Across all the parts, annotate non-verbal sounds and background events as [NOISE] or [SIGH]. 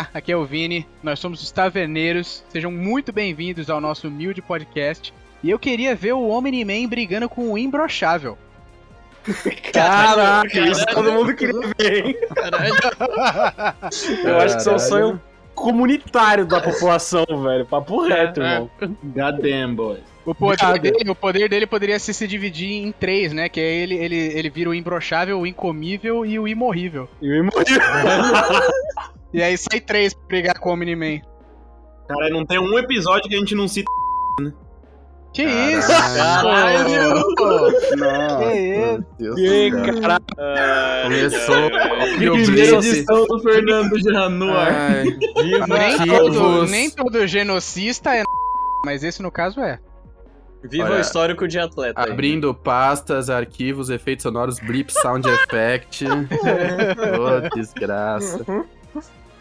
É? Aqui é o Vini, nós somos os Taverneiros, sejam muito bem-vindos ao nosso humilde podcast. E eu queria ver o Omni-Man brigando com o Imbrochável. [LAUGHS] Caraca, isso todo mundo queria ver, hein? Eu acho que isso é um sonho comunitário da população, velho. Papo reto, irmão. Goddamn, boys. O poder, dele, o poder dele poderia se, se dividir em três, né? Que aí ele, ele, ele vira o imbrochável, o incomível e o imorrível. E o imorrível. [LAUGHS] E aí sai três pra brigar com o Omni-Man. Cara, não tem um episódio que a gente não cita. [LAUGHS] Que isso? Caralho! Não, Que isso? Deus Que do céu. caralho. Começou. Primeira edição do Fernando já no ar. Ai, Nem todo, nem todo genocista é [LAUGHS] mas esse no caso é. Viva Olha, o histórico de atleta. aí. Abrindo pastas, arquivos, efeitos sonoros, blip, sound [LAUGHS] effect. Ô, desgraça.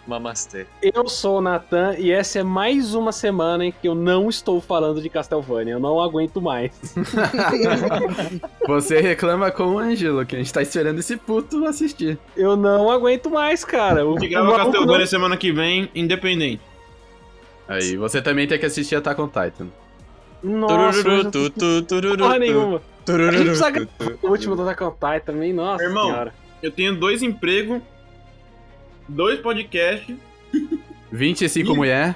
Mamastê. Eu sou o Natan e essa é mais uma semana em que eu não estou falando de Castlevania. Eu não aguento mais. [LAUGHS] Você reclama com o Ângelo, que a gente tá esperando esse puto assistir. Eu não aguento mais, cara. O, A gente o grava maluco Castlevania semana que vem, independente. Aí, você também tem que assistir Attack on Titan. não- Nossa, Tururu, tu, tu, tururu, porra tu. nenhuma. A gente precisa tu, gravar tu. o último do Attack on Titan também, nossa Irmão. senhora. Eu tenho dois empregos, dois podcasts, 25 mulher.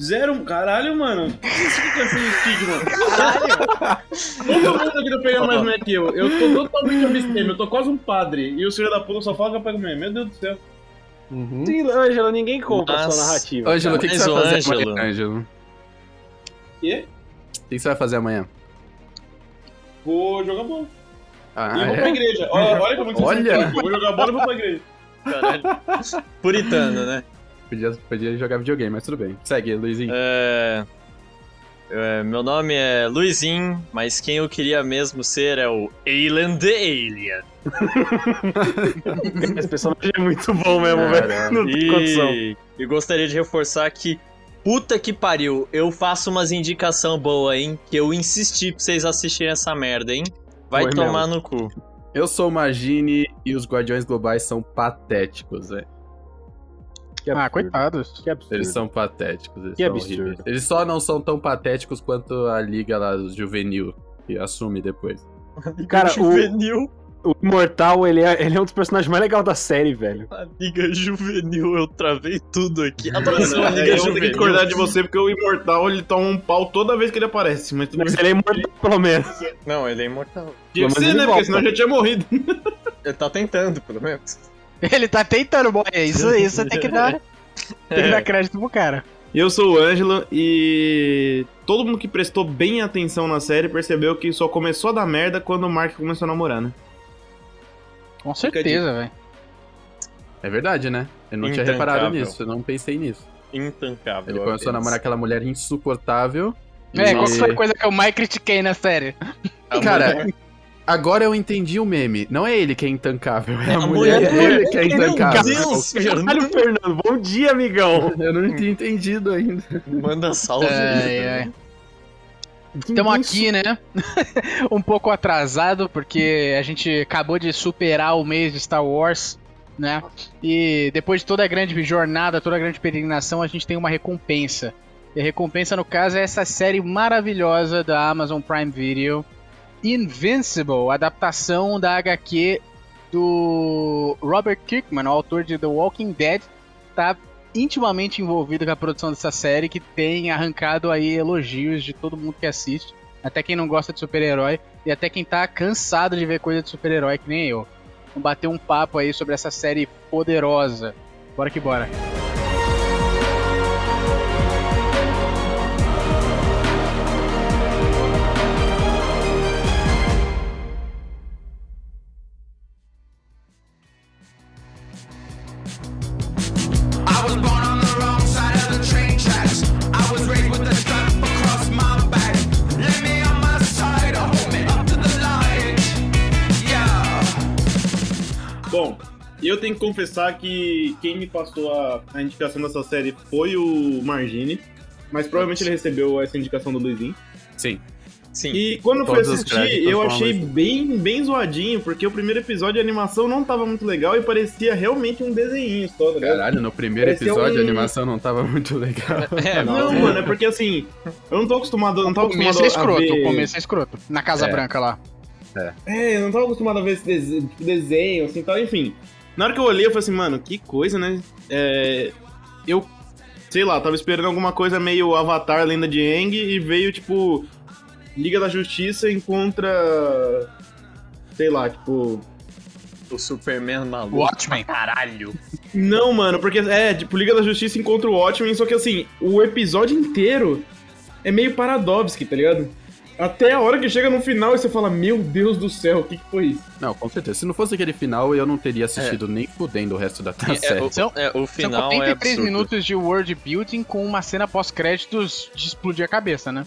zero. Caralho, mano. O que isso fica esse estigma? Todo mundo aqui tá pegando mais mulher que eu. Eu tô totalmente abstêmio, eu tô quase um padre. E o filho da puta só fala que eu pego mulher. Meu Deus do céu. Uhum. Sim, Ângelo, ninguém compra a Mas- sua narrativa. Ângelo, o que, que você vai fazer Ângelo- amanhã, Ângelo? Quê? O que, que você vai fazer amanhã? Vou jogar bola. Ah, e eu vou pra é? igreja. Olha, olha como é que você Olha. Vou jogar bola e vou pra igreja. Caralho. Puritano, né? Podia, podia jogar videogame, mas tudo bem. Segue, Luizinho. É... é, Meu nome é Luizinho, mas quem eu queria mesmo ser é o Alien the Alien. [LAUGHS] Esse personagem é muito bom mesmo, velho. Não tem condição. E gostaria de reforçar que, puta que pariu, eu faço umas indicação boa, hein? Que eu insisti pra vocês assistirem essa merda, hein? Vai Foi tomar no cu. Eu sou o Magine e os Guardiões Globais são patéticos, velho. Que Ah, coitados. Que absurdo. Eles são patéticos. Eles Que são absurdo. horríveis. Eles só não são tão patéticos quanto a liga lá do juvenil, que assume depois. [LAUGHS] Cara, o- juvenil. O Imortal, ele é, ele é um dos personagens mais legais da série, velho. A Liga Juvenil, eu travei tudo aqui. A É, Liga eu vou ter que Juvenil. discordar de você porque o Imortal ele toma um pau toda vez que ele aparece. Mas Mas ele é imortal, pelo menos. Não, ele é imortal. Tinha que ser, né? volta. Porque senão já tinha morrido. Ele tá tentando, pelo menos. Ele tá tentando, boy. Isso, isso tem que dar. Tem que dar crédito pro cara. Eu sou o Ângelo e todo mundo que prestou bem atenção na série percebeu que só começou a dar merda quando o Mark começou a namorar, né? Com certeza, velho. É verdade, né? Eu não tinha reparado nisso, eu não pensei nisso. Intancável. Ele começou a namorar aquela mulher insuportável. É, e- qual foi a coisa que eu mais critiquei na série? A Cara, mulher- agora eu entendi o meme. Não é ele que é intancável, é a, a mulher, mulher dele que é Meu intancável. Deus, Fernando. Caralho, Fernando, bom dia, amigão. Eu não tinha entendido ainda. Manda salve. Ai, ai. Estamos aqui, né? [LAUGHS] um pouco atrasado, porque a gente acabou de superar o mês de Star Wars, né? E depois de toda a grande jornada, toda a grande peregrinação, a gente tem uma recompensa. E a recompensa, no caso, é essa série maravilhosa da Amazon Prime Video, Invincible, adaptação da HQ do Robert Kirkman, o autor de The Walking Dead, tá intimamente envolvido com a produção dessa série, que tem arrancado aí elogios de todo mundo que assiste, até quem não gosta de super-herói e até quem tá cansado de ver coisa de super-herói que nem eu. Vamos bater um papo aí sobre essa série poderosa. Bora que bora. Bom, eu tenho que confessar que quem me passou a, a indicação dessa série foi o Margine. Mas provavelmente ele recebeu essa indicação do Luizinho. Sim. Sim. E quando eu fui Todos os assistir, eu achei bem, bem zoadinho, porque o primeiro episódio a animação não tava muito legal e parecia realmente um desenho só, tá ligado? Caralho, no primeiro Parecia episódio um- a animação não tava muito legal. [LAUGHS] É, Não, mano, é porque assim, eu não tô acostumado, não O tava começo acostumado é escroto, a ver... o começo é escroto. Na Casa É. Branca lá. É, eu não tava acostumado a ver esse desenho, tipo, desenho assim, tal, enfim. Na hora que eu olhei, eu falei assim, mano, que coisa, né? É, eu, sei lá, tava esperando alguma coisa meio Avatar, Lenda de Aang, e veio, tipo, Liga da Justiça encontra, sei lá, tipo... O Superman maluco. Watchmen. Caralho. Não, mano, porque, é, tipo, Liga da Justiça encontra o Watchmen, só que, assim, o episódio inteiro é meio Paradovski, tá ligado? Até a hora que chega no final e você fala, meu Deus do céu, o que, que foi isso? Não, com certeza. Se não fosse aquele final, eu não teria assistido nem fudendo o resto da É, série. o, São- é, o São final 83 é absurdo. minutos de world building com uma cena pós-créditos de explodir a cabeça, né?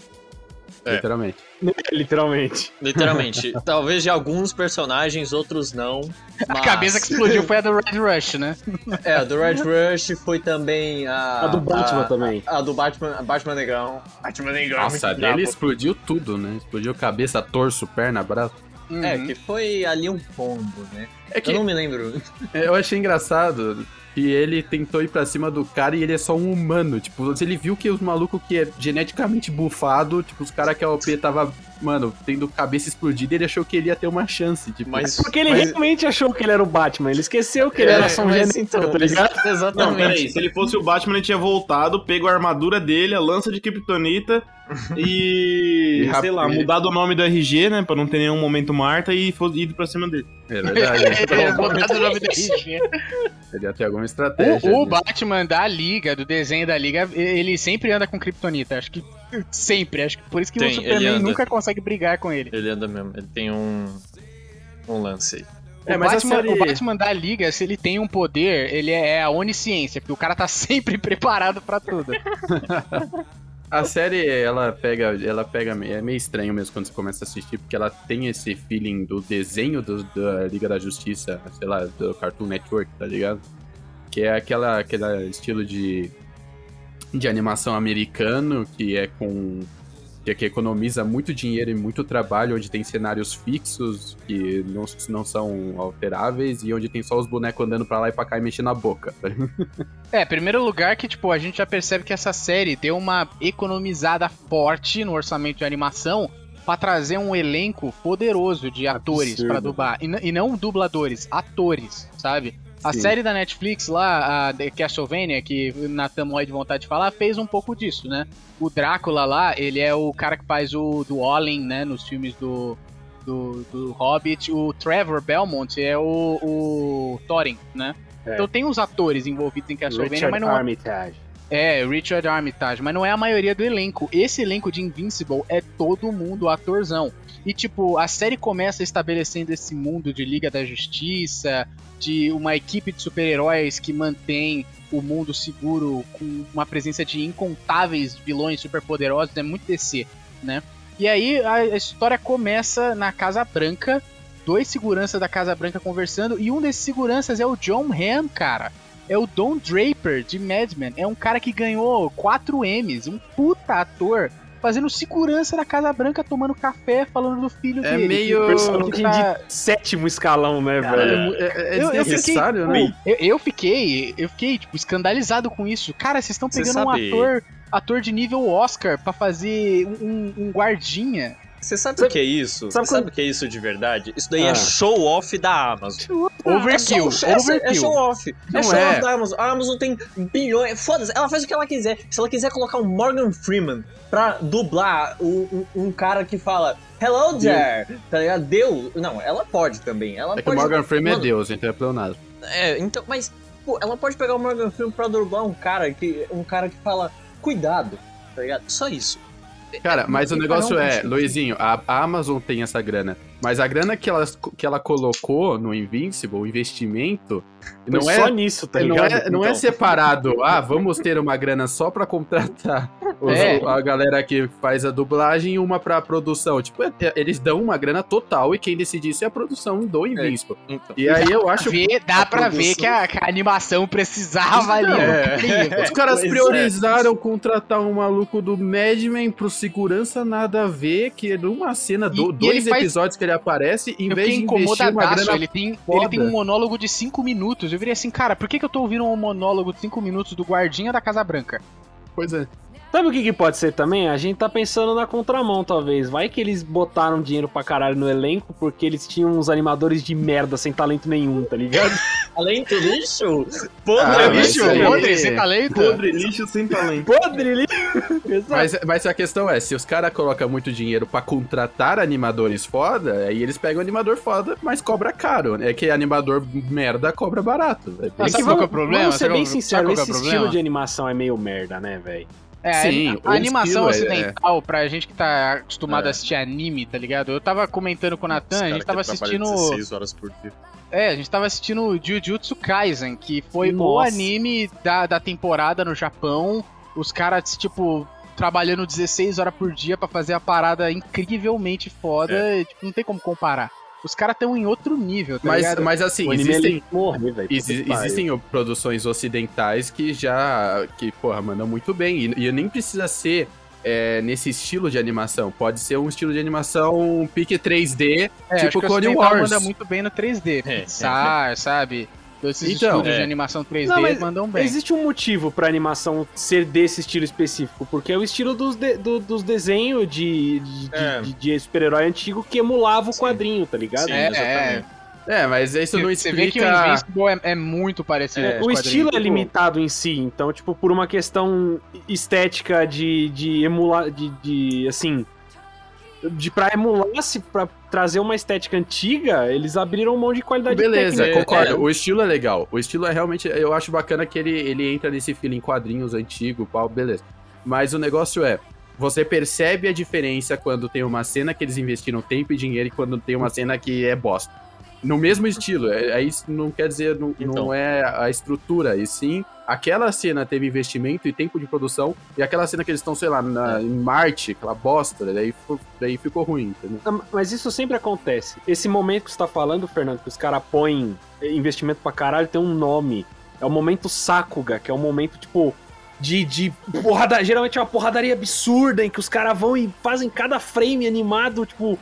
É. Literalmente. [LAUGHS] Literalmente. Literalmente. [LAUGHS] Talvez de alguns personagens, outros não. A mas- cabeça que explodiu foi a do Red Rush, né? É, a do Red Rush foi também a. A do Batman a- também. A do Batman, Batman Negrão. Batman Negrão. Nossa, a muito dele explodiu tudo, né? Explodiu cabeça, torso, perna, braço. É, Uhum. que foi ali um pombo, né? É que Eu não me lembro. [LAUGHS] eu achei engraçado que ele tentou ir pra cima do cara e ele é só um humano. Tipo, ele viu que os malucos que é geneticamente bufado, tipo, os caras que a OP tava, mano, tendo cabeça explodida, ele achou que ele ia ter uma chance. Tipo, Mas. Porque ele mas- realmente achou que ele era o Batman. Ele esqueceu que ele É, era só um genético, então, [LAUGHS] tá ligado? Não, Exatamente. peraí, se ele fosse o Batman, ele tinha voltado, pego a armadura dele, a lança de Kryptonita [LAUGHS] e, E sei lá, mudado o nome do RG, né, pra não ter nenhum momento Marta e ido pra cima dele. é verdade. [LAUGHS] É, o nome do RG. ele ia ter alguma estratégia. O, o né? Batman da Liga, do desenho da Liga, ele sempre anda com Kryptonita. Acho que sempre. Acho que por isso que Tem, o ele Superman nunca consegue brigar com ele. Ele anda mesmo. Ele tem um. Um lance aí. O, É, mas a Batman, série- o Batman da Liga, se ele tem um poder, ele é a onisciência, porque o cara tá [LAUGHS] sempre preparado pra tudo. [LAUGHS] A série, ela pega, ela pega, é meio estranho mesmo quando você começa a assistir, porque ela tem esse feeling do desenho do- da Liga da Justiça, sei lá, do Cartoon Network, tá ligado? Que é aquela, aquele estilo de, de animação americano, que é com... que, é que economiza muito dinheiro e muito trabalho, onde tem cenários fixos, que não, não são alteráveis, e onde tem só os bonecos andando pra lá e pra cá e mexendo a boca? [LAUGHS] É, primeiro lugar que, tipo, a gente já percebe que essa série deu uma economizada forte no orçamento de animação pra trazer um elenco poderoso de atores pra dublar. E, e não dubladores, atores, sabe? A Sim. série da Netflix lá, a The Castlevania, que Nathan morre de vontade de falar, fez um pouco disso, né? O Drácula lá, ele é o cara que faz o do Olin, né? Nos filmes do, do, do Hobbit. O Trevor Belmont é o, o Thorin, né? É. Então tem os atores envolvidos em Castlevania, Richard mas não Armitage. é, Richard Armitage, mas não é a maioria do elenco. Esse elenco de Invincible é todo mundo atorzão. E, tipo, a série começa estabelecendo esse mundo de Liga da Justiça, de uma equipe de super-heróis que mantém o mundo seguro com uma presença de incontáveis vilões superpoderosos, é muito DC, né? E aí a história começa na Casa Branca, dois seguranças da Casa Branca conversando, e um desses seguranças é o John Hamm, cara é o Don Draper de Mad Men. É um cara que ganhou 4 M's, um puta ator, fazendo segurança na Casa Branca, tomando café, falando do filho É dele. meio- que- Personagem tá- de sétimo escalão, né, velho? É, é Eu- eu desnecessário, fiquei, né? Eu, eu fiquei, eu fiquei, tipo, escandalizado com isso. Cara, vocês estão pegando um ator, ator de nível Oscar pra fazer um, um guardinha. Você sabe, o que é isso? sabe Você sabe quando- o que é isso de verdade? Isso daí Ah. é show off da Amazon. Overkill, é, é, é overkill. show off. Não é show é. off da Amazon. A Amazon tem bilhões. Foda-se, ela faz o que ela quiser. Se ela quiser colocar um Morgan Freeman pra dublar um, um, um cara que fala Hello there, tá ligado? Deus. Não, ela pode também. Ela É que o pode. Morgan Freeman é Mano, Deus, então é pleonasmo. É, então, mas, pô, ela pode pegar o Morgan Freeman pra dublar um cara que. Um cara que fala, cuidado, tá ligado? Só isso. Cara, mas o negócio é. Luizinho, a, a Amazon tem essa grana. Mas a grana que ela, que ela colocou no Invincible, o investimento, Foi não é, só nisso, tá não, ligado? é, não é Então, separado. Ah, vamos ter uma grana só pra contratar [LAUGHS] os- É. a galera que faz a dublagem e uma pra produção. Tipo, é- eles dão uma grana total e quem decide isso é a produção do Invincible. Então. E aí eu acho Vê- dá a pra ver produção- que a, que a animação precisava ali. É. Os caras Pois é. priorizaram contratar um maluco do Madman pro segurança nada a ver, que numa cena, do, E- e dois ele faz- episódios que ele aparece, em Eu vez de investir uma grana... Ele tem, foda. ele tem um monólogo de 5 minutos. Eu virei assim, cara, por que, que eu tô ouvindo um monólogo de 5 minutos do guardinha da Casa Branca? Pois é. Sabe o que, que pode ser também? A gente tá pensando na contramão, talvez. Vai que eles botaram dinheiro pra caralho no elenco porque eles tinham uns animadores de merda sem talento nenhum, tá ligado? [LAUGHS] Do lixo, podre Ah, aí- podre, sem talento. Podre, lixo sem talento. Podre ali. [LAUGHS] Mas, mas a questão é, se os caras colocam muito dinheiro pra contratar animadores foda, aí eles pegam animador foda, mas cobra caro. É que animador merda cobra barato. É É que qual que é o vamos- problema? Vamos ser bem é o esse problema? estilo de animação é meio merda, né, velho? Sim, É, a, o a animação é- ocidental, pra gente que tá acostumado É. a assistir anime, tá ligado? Eu tava comentando com o Natan, a gente tava assistindo. 16 horas por dia. É, a gente tava assistindo Jujutsu Kaisen, que foi o Nossa. anime da, da temporada no Japão. Os caras, tipo, trabalhando 16 horas por dia pra fazer a parada incrivelmente foda. e, tipo, não tem como comparar. Os caras estão em outro nível, tá Mas, ligado? mas assim, o existem, ele morrer, velho. exi- existem produções ocidentais que já, que, porra, mandam muito bem. E, e nem precisa ser é, nesse estilo de animação. Pode ser um estilo de animação pique 3D, É, acho tipo Clone Wars. manda muito bem no 3D. É, Pixar, sabe? Esses Então, estúdios é. de animação 3D Não, mandam bem. Existe um motivo pra animação ser desse estilo específico, porque é o estilo dos, de- do- dos desenhos de, de, É. de- de super-herói antigo que emulava o Sim. quadrinho, tá ligado? Sim, É, exatamente. É, mas isso não Você vê que o explica... Invincible é, é muito parecido É, o estilo é limitado em si, então, tipo, por uma questão estética de, de emular, de, de, assim, de pra emular, se pra trazer uma estética antiga, eles abriram um monte de qualidade Beleza, técnica. concordo. é. O estilo é legal. O estilo é realmente. Eu acho bacana que ele, ele entra nesse feeling quadrinhos antigo, pau, beleza. Mas o negócio é. Você percebe a diferença quando tem uma cena que eles investiram tempo e dinheiro e quando tem uma cena que é bosta. No mesmo estilo. É, é isso não quer dizer, não, não Então. é a estrutura, e sim aquela cena teve investimento e tempo de produção, e aquela cena que eles estão, sei lá, na- em Marte, aquela bosta, daí, ficou- daí ficou ruim, entendeu? Ah, Mas isso sempre acontece. Esse momento que você tá falando, Fernando, que os caras põem investimento pra caralho, tem um nome. É o momento Sakuga, que é um momento, tipo, de, de porrada. Geralmente é uma porradaria absurda, em que os caras vão e fazem cada frame animado, tipo,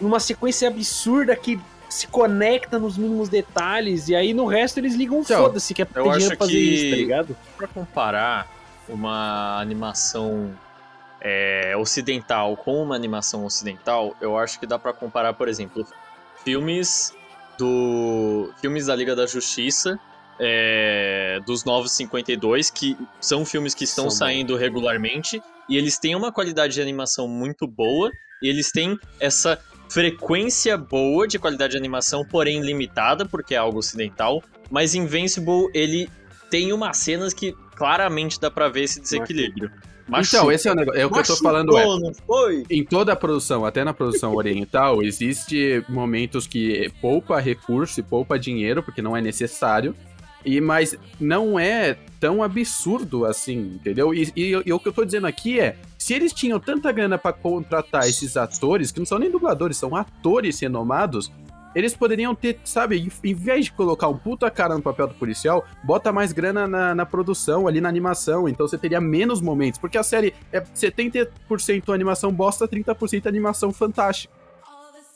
numa sequência absurda que se conecta nos mínimos detalhes, e aí no resto eles ligam Então, foda-se, que é pra eu ter dinheiro acho pra fazer que- isso, tá ligado? Pra comparar uma animação é, ocidental com uma animação ocidental, eu acho que dá pra comparar, por exemplo, filmes do filmes da Liga da Justiça, é, dos Novos 52, que são filmes que estão São saindo regularmente e eles têm uma qualidade de animação muito boa e eles têm essa frequência boa de qualidade de animação, porém limitada, porque é algo ocidental. Mas Invincible, ele tem umas cenas que claramente dá pra ver esse desequilíbrio. Então, esse é o negócio. É o que eu tô falando, é. Machucou, não foi? Em toda a produção, até na produção [LAUGHS] oriental, existe momentos que poupa recurso e poupa dinheiro, porque não é necessário. E, mas não é tão absurdo assim, entendeu? E, e- e o que eu tô dizendo aqui é: se eles tinham tanta grana pra contratar esses atores, que não são nem dubladores, são atores renomados, eles poderiam ter, sabe, em- em vez de colocar um puta cara no papel do policial, bota mais grana na, na produção, ali na animação, então você teria menos momentos, porque a série é 70% animação bosta, 30% animação fantástica.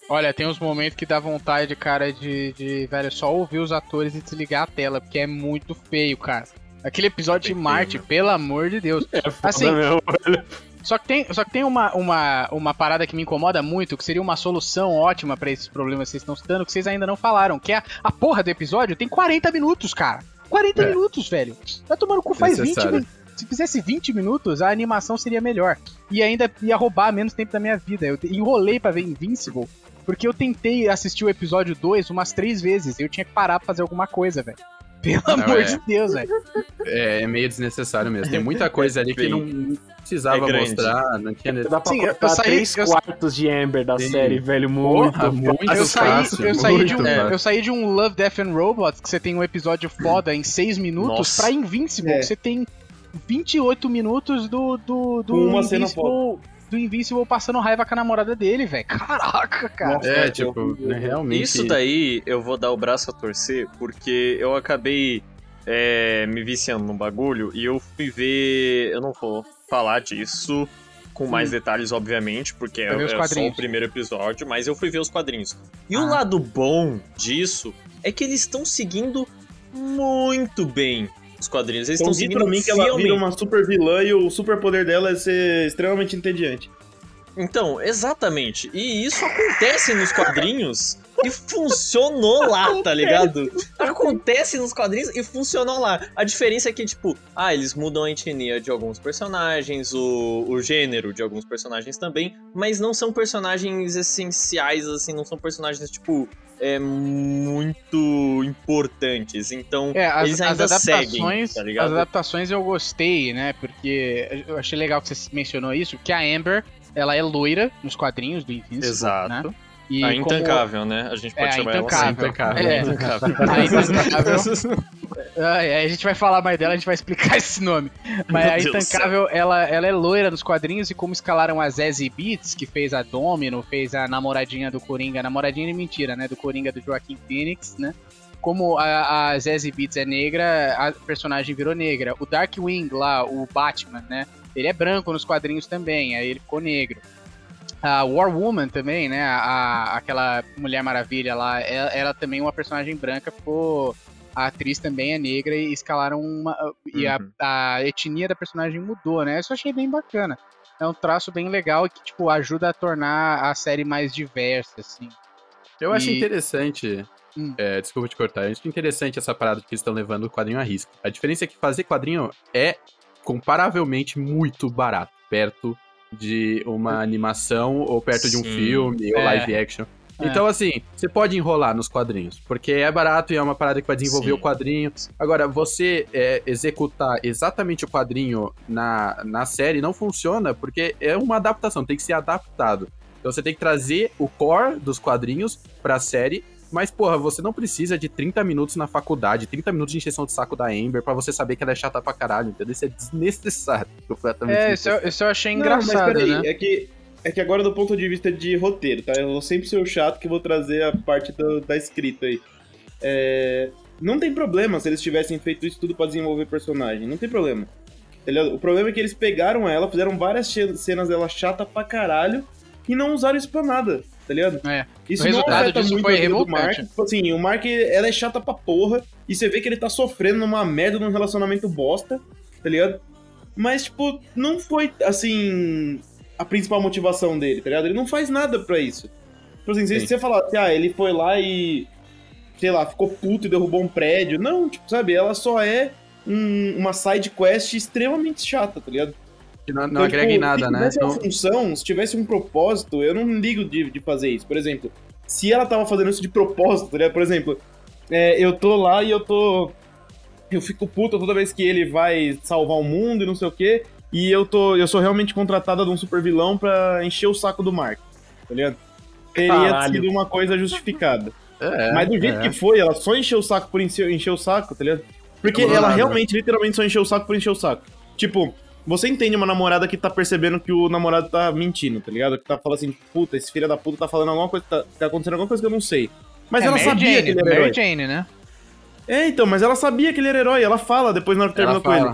Olha, tem uns momentos que dá vontade, cara, de, de, velho, só ouvir os atores e desligar a tela, porque é muito feio, cara. Aquele episódio de Marte, feio, pelo amor de Deus. Assim, Foda mesmo. Só que tem, só que tem uma, uma, uma parada que me incomoda muito, que seria uma solução ótima pra esses problemas que vocês estão citando, que vocês ainda não falaram, que é a, a porra do episódio tem 40 minutos, cara. 40 É. minutos, velho. Vai tomando cu, faz 20 Necessário. minutos. Se fizesse 20 minutos, a animação seria melhor. E ainda ia roubar menos tempo da minha vida. Eu enrolei pra ver Invincible, porque eu tentei assistir o episódio 2 umas três vezes. Eu tinha que parar pra fazer alguma coisa, velho. Pelo Não, amor é. de Deus, velho. É, é meio desnecessário mesmo. Tem muita coisa ali que bem- não precisava é mostrar, não tinha Dá pra Sim, eu- saí- três eu- quartos de Amber da Sim. série, velho. Muito. Porra, muito Eu saí, eu, saí de um, fácil. eu saí de um Love, Death and Robots, que você tem um episódio foda em 6 minutos, Nossa. pra Invincible, É. que você tem 28 minutos do, do, do uma cena Invincible. Do Invincible passando raiva com a namorada dele, velho. Caraca, cara. Nossa, É, tipo, né, realmente. Isso daí eu vou dar o braço a torcer, porque eu acabei é, me viciando no bagulho e eu fui ver. Eu não vou falar disso com mais detalhes, obviamente, porque é, é só o primeiro episódio, mas eu fui ver os quadrinhos. E o Ah. lado bom disso é que eles estão seguindo muito bem os quadrinhos. Eles estão seguindo pra mim que ela vira uma super vilã e o super poder dela é ser extremamente entediante. Então, exatamente. E isso acontece nos quadrinhos e funcionou lá, tá ligado? Acontece nos quadrinhos e funcionou lá. A diferença é que, tipo, ah, eles mudam a etnia de alguns personagens, o, o gênero de alguns personagens também, mas não são personagens essenciais, assim, não são personagens, tipo, é, muito importantes. Então, É, as, eles as ainda adaptações, seguem, tá as ligado? adaptações eu gostei, né? Porque eu achei legal que você mencionou isso, que a Amber, ela é loira nos quadrinhos do Invincible, Exato. né? E a como- intancável, né? A gente pode É, chamar ela assim. intancável. É, Intancável. a [LAUGHS] intancável. Ah, é, a gente vai falar mais dela, a gente vai explicar [LAUGHS] esse nome. Mas Meu a Intancável, ela, ela é loira nos quadrinhos e como escalaram a Zazie Beats, que fez a Domino, fez a namoradinha do Coringa, namoradinha de mentira, né, do Coringa do Joaquim Phoenix, né? Como a, a Zazie Beats é negra, a personagem virou negra. O Darkwing lá, o Batman, né? Ele é branco nos quadrinhos também, aí ele ficou negro. A War Woman também, né? A, aquela Mulher Maravilha lá, ela, ela também é uma personagem branca, ficou. A atriz também é negra e escalaram uma. E a, Uhum. a etnia da personagem mudou, né? Isso eu achei bem bacana. É um traço bem legal que, tipo, ajuda a tornar a série mais diversa, assim. Eu acho E- interessante. Hum. é, desculpa te cortar. Eu acho interessante essa parada que eles estão levando o quadrinho a risco. A diferença é que fazer quadrinho é comparavelmente muito barato. Perto de uma animação ou perto de um Sim. filme ou É. live action. É. Então, assim, você pode enrolar nos quadrinhos, porque é barato e é uma parada que vai desenvolver Sim. o quadrinho. Agora, você é, executar exatamente o quadrinho na, na série não funciona, porque é uma adaptação, tem que ser adaptado. Então você tem que trazer o core dos quadrinhos pra série, mas, porra, você não precisa de 30 minutos na faculdade, 30 minutos de encheção de saco da Amber pra você saber que ela é chata pra caralho, entendeu? Isso é desnecessário. [LAUGHS] Completamente É, isso eu, desnecessário. isso eu achei Não, mas engraçado, peraí, né? é que, é que agora do ponto de vista de roteiro, tá? Eu vou sempre ser o chato que vou trazer a parte do- da escrita aí. É, não tem problema se eles tivessem feito isso tudo pra desenvolver personagem, não tem problema. O problema é que eles pegaram ela, fizeram várias cenas dela chata pra caralho e não usaram isso pra nada, tá ligado? É. Isso O resultado não afeta disso muito foi revoltante. Mark. Tipo assim, o Mark, ela é chata pra porra, e você vê que ele tá sofrendo numa merda num relacionamento bosta, tá ligado? Mas, tipo, não foi, assim, a principal motivação dele, tá ligado? Ele não faz nada pra isso. Tipo assim, se você falar assim, ah, ele foi lá e, sei lá, ficou puto e derrubou um prédio. Não, tipo, sabe, ela só é um- uma side quest extremamente chata, tá ligado? Que Não, não Então, agrega em tipo, nada, se né? tivesse Não- uma função, se tivesse um propósito, eu não ligo de, de fazer isso. Por exemplo, se ela tava fazendo isso de propósito, ligado? Por exemplo, é, eu tô lá e eu tô. Eu fico puto toda vez que ele vai salvar o mundo e não sei o quê. E eu tô. Eu sou realmente contratada de um super vilão pra encher o saco do Mark. Tá ligado? Teria Caralho. sido uma coisa justificada. É, Mas do jeito é. que foi, ela só encheu o saco por encher, encher o saco, tá ligado? Porque mudou ela nada. realmente, literalmente, só encheu o saco por encher o saco. Tipo, você entende uma namorada que tá percebendo que o namorado tá mentindo, tá ligado? Que tá falando assim, puta, esse filho da puta tá falando alguma coisa, tá, tá acontecendo alguma coisa que eu não sei. Mas É, ela Mary sabia Jane, que ele era Mary herói. Jane, né? É, então, mas ela sabia que ele era herói. Ela fala depois na hora que terminou com ele.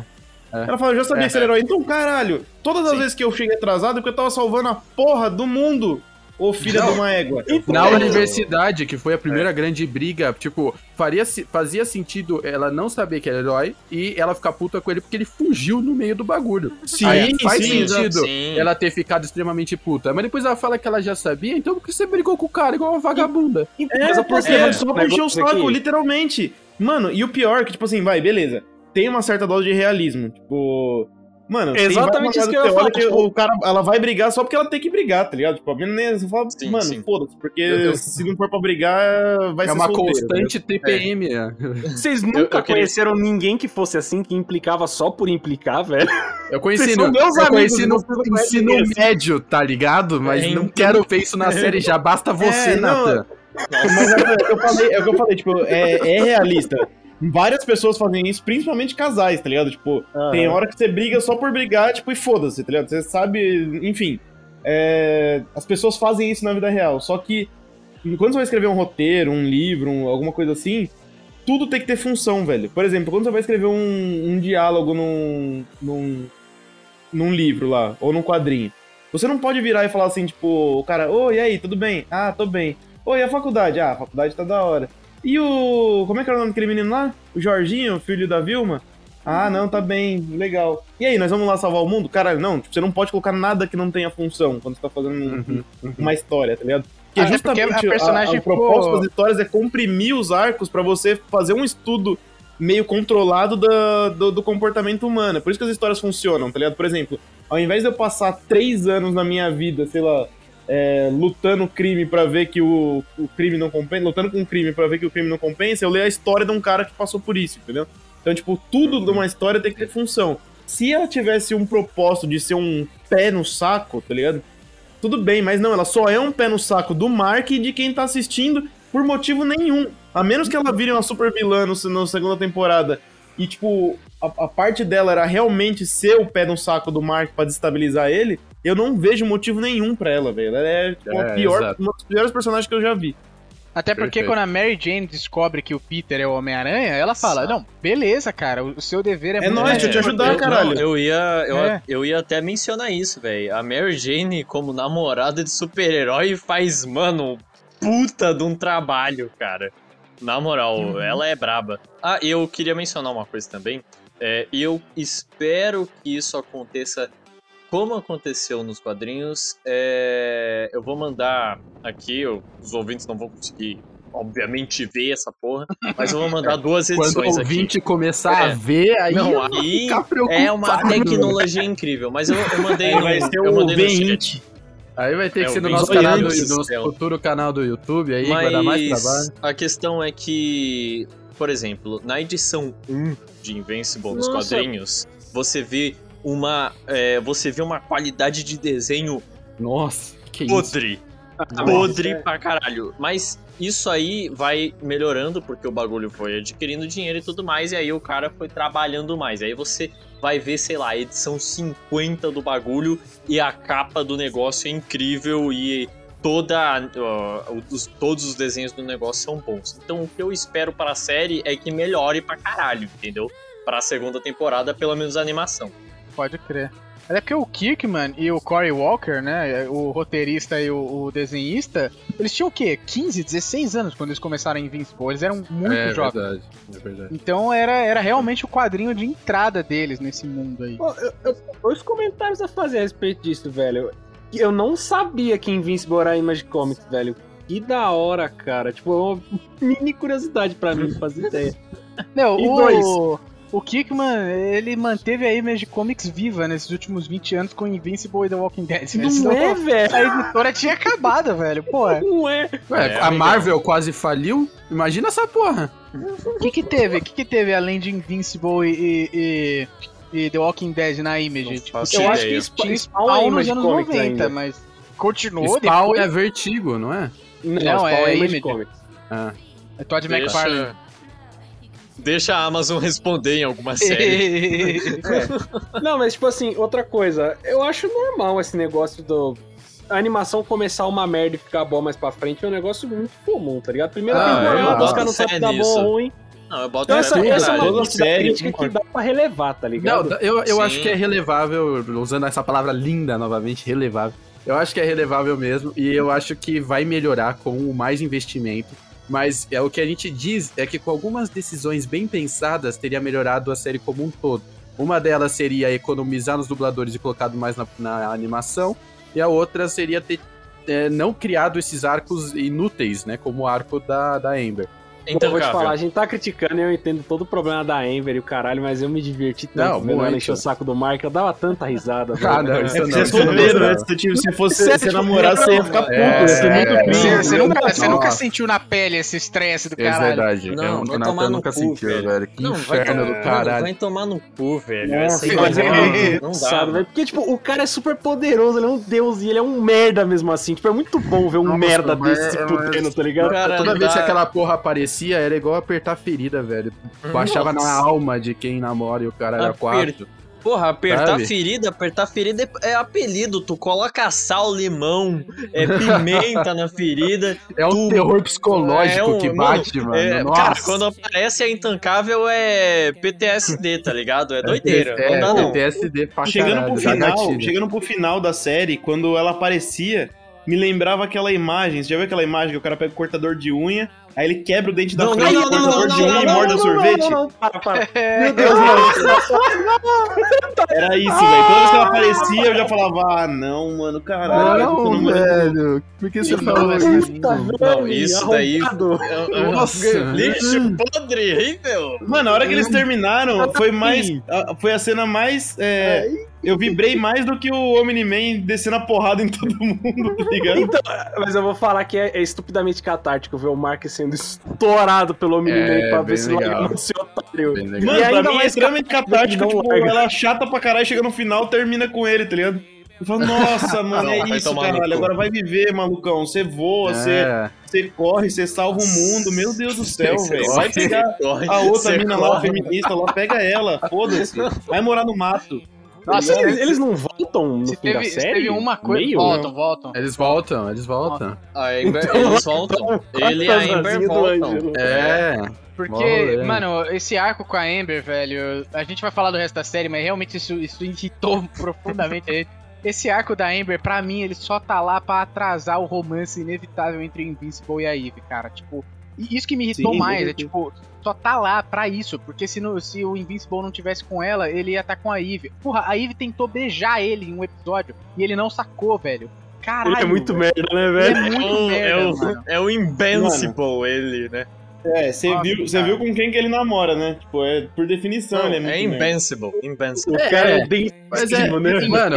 É. Ela fala, eu já sabia É. que você era herói. Então, caralho, todas as Sim. vezes que eu cheguei atrasado é porque eu tava salvando a porra do mundo, ô filha de uma égua. Na É. universidade, que foi a primeira grande briga, tipo, faria, se- fazia sentido ela não saber que era herói e ela ficar puta com ele porque ele fugiu no meio do bagulho. Sim, Aí faz sim, sentido sim. ela ter ficado extremamente puta. Mas depois ela fala que ela já sabia, então por que você brigou com o cara igual uma vagabunda? É, Mas a porque é só pra encher o saco, literalmente. Mano, e o pior é que, tipo assim, vai, beleza. Tem uma certa dose de realismo. Tipo, Mano, Exatamente tem isso que eu ia falar, que o cara, ela vai brigar só porque ela tem que brigar, tá ligado? Tipo, a menina nem- fala, Sim, mano, foda-se, porque Eu- eu- se não for pra brigar, vai É ser uma solteiro, constante TPM. né? [LAUGHS] Vocês Eu- nunca eu queria- conheceram ninguém que fosse assim, que implicava só por implicar, velho? Eu conheci no, meus eu amigos, conheci no ensino médio, tá ligado? Mas É, não então- quero ver isso na série, já basta você, É, não, Nathan. Mas é, o que eu falei, é o que eu falei, tipo, é, é realista. Várias pessoas fazem isso, principalmente casais, tá ligado? Tipo, tem hora que você briga só por brigar, tipo, e foda-se, tá ligado? Você sabe, enfim. é, as pessoas fazem isso na vida real. Só que quando você vai escrever um roteiro, um livro, um- alguma coisa assim, tudo tem que ter função, velho. Por exemplo, quando você vai escrever um, um diálogo num, num, num livro lá, ou num quadrinho, você não pode virar e falar assim, tipo, o cara, oi, e aí, tudo bem? Ah, tô bem. Oi, e a faculdade? Ah, a faculdade tá da hora. E o. Como é que era o nome daquele menino lá? O Jorginho, filho da Vilma? Ah, não, tá bem, legal. E aí, nós vamos lá salvar o mundo? Caralho, não, tipo, você não pode colocar nada que não tenha função quando você tá fazendo um- uma história, tá ligado? Porque Até porque a personagem o propósito ficou- das histórias é comprimir os arcos pra você fazer um estudo meio controlado da- do, do comportamento humano. É Por isso que as histórias funcionam, tá ligado? Por exemplo, ao invés de eu passar três anos na minha vida, sei lá, é, lutando crime pra ver que o, o crime não compensa, lutando com o crime pra ver que o crime não compensa, eu leio a história de um cara que passou por isso, entendeu? Então, tipo, tudo de uma história tem que ter função. Se ela tivesse um propósito de ser um pé no saco, tá ligado? Tudo bem, mas não, ela só é um pé no saco do Mark e de quem tá assistindo por motivo nenhum. A menos que ela vire uma super vilã no, na segunda temporada e, tipo, a, a parte dela era realmente ser o pé no saco do Mark pra destabilizar ele, eu não vejo motivo nenhum pra ela, velho. Ela é, tipo, a É, pior, exato. uma das piores personagens que eu já vi. Até porque Perfeito. quando a Mary Jane descobre que o Peter é o Homem-Aranha, ela fala: Não, beleza, cara, o seu dever é, É nóis, deixa eu te ajudar, eu, importante." caralho. não, eu ia, eu, É. eu ia até mencionar isso, velho. A Mary Jane, como namorada de super-herói, faz, mano, um puta de um trabalho, cara. Na moral, ela é braba. Ah, e eu queria mencionar uma coisa também. É, eu espero que isso aconteça como aconteceu nos quadrinhos. É, eu vou mandar aqui, eu- os ouvintes não vão conseguir, obviamente, ver essa porra, mas eu vou mandar [LAUGHS] duas Quando edições o aqui. ouvinte começar É. a ver, aí Não, aí é uma tecnologia incrível, mas eu, eu mandei Aí no, vai ser eu o mandei no chat. V-Int. Aí vai ter É, que o ser no nosso canal, do, Williams, no nosso é o- futuro canal do YouTube, aí vai dar mais Mas trabalho. a questão é que, por exemplo, na edição 1 de Invincible nos Nossa. quadrinhos, você vê uma é, você vê uma qualidade de desenho Nossa, que isso. podre. podre pra caralho. Mas isso aí vai melhorando porque o bagulho foi adquirindo dinheiro e tudo mais, e aí o cara foi trabalhando mais. Aí você vai ver, sei lá, a edição 50 do bagulho e a capa do negócio é incrível e toda ó, os- todos os desenhos do negócio são bons. Então o que eu espero para a série é que melhore pra caralho, entendeu? Para a segunda temporada, pelo menos a animação. Pode crer. Até porque o Kirkman e o Cory Walker, né, o roteirista e o, o desenhista, eles tinham o quê? 15, 16 anos quando eles começaram em Invincible. Eles eram muito é jovens. verdade, é verdade. Então era, era realmente o quadrinho de entrada deles nesse mundo aí. Pô, eu, eu, dois comentários a fazer a respeito disso, velho. Eu não sabia que Invincible era Image Comics, velho. Que da hora, cara. Tipo, é uma mini curiosidade pra mim, fazer ideia. Não, E o, dois? O Kirkman, ele manteve a Image Comics viva nesses últimos 20 anos com Invincible e The Walking Dead. velho. Não Senão é, velho. A editora tinha acabado, velho. Pô, Não é. Ué, É, a. Marvel quase faliu? Imagina essa porra. o que que teve? O que que teve além de Invincible e, e, e The Walking Dead na Image? Não Tipo, eu Eu acho que. Spawn, tinha Spawn é nos Image anos Comics 90, ainda. mas continuou Spawn depois. é vertigo, não é? Não, Não, Spawn é é Image Image. Comics. Ah. É Todd McFarlane. Deixa, a Amazon responder em alguma série. [LAUGHS] Não, mas tipo assim, outra coisa. Eu acho normal esse negócio do... A animação começar uma merda e ficar boa mais pra frente é um negócio muito comum, tá ligado? Primeira Ah, eu temporada, os boto caras não sabem dá bom ou ruim. Não, eu boto Então essa, essa é uma Toda série, crítica que dá pra relevar, tá ligado? Não, eu, eu Sim. acho que é relevável, usando essa palavra linda novamente, relevável. Eu acho que é relevável mesmo, e eu acho que vai melhorar com o mais investimento. Mas é o que a gente diz é que com algumas decisões bem pensadas teria melhorado a série como um todo. Uma delas seria economizar nos dubladores e colocado mais na, na animação, e a outra seria ter é, não criado esses arcos inúteis, né? Como o arco da, da Amber. Eu vou te falar, a gente tá criticando e eu entendo todo o problema da Amber e o caralho, mas eu me diverti tanto Não, vendo ela muito. encher o saco do Mark, eu dava tanta risada. Ah, não, isso É não. você é não né? Se, tipo, se fosse Você é se namorar, você ia ficar puto, é, ser muito é, cringe. Você, Não, você nunca, você nunca sentiu na pele esse estresse do É caralho. verdade. Não, eu, vai o tomar Natan no nunca cu, sentiu, velho. Que Não, inferno do caralho. Vai tomar no cu, velho. É muito não dá. velho. Porque, tipo, o cara é super poderoso, ele é um deus e ele é um merda mesmo assim. Tipo, é muito bom ver um merda desse se fudendo, tá ligado? Cara, Toda não vez que aquela porra era igual apertar ferida, velho. Baixava na alma de quem namora e o cara era Aper- quatro. Porra, apertar Sabe? a ferida, apertar a ferida é, é apelido. Tu coloca sal, limão, é pimenta na ferida. É um Tu- terror psicológico É um- que bate, mano. É, Nossa. cara, quando aparece a intancável é PTSD, tá ligado? É doideira. É, não dá não. PTSD pra Chegando caralho, pro final, gatilho. chegando pro final da série, quando ela aparecia, me lembrava aquela imagem. Você já viu aquela imagem que o cara pega o cortador de unha, aí ele quebra o dente da frente não, não, não, de não, unha e não, morde o sorvete? Não, não, não, para, para. [LAUGHS] É, Meu Deus, não. Era isso, velho. Toda vez que ela aparecia, eu já falava, ah, não, mano, caralho. Não, velho. Por que você Não, falou isso? Não, isso daí. Arrombado. Nossa. Lixo podre, horrível. Mano, a hora que eles terminaram, foi mais. Foi a cena mais. é, eu vibrei mais do que o Omni-Man descendo a porrada em todo mundo, tá ligado? Então, mas eu vou falar que é, é estupidamente catártico ver o Mark sendo estourado pelo Omni-Man É, pra ver se larga esse otário. Mano, E pra ainda mim é mais extremamente catártico, tipo, larga. ela é chata pra caralho, chega no final, termina com ele, tá ligado? Eu falo, nossa, [LAUGHS] mano, Não, é isso, no caralho, agora vai viver, malucão, você voa, você, É. você corre, você salva o mundo, meu Deus do [LAUGHS] céu, velho. Vai pegar Corre, a outra mina lá, corre. feminista lá, pega ela, foda-se, vai morar no mato. Nossa, eles, eles não voltam no Se fim da teve, se série? teve uma coisa. Meio? Voltam, voltam. Eles voltam, eles voltam. A Amber, eles voltam. Ele e a Amber voltam. É. Porque, mano, esse arco com a Amber, velho, a gente vai falar do resto da série, mas realmente isso, isso irritou [LAUGHS] profundamente a gente. Esse arco da Amber, pra mim, ele só tá lá pra atrasar o romance inevitável entre o Invincible e a Eve, cara. Tipo, isso que me irritou Sim, mais, é tipo, só tá lá pra isso, porque se, no- se o Invincible não tivesse com ela, ele ia estar com a Eve. Porra, a Eve tentou beijar ele em um episódio e ele não sacou, velho. Caralho. Ele é muito velho. merda, né, Ele velho? é muito É merda, é, o, mano. é o Invincible, ele, né? É, você Nossa, viu, você cara. viu com quem que ele namora, né? Tipo, é por definição, ele é muito é merda. Invincible, Invincible. O cara é, É, bem Mas é, né? mano,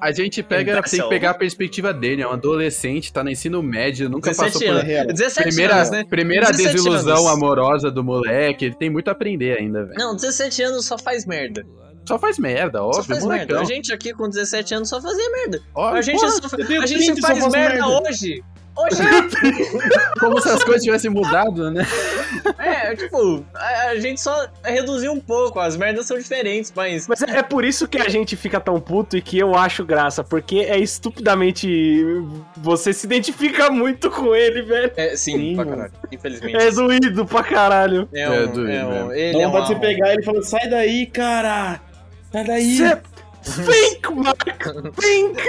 a gente pega, tem que pegar a perspectiva dele. É um adolescente, tá no ensino médio, nunca 17 passou por. anos. real. 17 Primeira, anos, né? primeira 17 desilusão anos. amorosa do moleque, ele tem muito a aprender ainda, velho. Não, 17 anos só faz merda. Só faz merda, Só óbvio, faz molecão. merda. A gente aqui com 17 anos só fazia merda. Óbvio, A gente, porra, só, a gente 30 só faz merda, merda. hoje. Hoje, [LAUGHS] como se as coisas tivessem mudado, né? é, tipo, a, a gente só reduziu um pouco, as merdas são diferentes, mas. Mas é é por isso que a gente fica tão puto e que eu acho graça, porque é estupidamente. Você se identifica muito com ele, velho. É, sim, Sim, pra caralho. Infelizmente. É doído pra caralho. É É um, doido é um, mesmo. ele Dá é vontade de você um, pegar ele e falar, sai daí, cara! Sai daí! Cê... Think, Mark! Think!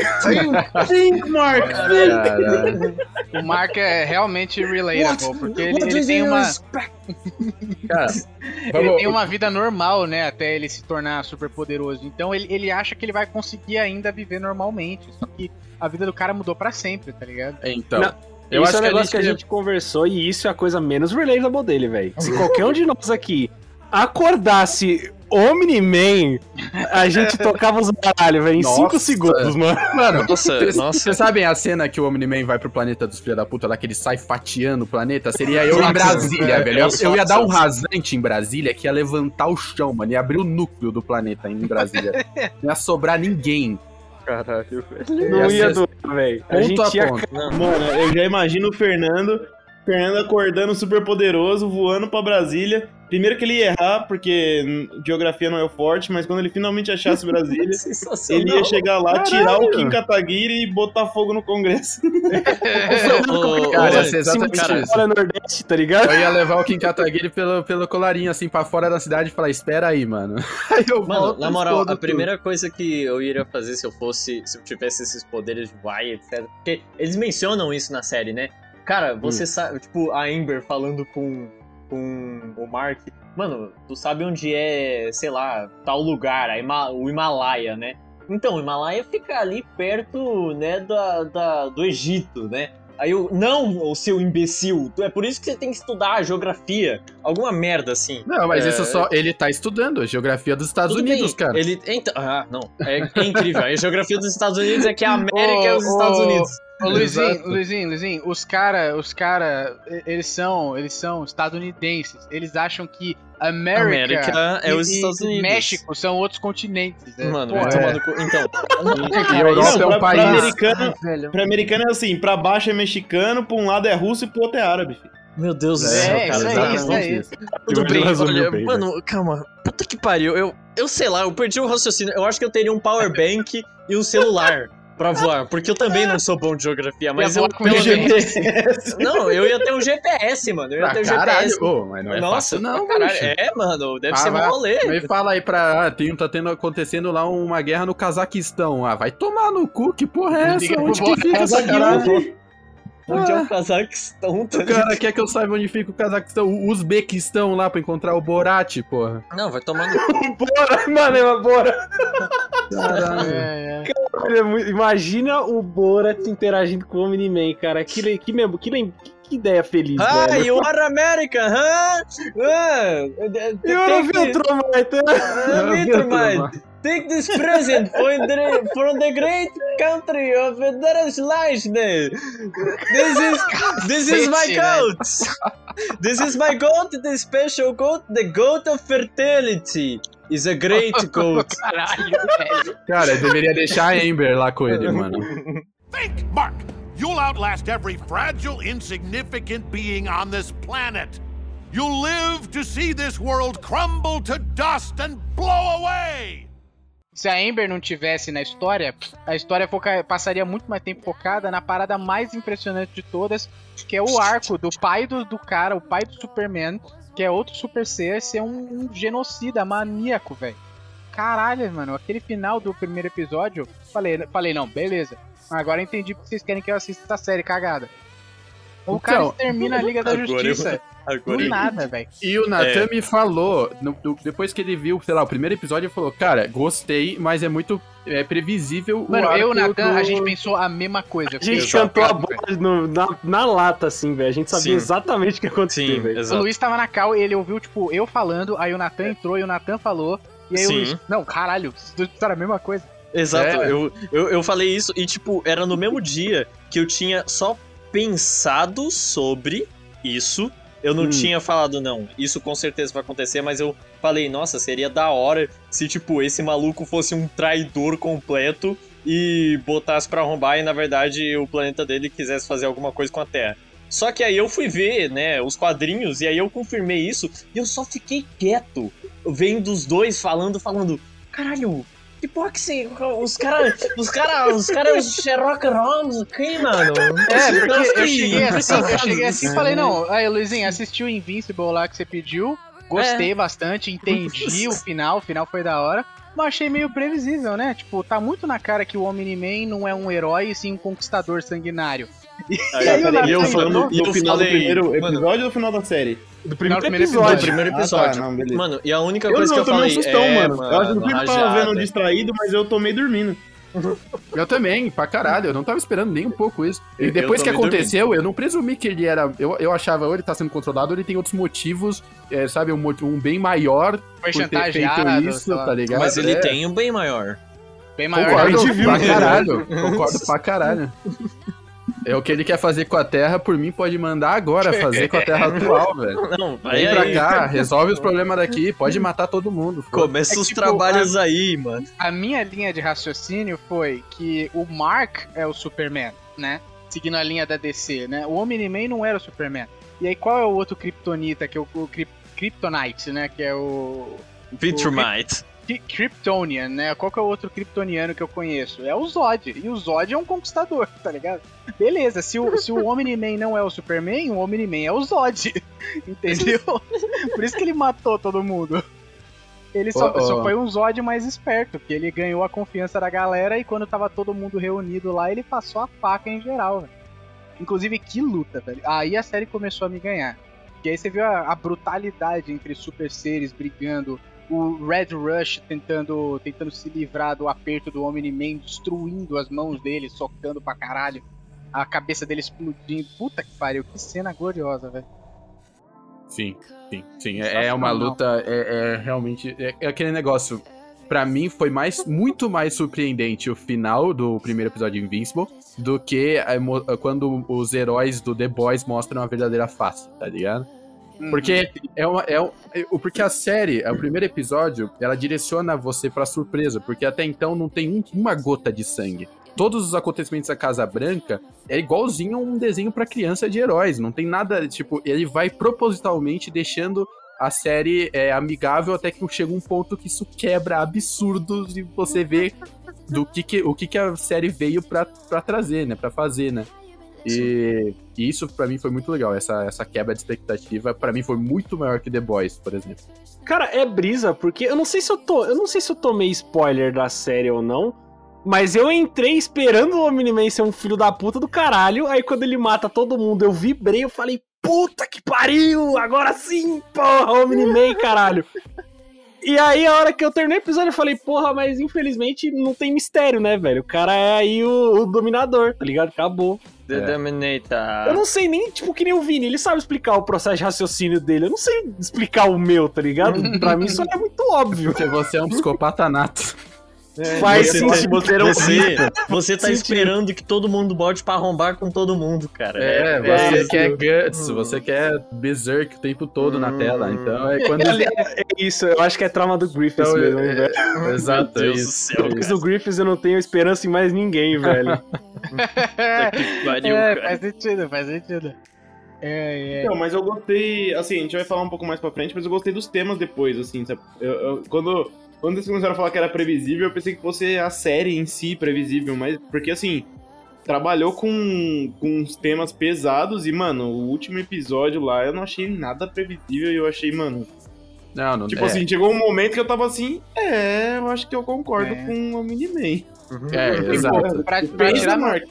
Think, Mark! Caralho. O Mark é realmente relatable, porque ele, what ele tem uma? Cara, ele tem uma vida normal, né, até ele se tornar super poderoso. Então ele, ele acha que ele vai conseguir ainda viver normalmente, só que a vida do cara mudou pra sempre, tá ligado? Então, Não, eu isso acho é um que a negócio que a gente- gente conversou e isso é a coisa menos relatable dele, velho. Se qualquer um de nós aqui acordasse Omni-Man, a gente [LAUGHS] tocava os baralho, velho, em Nossa. 5 segundos, mano. Mano, Nossa, vocês nossa. vocês sabem a cena que o Omni-Man vai pro planeta dos filha da puta lá, que ele sai fatiando o planeta? Seria eu em Brasília, É, velho. Eu, eu ia dar um rasante em Brasília que ia levantar o chão, mano. Ia abrir o núcleo do planeta em Brasília. [LAUGHS] Não ia sobrar ninguém. Caralho, velho. Não Ia ia ser doer, velho. A Ponto gente a ia. Mano, eu já imagino o Fernando, Fernando acordando super poderoso, voando pra Brasília. Primeiro que ele ia errar, porque geografia não é o forte, mas quando ele finalmente achasse Brasília, [LAUGHS] ele ia chegar lá, tirar Caralho. o Kim Kataguiri e botar fogo no Congresso. [LAUGHS] Cara, ô, ia ser exatamente cara, isso. Nordeste, tá ligado? Eu ia levar o Kim Kataguiri pelo, pelo colarinho, assim, pra fora da cidade e falar, espera aí, mano. [LAUGHS] Aí eu Mano, volto, na moral, a primeira coisa que eu iria fazer se eu fosse, se eu tivesse esses poderes de vai, etc. Porque eles mencionam isso na série, né? Cara, Hum. você sabe, tipo, a Amber falando com, com o Mark. Mano, tu sabe onde é, sei lá, tal lugar, a Hima- o Himalaia, né? Então, o Himalaia fica ali perto, né, da, da- do Egito, né? Aí eu, não, ô seu imbecil, é por isso que você tem que estudar geografia. Alguma merda assim. Não, mas É. isso só. Ele tá estudando a geografia dos Estados Tudo Unidos, bem, cara. Ele, então, ah, não, é, é incrível. A geografia dos Estados Unidos é que a América é os Estados ô, Unidos. Ô, Luizinho. Luizinho, Luizinho, os cara, os cara, eles são, eles são estadunidenses. Eles acham que América, América é e- os Estados Unidos. México são outros continentes. né? Mano, Pô, é. cu. Então, [LAUGHS] E a Europa Não, é um pra país. americano, velho. pra americano é assim, pra baixo é mexicano, pra um lado é russo e pro outro é árabe. filho. meu Deus do É, céu, isso cara. aí, exatamente. isso aí. isso. Tudo bem, olha, bem, mano, calma. Puta que pariu. Eu, eu sei lá, eu perdi o raciocínio. Eu acho que eu teria um power bank e um celular pra voar. Porque eu também não sou bom de geografia, mas eu. com pelo GPS. menos- Não, eu ia ter um GPS, mano. Eu ia Ah, ter um caralho, GPS. ô, mas não é Nossa, fácil não, caralho. bicho. É, mano, deve Ah, ser um rolê. Mas fala aí pra. Ah, tem, tá tendo, acontecendo lá uma guerra no Cazaquistão. Ah, vai tomar no cu, que porra é essa? Onde que fica essa Cazaquistão. caralho? Onde é Ah. o Cazaquistão, tá O cara quer que eu saiba onde fica o Cazaquistão, o Uzbequistão lá pra encontrar o Borat, porra. Não, vai tomar no [LAUGHS] cu. Bora, mano, é bora. Caralho. É, é. Olha, mu- Imagina o Borat interagindo com o Omni-Man, cara. Que, le- que, mem- que, lem- que- ideia feliz, Ah, velho. you are American, huh? Ah, Eu não vi o Tromite. Ah, Wintermine, take this present from the, from the great country of Deutschland. This is this is my goat. This is my goat, the special goat, the goat of fertility. Is a great goat. Caralho, velho. Cara, eu deveria deixar a Amber lá com ele, mano. [LAUGHS] Think, Mark! You'll outlast every fragile, insignificant being on this planet. You'll live to see this world crumble to dust and blow away! Se a Amber não tivesse na história, a história foca- passaria muito mais tempo focada na parada mais impressionante de todas, que é o arco do pai do, do cara, o pai do Superman, que é outro Super Ser, ser um, um genocida maníaco, velho. Caralho, mano, aquele final do primeiro episódio, falei, falei não, beleza. Agora entendi porque vocês querem que eu assista essa série cagada. O cara Então, termina a Liga da agora eu- Justiça. Agora Do nada, velho. E o Natan me falou, no- do- depois que ele viu, sei lá, o primeiro episódio, ele falou, cara, gostei, mas é muito é, previsível Mano, o eu e o Natan, do- a gente pensou a mesma coisa. A gente Exato, cantou a bola no- na, na lata, assim, velho. A gente sabia Sim. exatamente o que ia acontecer, Sim, velho. O. Luiz tava na cal e ele ouviu, tipo, eu falando, aí o Natan entrou e o Natan falou. E aí Sim. o Luiz, não, caralho, pensaram a mesma coisa. Exato, É. eu, eu, eu falei isso e, tipo, era no mesmo dia que eu tinha só pensado sobre isso. Eu não Hum. tinha falado, não, isso com certeza vai acontecer, mas eu falei, nossa, seria da hora se, tipo, esse maluco fosse um traidor completo e botasse pra arrombar e, na verdade, o planeta dele quisesse fazer alguma coisa com a Terra. Só que aí eu fui ver, né, os quadrinhos, e aí eu confirmei isso, e eu só fiquei quieto, vendo os dois falando, falando, caralho, que porra que você. Os caras. Os caras. Os caras. Os Sherlock Holmes aqui, mano. É, porque eu cheguei assim, eu cheguei assim e falei, não, aí Luizinho, assisti o Invincible lá que você pediu, gostei bastante, entendi o final, o final foi da hora. Mas achei meio previsível, né? Tipo, tá muito na cara que o Omni-Man não é um herói, e sim um conquistador sanguinário. Aí, [LAUGHS] aí o e eu Nathan falando. no, E no eu final falei. do primeiro mano, episódio ou no final da série? Do primeiro, primeiro episódio. do primeiro Ah, tá, episódio. não, beleza. Mano, e a única Eu coisa não, eu que eu tomei falei. um sustão, é, mano. Eu acho que eu tava vendo distraído, mas eu tomei dormindo. Eu também, pra caralho, eu não tava esperando nem um pouco isso. E Eu- depois eu que aconteceu, eu não presumi que ele era. Eu, eu achava, ou ele tá sendo controlado, ou ele tem outros motivos, é, sabe, um, um bem maior Foi por ter feito isso, tá ligado? Mas ele É. tem um bem maior. bem maior. Concordo a gente viu, pra né? caralho. Concordo pra caralho. [LAUGHS] É o que ele quer fazer com a Terra, por mim pode mandar agora [LAUGHS] fazer com a Terra atual, velho. Não, vai Vem pra aí. cá, resolve os problemas daqui, pode matar todo mundo. foda. Começa É os tipo, trabalhos aí, mano. A minha linha de raciocínio foi que o Mark é o Superman, né? Seguindo a linha da DC, né? O Omni-Man não era o Superman. E aí qual é o outro Kryptonita, que é o, o Kryp- Kryptonite, né? Que é o... Vitrumite. Kryptonian, né? Qual que é o outro Kryptoniano que eu conheço? É o Zod. E o Zod é um conquistador, [LAUGHS] tá ligado? Beleza, se o, se o Omni-Man não é o Superman, o Omni-Man é o Zod. [LAUGHS] Entendeu? [LAUGHS] Por isso que ele matou todo mundo. Ele só, Ó, ó. só foi um Zod mais esperto, porque ele ganhou a confiança da galera e quando tava todo mundo reunido lá, ele passou a faca em geral, velho. Inclusive, que luta, velho. Aí a série começou a me ganhar. E aí você viu a, a brutalidade entre super seres brigando, o Red Rush tentando, tentando se livrar do aperto do Omni-Man, destruindo as mãos dele, socando pra caralho. a cabeça dele explodindo. Puta que pariu, que cena gloriosa, velho. Sim, sim, sim. É, é uma luta, é, é realmente. É, é aquele negócio. Pra mim, foi mais, muito mais surpreendente o final do primeiro episódio de Invincible do que a quando os heróis do The Boys mostram a verdadeira face, tá ligado? Porque é uma. É, um- é- porque a série, o primeiro episódio, ela direciona você pra surpresa, porque até então não tem um- uma gota de sangue. Todos os acontecimentos da Casa Branca é igualzinho a um desenho pra criança de heróis. Não tem nada, tipo, ele vai propositalmente deixando a série é, amigável até que chega um ponto que isso quebra absurdos e você vê [LAUGHS] do que, que o que, que a série veio pra, pra trazer, né? Pra fazer, né? E, e isso pra mim foi muito legal. Essa, essa quebra de expectativa pra mim foi muito maior que The Boys, por exemplo. Cara, é brisa, porque eu não sei se eu tô. Eu não sei se eu tomei spoiler da série ou não. Mas eu entrei esperando o Omni-Man ser um filho da puta do caralho. Aí quando ele mata todo mundo, eu vibrei, eu falei, puta que pariu! Agora sim, porra, Omni-Man, caralho! E aí, a hora que eu terminei o episódio, eu falei, porra, mas infelizmente não tem mistério, né, velho? O cara é aí o, o dominador, tá ligado? Acabou. The É. Dominator. Eu não sei nem, tipo, que nem o Vini, ele sabe explicar o processo de raciocínio dele. Eu não sei explicar o meu, tá ligado? [LAUGHS] Pra mim isso é muito óbvio. Porque você é um psicopata nato. Faz você, sentido. você, era um você, você tá Sentido. esperando que todo mundo bote pra arrombar com todo mundo, cara. É, é, você é, quer guts, você quer berserk o tempo todo na tela. Então é quando. [LAUGHS] É isso, eu acho que é trauma do Griffiths Então, mesmo, é- hein, velho. [LAUGHS] Exato, é Deus do isso. céu, Depois do Griffiths eu não tenho esperança em mais ninguém, [LAUGHS] velho. que pariu, é, faz sentido, faz sentido. É, é. Então, mas eu gostei, assim, a gente vai falar um pouco mais pra frente, mas eu gostei dos temas depois, assim, sabe? Eu, eu- quando, quando eles começaram a falar que era previsível, eu pensei que fosse a série em si previsível, mas porque, assim, trabalhou com, com uns temas pesados e, mano, o último episódio lá eu não achei nada previsível e eu achei, mano, Não, não tipo é, assim, chegou um momento que eu tava assim, é, eu acho que eu concordo É. com o Miniman. É, Tipo, exato. pra, pra Pensa, tirar meu,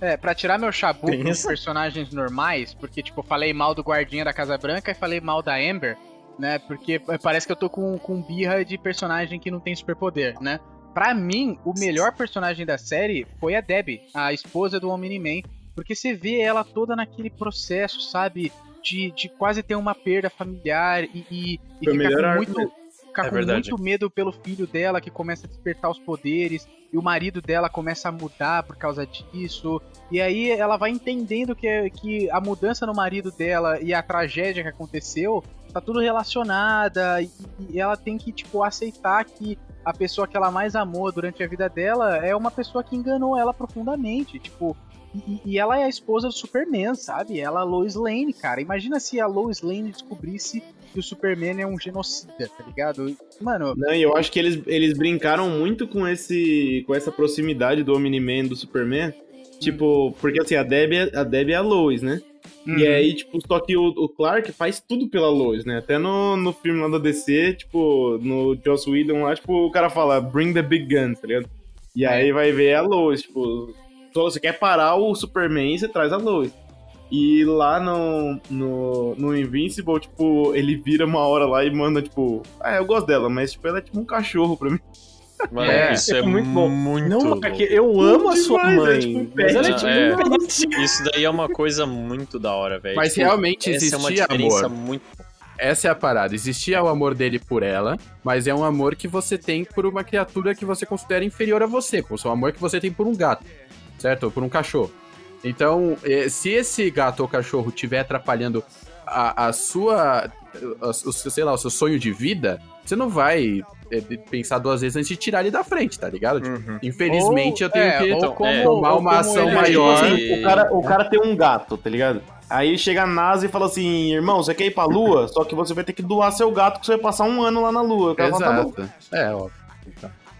é, pra tirar meu chabu personagens normais, porque, tipo, eu falei mal do guardinha da Casa Branca e falei mal da Amber, né? Porque parece que eu tô com, com birra de personagem que não tem superpoder, né? Pra mim, o melhor personagem da série foi a Debbie, a esposa do Omni-Man, porque você vê ela toda naquele processo, sabe? De, de quase ter uma perda familiar e, e, e ficar com muito, mesmo. Ficar É com verdade. muito medo pelo filho dela que começa a despertar os poderes e o marido dela começa a mudar por causa disso. E aí ela vai entendendo que, que a mudança no marido dela e a tragédia que aconteceu tá tudo relacionada e, e ela tem que tipo aceitar que a pessoa que ela mais amou durante a vida dela é uma pessoa que enganou ela profundamente, tipo e, e ela é a esposa do Superman, sabe? Ela é a Lois Lane, cara. Imagina se a Lois Lane descobrisse que o Superman é um genocida, tá ligado? Mano, Não, e eu acho que eles, eles brincaram muito com esse com essa proximidade do Omni-Man e do Superman. Tipo, porque assim, a Debbie, é- a Debbie é a Lois, né? Uhum. E aí, tipo, só que o, o Clark faz tudo pela Lois, né? Até no, no filme lá da DC, tipo, no Joss Whedon lá, tipo, o cara fala, bring the big guns, tá ligado? E aí vai ver a Lois, tipo, você quer parar o Superman e você traz a Lois. E lá no, no, no Invincible, tipo, ele vira uma hora lá e manda, tipo, ah, eu gosto dela, mas, tipo, ela é tipo um cachorro pra mim. Mano, É, isso é, é muito muito bom. bom. Não, Mark, eu amo a sua demais, é mãe. tipo um mas ela é tipo É. um. Isso daí é uma coisa muito da hora, velho. Mas Tipo, realmente essa é uma existia diferença amor. muito. Essa é a parada. Existia o amor dele por ela, mas é um amor que você tem por uma criatura que você considera inferior a você, como o amor que você tem por um gato, certo? Ou por um cachorro. Então, eh, se esse gato ou cachorro estiver atrapalhando a, a sua. a- o seu, sei lá, o seu sonho de vida, você não vai eh, pensar duas vezes antes de tirar ele da frente, tá ligado? Tipo, Uhum. Infelizmente, eu tenho é, que ou como- tomar ou uma ação maior. Tipo E- assim, o, cara, o cara tem um gato, tá ligado? Aí chega a NASA e fala assim, irmão, você quer ir pra Lua? Só que você vai ter que doar seu gato que você vai passar um ano lá na Lua. O cara fala, tá bom. Exato. É, óbvio.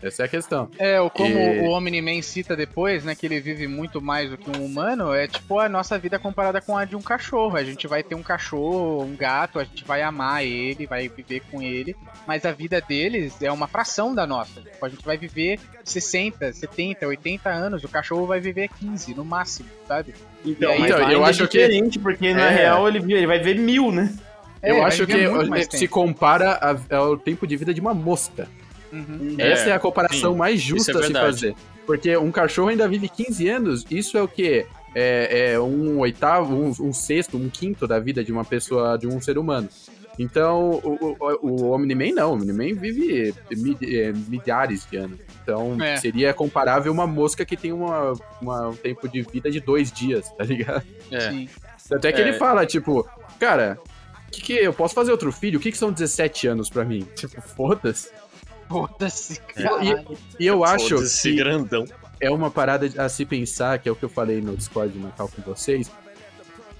Essa é a questão. É, ou como E- o Omni-Man cita depois, né, que ele vive muito mais do que um humano, é tipo a nossa vida comparada com a de um cachorro. A gente vai ter um cachorro, um gato, a gente vai amar ele, vai viver com ele, mas a vida deles é uma fração da nossa. Tipo, a gente vai viver 60, 70, 80 anos, o cachorro vai viver 15 no máximo, sabe? Então, E aí, então, eu acho é que- diferente, porque na É. real ele, ele vai ver mil, né? É, eu acho que se tempo. compara a- ao tempo de vida de uma mosca. Uhum. Essa é a É, comparação sim, mais isso justa é a se fazer. Porque um cachorro ainda vive 15 anos, isso é o quê? é, é um oitavo, um, um sexto, um quinto da vida de uma pessoa, de um ser humano. Então, o, o, o Omni-Man não, o Omni-Man vive mi- é, milhares de anos. Então, É. seria comparável a uma mosca que tem uma, uma- um tempo de vida de dois dias, tá ligado? É. Sim. Tanto é que É. ele fala, tipo, cara, que que eu posso fazer outro filho? O que, que são 17 anos pra mim? Tipo, foda-se. Foda-se, E- caralho. E eu acho Foda-se, que grandão. é uma parada a se pensar, que é o que eu falei no Discord de Natal com vocês,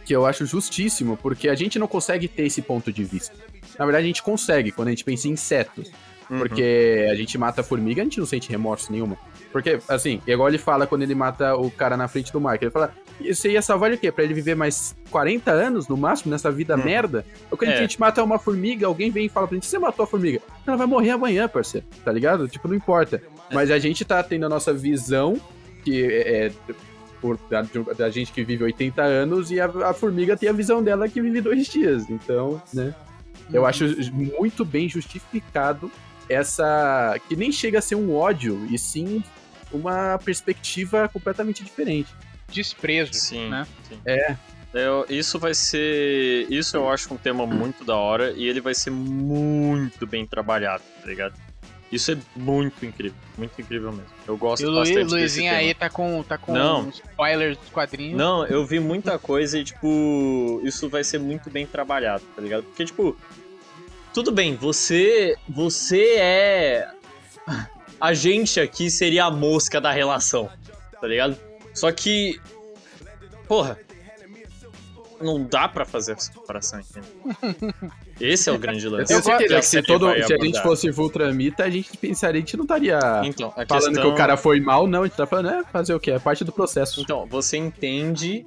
que eu acho justíssimo, porque a gente não consegue ter esse ponto de vista. Na verdade, a gente consegue quando a gente pensa em insetos. Uhum. Porque a gente mata a formiga, a gente não sente remorso nenhum. Porque, assim, igual ele fala quando ele mata o cara na frente do Mark. Ele fala, "E você ia salvar ele o quê? Pra ele viver mais 40 anos, no máximo, nessa vida Uhum. merda? Ou quando É. a gente mata uma formiga, alguém vem e fala pra gente, você matou a formiga? Ela vai morrer amanhã, parceiro, tá ligado? Tipo, não importa. Mas a gente tá tendo a nossa visão, que é... é por, da, da gente que vive 80 anos, e a, a formiga tem a visão dela que vive dois dias. Então, né? Eu acho muito bem justificado essa. que nem chega a ser um ódio, e sim uma perspectiva completamente diferente. Desprezo, Sim. né? sim. É. Eu- isso vai ser. Isso eu acho um tema muito da hora e ele vai ser muito bem trabalhado, tá ligado? Isso é muito incrível, muito incrível mesmo. Eu gosto E o bastante Luiz, desse Luizinho aí tá com, tá com Não. spoilers dos quadrinhos. Não, eu vi muita coisa e, tipo, isso vai ser muito bem trabalhado, tá ligado? Porque, tipo, tudo bem, você. Você é. A gente aqui seria a mosca da relação, tá ligado? Só que. Porra. Não dá pra fazer essa comparação, entendeu? Esse é o grande [LAUGHS] Eu lance. tenho certeza a que se, todo, vai se a gente fosse Vultramita, a gente pensaria, a gente não estaria Então, falando questão... que o cara foi mal, não. A gente tá falando, é, fazer o quê? É parte do processo. Então, você entende.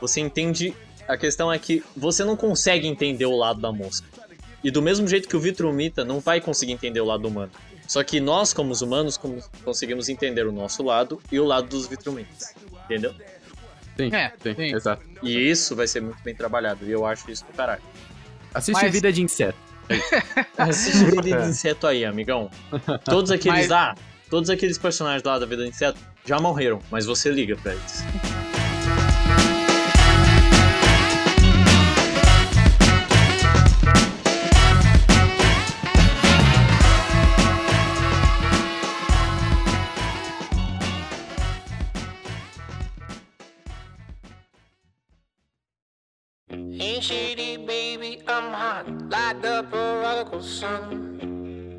Você entende. A questão é que você não consegue entender o lado da mosca. E do mesmo jeito que o Vitrumita não vai conseguir entender o lado humano. Só que nós, como os humanos, como- conseguimos entender o nosso lado e o lado dos Vitrumitas. Entendeu? Sim, É, sim, sim. exato. E isso vai ser muito bem trabalhado. E eu acho isso do caralho. Assiste Mas- Vida de Inseto. [LAUGHS] Assiste Vida de Inseto aí, amigão. Todos aqueles Mas- lá, todos aqueles personagens lá da Vida de Inseto já morreram, mas você liga pra eles. Ain't shady, baby, I'm hot like the prodigal son.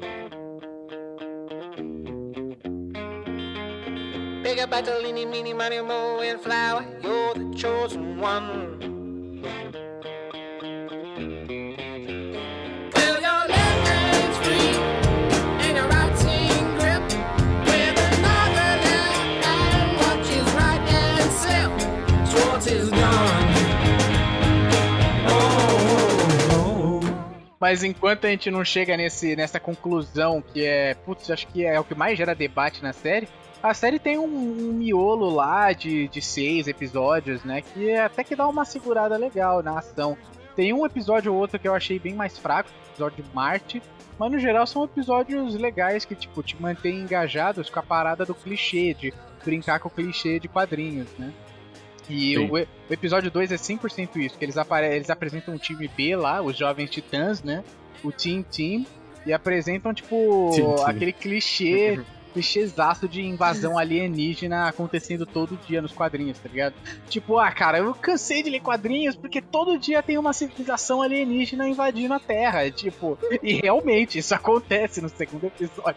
Big up Bartolini, meeny, money, mo, and flower, you're the chosen one. Mas enquanto a gente não chega nesse, nessa conclusão que é, putz, acho que é o que mais gera debate na série, a série tem um, um miolo lá de, de seis episódios, né? Que é até que dá uma segurada legal na ação. Tem um episódio ou outro que eu achei bem mais fraco, episódio de Marte, mas no geral são episódios legais que, tipo, te mantêm engajados com a parada do clichê, de brincar com o clichê de quadrinhos, né? E Sim. o, o episódio 2 é 100% isso, que eles, apare eles apresentam o time B lá, os jovens titãs, né? O Team Team, e apresentam, tipo, Team Team. aquele clichê, clichêzaço de invasão alienígena acontecendo todo dia nos quadrinhos, tá ligado? Tipo, ah, cara, eu cansei de ler quadrinhos porque todo dia tem uma civilização alienígena invadindo a Terra. é Tipo, e realmente isso acontece no segundo episódio.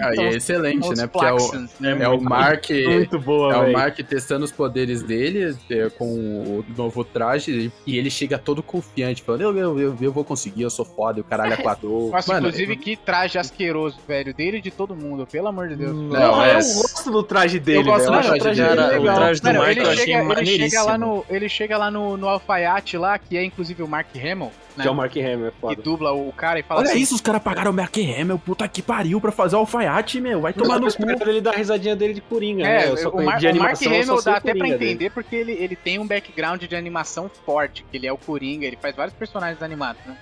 Ah, e é excelente, né? Porque é o, Plaxons, né? é o Mark. Muito boa, É o velho. Mark testando os poderes dele é, com o novo traje e ele chega todo confiante, falando: Eu, eu, eu, eu vou conseguir, eu sou foda, o caralho é quatro. Nossa, Mano, inclusive, que traje asqueroso, velho. Dele e de todo mundo, pelo amor de Deus. Não, Não, é- eu gosto do traje dele, Eu gosto velho. do traje o traje dele. Cara, o legal. traje do Mano, Mark ele, eu achei chega, ele chega maneiríssimo. lá no ele chega lá no, no alfaiate lá, que é inclusive o Mark Hamill, né? Que é o Mark Hamill, é que foda. dubla o cara e fala Olha assim, isso, os caras pagaram o Mark Hamill, puta que pariu, pra fazer o alfaiate, meu. Vai tomar no cu. ele dar a risadinha dele de Coringa, É, né? Eu só o, Mar de o Mark animação, eu só Hamill dá o até pra Coringa dele. entender porque ele, ele tem um background de animação forte, que ele é o Coringa, ele faz vários personagens animados, né?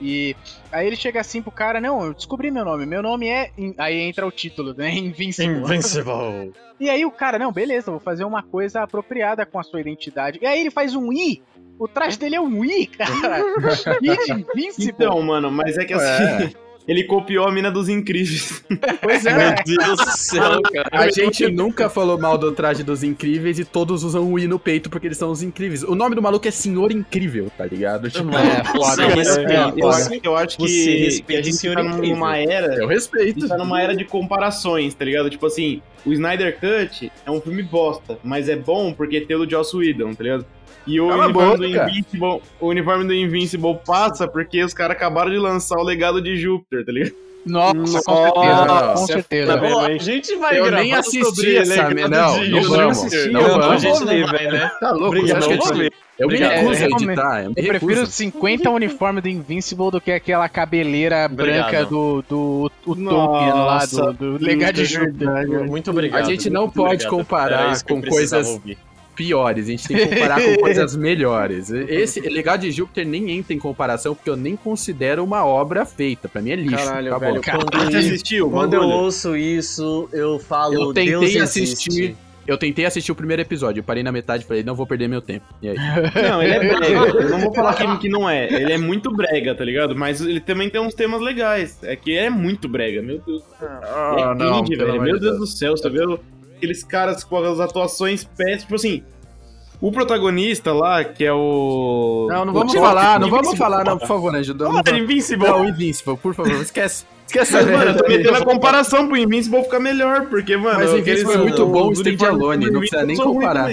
E aí ele chega assim pro cara, não, eu descobri meu nome, meu nome é. Aí entra o título, né? [LAUGHS] Invincible. Invincible. E aí o cara, não, beleza, vou fazer uma coisa apropriada com a sua identidade. E aí ele faz um I. O traje dele é um I, cara. I [LAUGHS] de [LAUGHS] Invincible. Então, mano, mas é que assim. Ele copiou a mina dos incríveis. [LAUGHS] pois é. Meu Deus do [LAUGHS] céu, cara. A gente nunca falou mal do traje dos incríveis e todos usam o I no peito porque eles são os incríveis. O nome do maluco é Senhor Incrível, tá ligado? Tipo, É, foda. [LAUGHS] É, eu, acho, eu acho que, que a gente Senhor tá numa era. eu A respeito. gente tá numa era de comparações, tá ligado? Tipo assim, o Snyder Cut é um filme bosta, mas é bom porque tem o do Joss Whedon, tá ligado? E o Cala a uniforme, do boca. Invincible, o uniforme do Invincible passa porque os caras acabaram de lançar o legado de Júpiter, tá ligado? Nossa, com certeza. Com certeza. hein? a gente vai Eu gravar nem assisti sobre essa me- não, de não vamos, Não, não a vamos. gente nem vai, né? Tá louco, Obrigado, que vamos ver. Eu me recuso a editar. Eu me Eu prefiro recuso. 50 uniformes do Invincible do que aquela cabeleira Obrigado. branca do, do Utopian lá, do, do Legado de é Júpiter. Muito obrigado. A gente não pode obrigado. comparar eu com coisas- ouvir. Piores, a gente tem que comparar com [LAUGHS] coisas melhores. Esse Legado de Júpiter nem entra em comparação porque eu nem considero uma obra feita. Pra mim é lixo. Caralho, tá velho, quando, Você assistiu? o quando eu ouço isso, eu falo, Eu tentei Deus assistir. existe. Eu tentei assistir o primeiro episódio, eu parei na metade e falei, não vou perder meu tempo. E aí? [LAUGHS] Não, ele é brega. Eu não vou falar que, que não é. Ele é muito brega, tá ligado? Mas ele também tem uns temas legais. É que é muito brega, meu Deus. Ah, é indie, velho. Meu Deus do céu, você viu? Aqueles caras com as atuações péssimas. Tipo assim, o protagonista lá, que é o. Não, não o vamos Chuck falar, não Invincible, vamos falar, não, por favor, Anjo. Não, Fala, Invincible. não, Invincible, por favor, esquece. [LAUGHS] Esquece Mas, mano, eu tô metendo a comparação pro Invincible ficar melhor, porque, mano. Mas o aqueles- Invincible é muito bom, o Stand uniformes Alone, do não precisa nem comparar.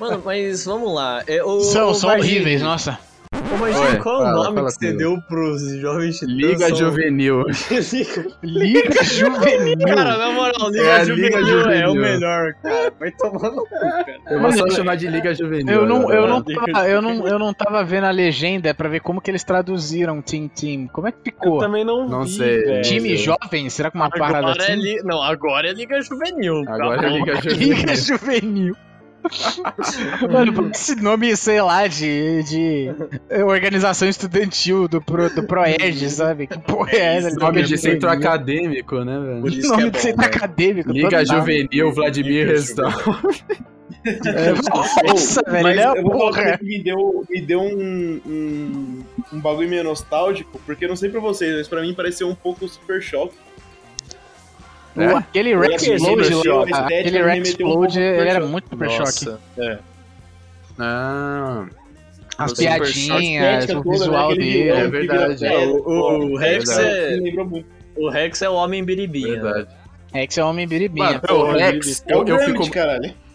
Mano, mas vamos lá. É, o, São, o são horríveis, nossa. Ô, Varginho, Oi, qual é o nome fala que você comigo. deu pros jovens titãs? Liga São- Juvenil. [LAUGHS] Liga Juvenil. Cara, na moral, Liga É a Liga Juvenil é o Juvenil. melhor, cara. Vai tomar no cu, cara. Eu vou só chamar de Liga Juvenil. Eu não, eu, não tava, eu, não, eu não tava vendo a legenda pra ver como que eles traduziram Team Team. Como é que Eu ficou? também não, Não vi, sei. velho. Time jovem? Será que uma parada Agora é assim? li... Não, agora é Liga Juvenil. Agora é Acabou. Liga Liga Juvenil. [LAUGHS] Mano, esse nome, sei lá, de, de organização estudantil do, Pro, do Proerd, [LAUGHS] sabe? Que porra é essa? Esse nome de centro Juvenil. acadêmico, né, velho? Por isso Nome é de bom, centro velho. acadêmico. Liga. Juvenil, Vladimir Restão. É, [LAUGHS] Nossa, velho, Mas é eu vou falar que me deu, me deu um, um, um bagulho meio nostálgico, porque eu não sei pra vocês, mas pra mim pareceu um pouco Super Choque. É? O- Aquele Rex Explode lá, aquele Rex um Explode, ele era muito Super Choque. Nossa, é. Ah, As O piadinhas, o visual né? Aquele dele. é verdade. É, o- o. Rex é-. O Rex é o homem biribinha. né? verdade. Rex é homem biribinha. Mano, o Rex, É o eu, eu, Gambit, fico,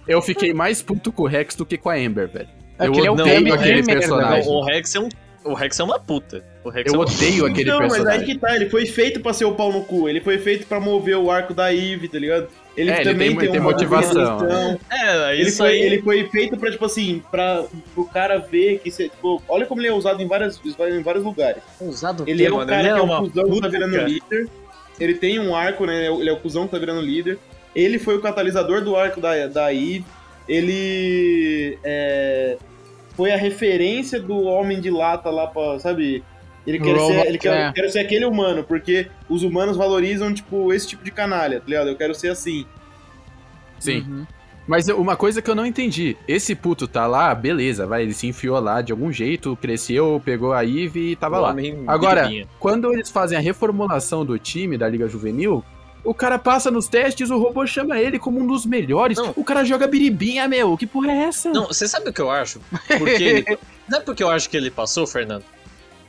eu fiquei mais puto com o Rex do que com a Amber, velho. Aquele é o eu odeio Gambit aquele personagem. Não, o Rex é um. O Rex é uma puta. O Rex Eu é um... odeio aquele Não, mas aí personagem. que tá, ele foi feito pra ser o pau no cu. Ele foi feito pra mover o arco da Eve, tá ligado? Ele É, ele também tem- tem uma motivação, organização. É, Ele isso foi, aí. ele foi feito pra, tipo assim, pra o cara ver que, cê, tipo, olha como ele é usado em, várias, em vários lugares. Usado Ele é o mano? cara Ele é que é uma o cuzão que tá virando cara. líder. Ele tem um arco, né? Ele é o cuzão que tá virando líder. Ele foi o catalisador do arco da, da Eve. Ele é, foi a referência do Homem de Lata lá pra, sabe? Ele quer, Robot, ser, ele quer, é. quer ser aquele humano, porque os humanos valorizam, tipo, esse tipo de canalha, tá ligado? Eu quero ser assim. Sim. Uhum. Mas uma coisa que eu não entendi. Esse puto tá lá, beleza, vai, ele se enfiou lá de algum jeito, cresceu, pegou a Eve e tava o lá. Agora, quando eles fazem a reformulação do time da Liga Juvenil, o cara passa nos testes, o robô chama ele como um dos melhores. Não. O cara joga biribinha, meu. Que porra é essa? Não, você sabe o que eu acho? Porque ele... [LAUGHS] Sabe por que eu acho que ele passou, Fernando?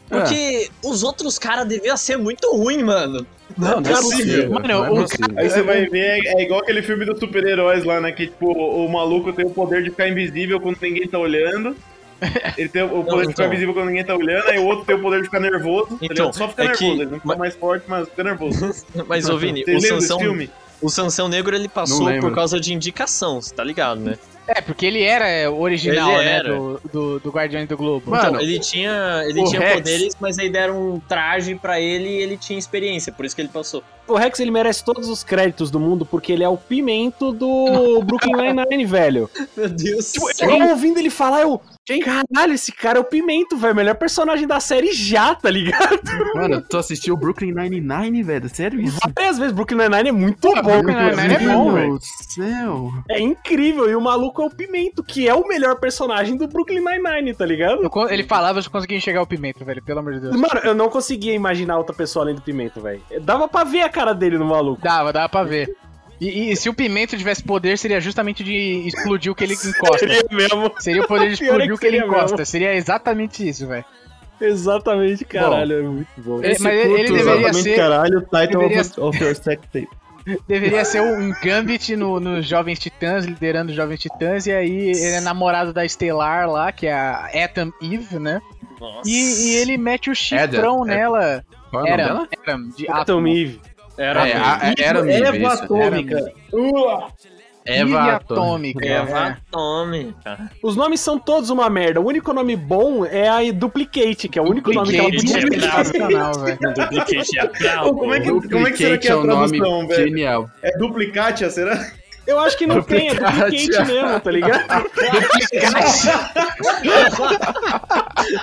Porque os outros caras deviam ser muito ruim, mano. não, não é possível. Mano, não é possível. Aí você vai ver, é igual aquele filme dos super-heróis lá, né? Que, tipo, o, o maluco tem o poder de ficar invisível quando ninguém tá olhando. [LAUGHS] Ele tem o poder de ficar então. invisível quando ninguém tá olhando, aí o outro tem o poder de ficar nervoso. Então? Só fica é nervoso, que- ele não fica mas- mais forte, mas fica nervoso. [LAUGHS] Mas, ô Vini, o Sansão, filme? o Sansão Negro ele passou Não por causa de indicação, você tá ligado, né? É, porque ele era é, o original, Ele né, era. do, do, do Guardiões do Globo. Mano, então, ele tinha, ele tinha Rex- poderes, mas aí deram um traje pra ele e ele tinha experiência, por isso que ele passou. O Rex ele merece todos os créditos do mundo porque ele é o pimento do Brooklyn Nine-Nine, velho. [LAUGHS] Meu Deus do Tipo, céu. eu ouvindo ele falar, eu. Caralho, esse cara é o pimento, velho. Melhor personagem da série já, tá ligado? [LAUGHS] Mano, tu assistiu o Brooklyn Nine-Nine, velho? Sério isso? Várias vezes, Brooklyn Nine-Nine é muito bom. Brooklyn Nine-Nine é inclusive. bom, Meu velho. Deus do céu. É incrível. E o maluco é o pimento, que é o melhor personagem do Brooklyn Nine-Nine, tá ligado? Eu ele falava, eu consegui enxergar o pimenta, velho, pelo amor de Deus. Mano, eu não conseguia imaginar outra pessoa além do pimento, velho. Dava pra ver a cara dele no maluco. Dava, dava pra ver. E, e se o pimento tivesse poder, seria justamente de explodir o que ele encosta. Seria mesmo. Seria o poder de [LAUGHS] é explodir que o que ele encosta. mesmo. Seria exatamente isso, velho. Exatamente, caralho. é muito bom. Ele- mas ele, ele deveria Exatamente, ser. caralho, o title deveria- of, your sex tape. Deveria ser um Gambit no- nos Jovens Titãs, liderando os Jovens Titãs, e aí ele é namorado da Estelar lá, que é a Atom Eve, né? Nossa. E, e ele mete o chifrão Adam, nela. Qual é o nome Era, dela? era de Atom. Eve. Era É, a- a- era amiga, Eva isso. atômica. Ua! Eva Atômica. Eva é. Atômica. Os nomes são todos uma merda. O único nome bom é a Duplicate, que é o único nome que ela Duplicate podia é sensacional, [LAUGHS] velho. Duplicate é Pô, como é que, como é que será que é a um nome tradução, velho? genial. É duplicatia, será? Eu acho que não tem, é Duplicate. Duplicate mesmo, tá ligado?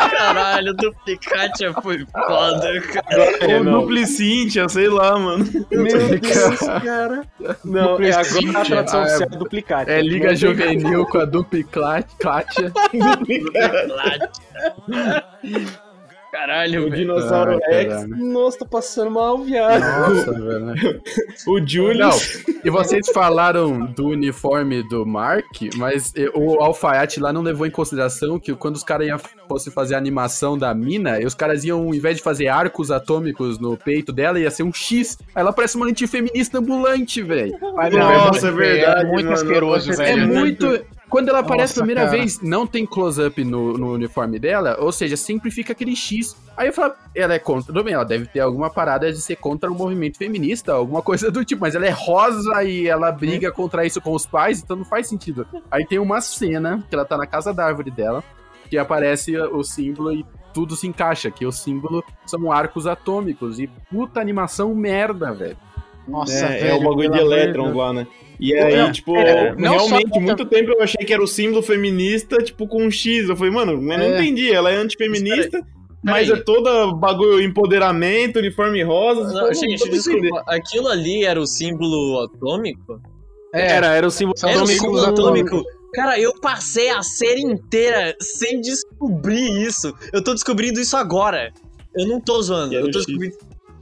Caralho, duplicate foi foda, cara. É, Ou duplicintia, sei lá, mano. Meu Deus, cara. Não, é agora a tradução Ah, é- oficial é Duplicate. É Liga Juvenil com a Duplicate. [LAUGHS] Caralho, O dinossauro Ai, Rex. caralho. Nossa, tô passando mal, viado. Nossa, velho. [LAUGHS] O Não, Julius. e vocês falaram do uniforme do Mark, mas eh, o alfaiate lá não levou em consideração que quando os caras iam fosse fazer a animação da mina, e os caras iam, ao invés de fazer arcos atômicos no peito dela, ia ser um X. Aí ela parece uma antifeminista ambulante, velho. Não, Nossa, é muito- verdade, É muito mano. asqueroso, É É velho. muito. Quando ela aparece a Nossa, primeira cara. vez, não tem close-up no, no uniforme dela, ou seja, sempre fica aquele X. Aí eu falo, ela é contra. Tudo bem, ela deve ter alguma parada de ser contra o movimento feminista, alguma coisa do tipo, mas ela é rosa e ela briga contra isso com os pais, então não faz sentido. Aí tem uma cena que ela tá na casa da árvore dela, que aparece o símbolo e tudo se encaixa, que o símbolo são arcos atômicos. E puta animação merda, velho. Nossa, É, é velho, o bagulho de Deus. lá, né? E aí, tipo, é, não realmente, só- muito tempo eu achei que era o símbolo feminista, tipo, com um X. Eu falei, mano, mas não É. entendi. Ela é antifeminista, mas é toda bagulho empoderamento, uniforme rosa. Não, não gente, desculpa. Aquilo ali era o símbolo atômico? É, Era, era o símbolo Era o atômicos, símbolo atômicos. atômico. Cara, eu passei a série inteira sem descobrir isso. Eu tô descobrindo isso agora. Eu não tô zoando. Eu tô o X. descobrindo.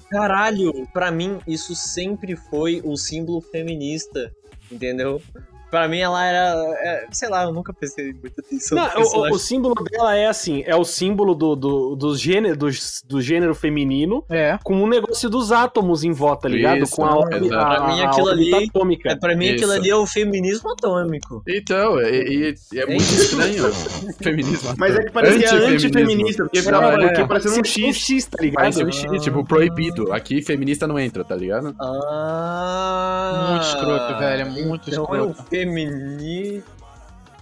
Caralho, pra mim isso sempre foi o símbolo feminista. Entendeu? Pra mim ela era. é, sei lá, eu nunca prestei muita atenção Não, o- o, símbolo dela é assim, é o símbolo do, do, do, gênero, do, do gênero feminino é. com um negócio dos átomos em volta, tá ligado? Isso, com a, a, exato. a, Pra mim, aquilo órbita ali- atômica. É, pra mim aquilo Isso. ali é o feminismo atômico. Então, e, e é muito estranho o [LAUGHS] feminismo. Mas é que parecia antifeminista, porque Não, ficava é. aqui parecendo um Parecia X. tá ligado? Um X, tipo, proibido. Aqui feminista não entra, tá ligado? Ah. Muito escroto, velho, é muito então é escroto. Feminino.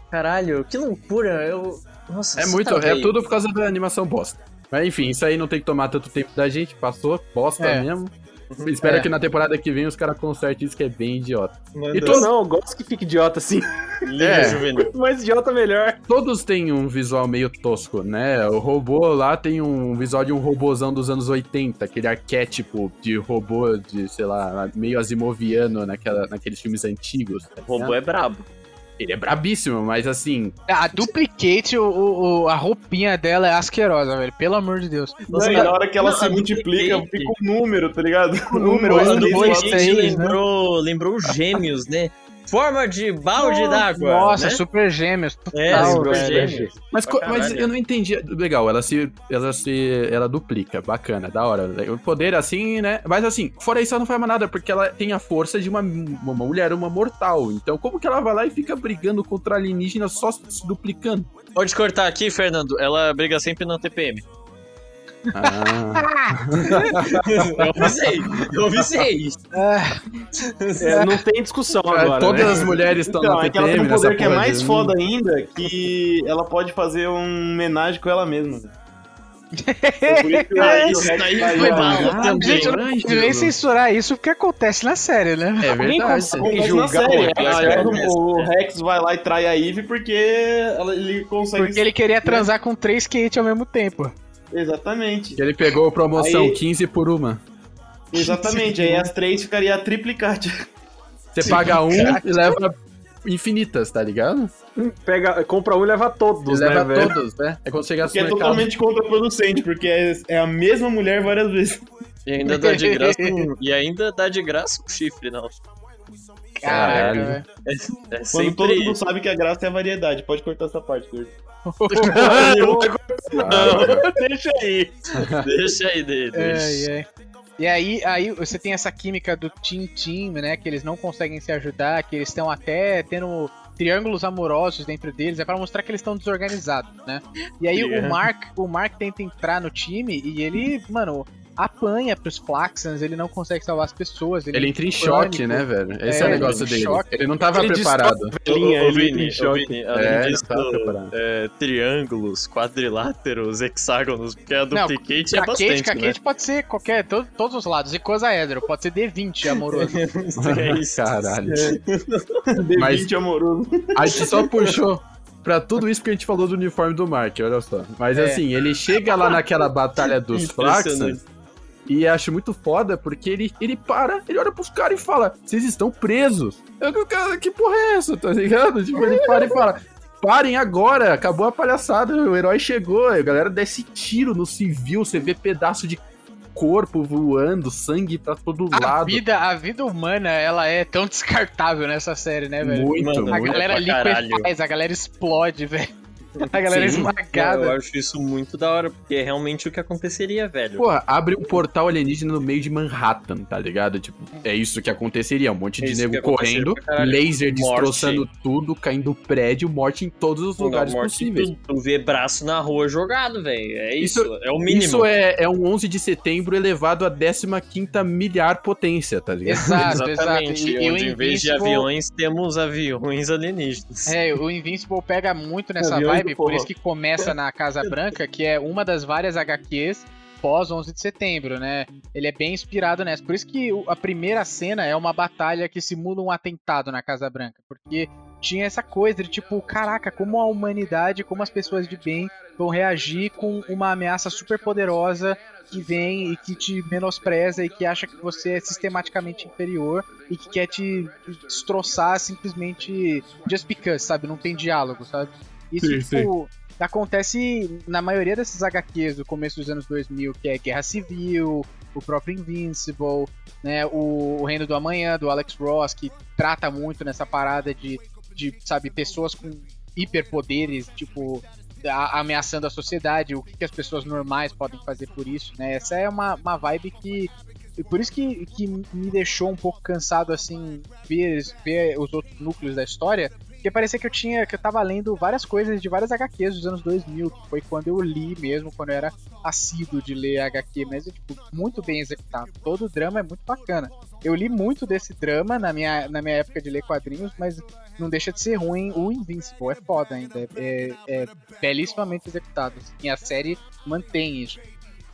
Caralho, que loucura. Eu. Nossa, É muito, tá é tudo por causa da animação bosta. Mas enfim, isso aí não tem que tomar tanto tempo da gente, passou, bosta É. mesmo. [LAUGHS] Espero É. que na temporada que vem os caras consertem isso que é bem idiota. Manda E todos, não, eu gosto que fique idiota assim. É. juvenil. Quanto mais idiota, melhor. todos têm um visual meio tosco, né? O robô lá tem um visual de um robôzão dos anos 80, aquele arquétipo de robô de, sei lá, meio asimoviano naquela, naqueles filmes antigos. tá O robô é brabo. Ele é brabíssimo, mas assim, A Duplicate, o, o- o- a roupinha dela é asquerosa, velho. Pelo amor de Deus. Não, e na hora que ela Não, se a multiplica, fica um número, tá ligado? O número, número, um, dois, dois, três, Gente, né? lembrou, lembrou gêmeos, né? Forma de balde d'água. Nossa, né? super gêmeos. É, velho. gêmeos. Mas, mas eu não entendi. Legal, ela se. Ela se. Ela duplica. Bacana, da hora. O poder assim, né? Mas assim, fora isso, ela não faz mais nada, porque ela tem a força de uma, uma mulher, uma mortal. Então, como que ela vai lá e fica brigando contra alienígenas só se duplicando? Pode cortar aqui, Fernando. Ela briga sempre na TPM. Ah, Eu avisei. Eu avisei. É, não tem discussão agora. todas né? as mulheres estão Então, na é que ela tem TPM um poder que é mais de- foda ainda, que ela pode fazer um homenagem com ela mesma. [LAUGHS] isso daí foi bala também. Gente, eu não posso nem censurar isso porque acontece na série, né? É verdade. na série. o Rex, Ah, cara? o, Rex vai lá e trai a Eve porque ele consegue. Porque ele queria transar com três Kate ao mesmo tempo. Exatamente. Ele pegou promoção Aí- 15 por uma. Exatamente. Aí as três ficaria a triplicate. Você paga um e leva infinitas, tá ligado? Pega, compra um e leva todos, E leva né, velho? todos, né? É quando chegar Que é supermercado. totalmente contraproducente, porque é, é a mesma mulher várias vezes. E ainda dá de [LAUGHS] graça um, e ainda dá de graça um chifre, não. Caraca, Caralho. velho. É, é Quando todo mundo sabe que a graça é a variedade. Pode cortar essa parte, Kurt. [LAUGHS] Ah, Deixa aí. Deixa aí dele. Ai, ai. E aí, aí você tem essa química do Team Team, né? Que eles não conseguem se ajudar, que eles estão até tendo triângulos amorosos dentro deles, é pra mostrar que eles estão desorganizados, né? E aí o Mark, o Mark tenta entrar no time e ele, mano, apanha pros Flaxans, ele não consegue salvar as pessoas. Ele entra em choque, né, velho? Esse é, É, o negócio ele dele. choque. Ele não tava Ele preparado. Linha, ele entra em choque. É, não disso, preparado. é, triângulos, quadriláteros, hexágonos, porque a Não, duplicate é bastante, que a né? Kate pode ser qualquer, todo- todos os lados, e coisa hétero, pode ser D20 amoroso. [LAUGHS] É isso. Caralho. D20 [LAUGHS] Mas- amoroso. A gente só puxou pra tudo isso que a gente falou do uniforme do Mark, olha só. Mas É. assim, ele chega lá naquela batalha dos. Flaxans e acho muito foda porque ele, ele para, ele olha pros caras e fala: Vocês estão presos. Eu, que- cara, que porra é essa, tá ligado? Tipo, ele para e fala. Parem agora, acabou a palhaçada, o herói chegou, a galera desce tiro no civil, você vê pedaço de corpo voando, sangue pra todo A lado. vida, a vida humana, ela é tão descartável nessa série, né, velho? Muito, Mano, A muito. galera liquefaz, a galera explode, velho. [LAUGHS] A galera é Sim, esmagada. Eu acho isso muito da hora, porque é realmente o que aconteceria, velho. Porra, abre um portal alienígena no meio de Manhattan, tá ligado? Tipo, é isso que aconteceria. Um monte É de isso nego correndo, laser Morte. destroçando tudo, caindo prédio, morte em todos os lugares Não, morte possíveis. Tu, tu vê braço na rua jogado, velho. É isso, Isso- é o mínimo. Isso é, é um 11 de setembro elevado a 15ª milhar potência, tá ligado? Exato, [LAUGHS] Exatamente. E, e onde em vez de aviões, temos aviões alienígenas. É, o Invincible pega muito nessa Aviões vibe, do por isso que começa na Casa [LAUGHS] Branca, que é uma das várias HQs pós 11 de setembro, né? Ele é bem inspirado nessa. Por isso que a primeira cena é uma batalha que simula um atentado na Casa Branca, porque tinha essa coisa de tipo, caraca, como a humanidade, como as pessoas de bem vão reagir com uma ameaça super poderosa que vem e que te menospreza e que acha que você é sistematicamente inferior e que quer te destroçar simplesmente just because, sabe? Não tem diálogo, sabe? Isso, Sim, tipo, acontece na maioria desses HQs do começo dos anos 2000, que é Guerra Civil, o próprio Invincible, né? O, o Reino do Amanhã, do Alex Ross, que trata muito nessa parada de, de sabe, pessoas com hiperpoderes, tipo, a- ameaçando a sociedade, o que, que as pessoas normais podem fazer por isso, né? Essa é uma, uma vibe que. E por isso que, que me deixou um pouco cansado, assim, ver, ver os outros núcleos da história, porque parecia que eu tinha, que eu tava lendo várias coisas de várias HQs dos anos 2000, que foi quando eu li mesmo, quando eu era assíduo de ler HQ, mas é, tipo, muito bem executado. Todo o drama é muito bacana. Eu li muito desse drama na minha, na minha época de ler quadrinhos, mas não deixa de ser ruim. O Invincible é foda ainda, é, é belíssimamente executado. assim, e a série mantém isso.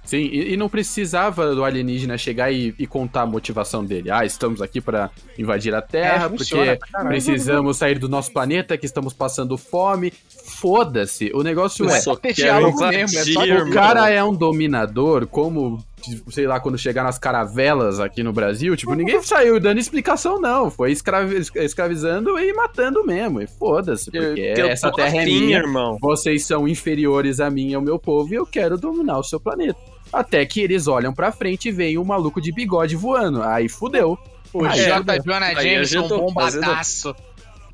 Sim, e, e não precisava do alienígena chegar e, e contar a motivação dele. Ah, estamos aqui pra invadir a Terra, É, funciona porque precisamos sair do nosso planeta, que estamos passando fome. Foda-se, o negócio é. só ter quero mesmo, é só o cara é um dominador, como, sei lá, quando chegar nas caravelas aqui no Brasil, tipo, ninguém saiu dando explicação, não. Foi escravi- escravizando e matando mesmo. E foda-se, porque Eu essa tô terra é afim, minha, irmão. vocês são inferiores a mim e ao meu povo e eu quero dominar o seu planeta. Até que eles olham pra frente e veem um maluco de bigode voando. Aí fudeu. O Aí, J. Jonah Aí eu já Jameson, tô bombadaço.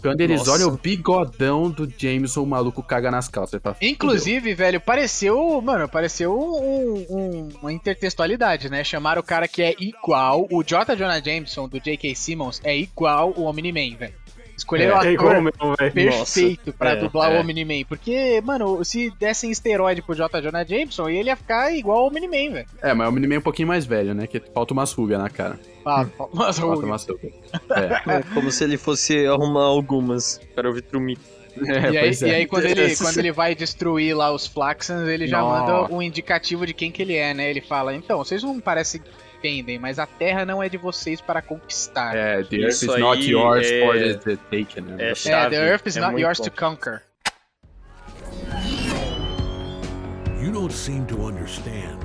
Quando eles Nossa. olham o bigodão do Jameson, o maluco caga nas calças. Ele fala, "Fudeu." Inclusive, velho, pareceu, mano, pareceu um- um- uma intertextualidade, né? Chamaram o cara que é igual, o J. Jonah Jameson, do J.K. Simmons, é igual o Omni-Man, velho. Escolheram o É igual ator velho. perfeito pra É, dublar é. o Omni-Man. Porque, mano, se dessem esteroide pro J. Jonah Jameson, ele ia ficar igual o Omni-Man, velho. É, mas o Miniman é um pouquinho mais velho, né? Que falta umas rugas na cara. Ah, Falta o- umas rugas. É. É como se ele fosse arrumar algumas para o Vitrumito. É, e aí, é. e aí quando, ele, quando ele vai destruir lá os Flaxans, ele já Nossa. manda um indicativo de quem que ele é, né? Ele fala, então, vocês não parecem que entendem, mas a Terra não é de vocês para conquistar. É, the earth Isso is not yours é- for the, taken. Né? é É, chave. the Earth is É not yours bom. to conquer. You don't seem to understand.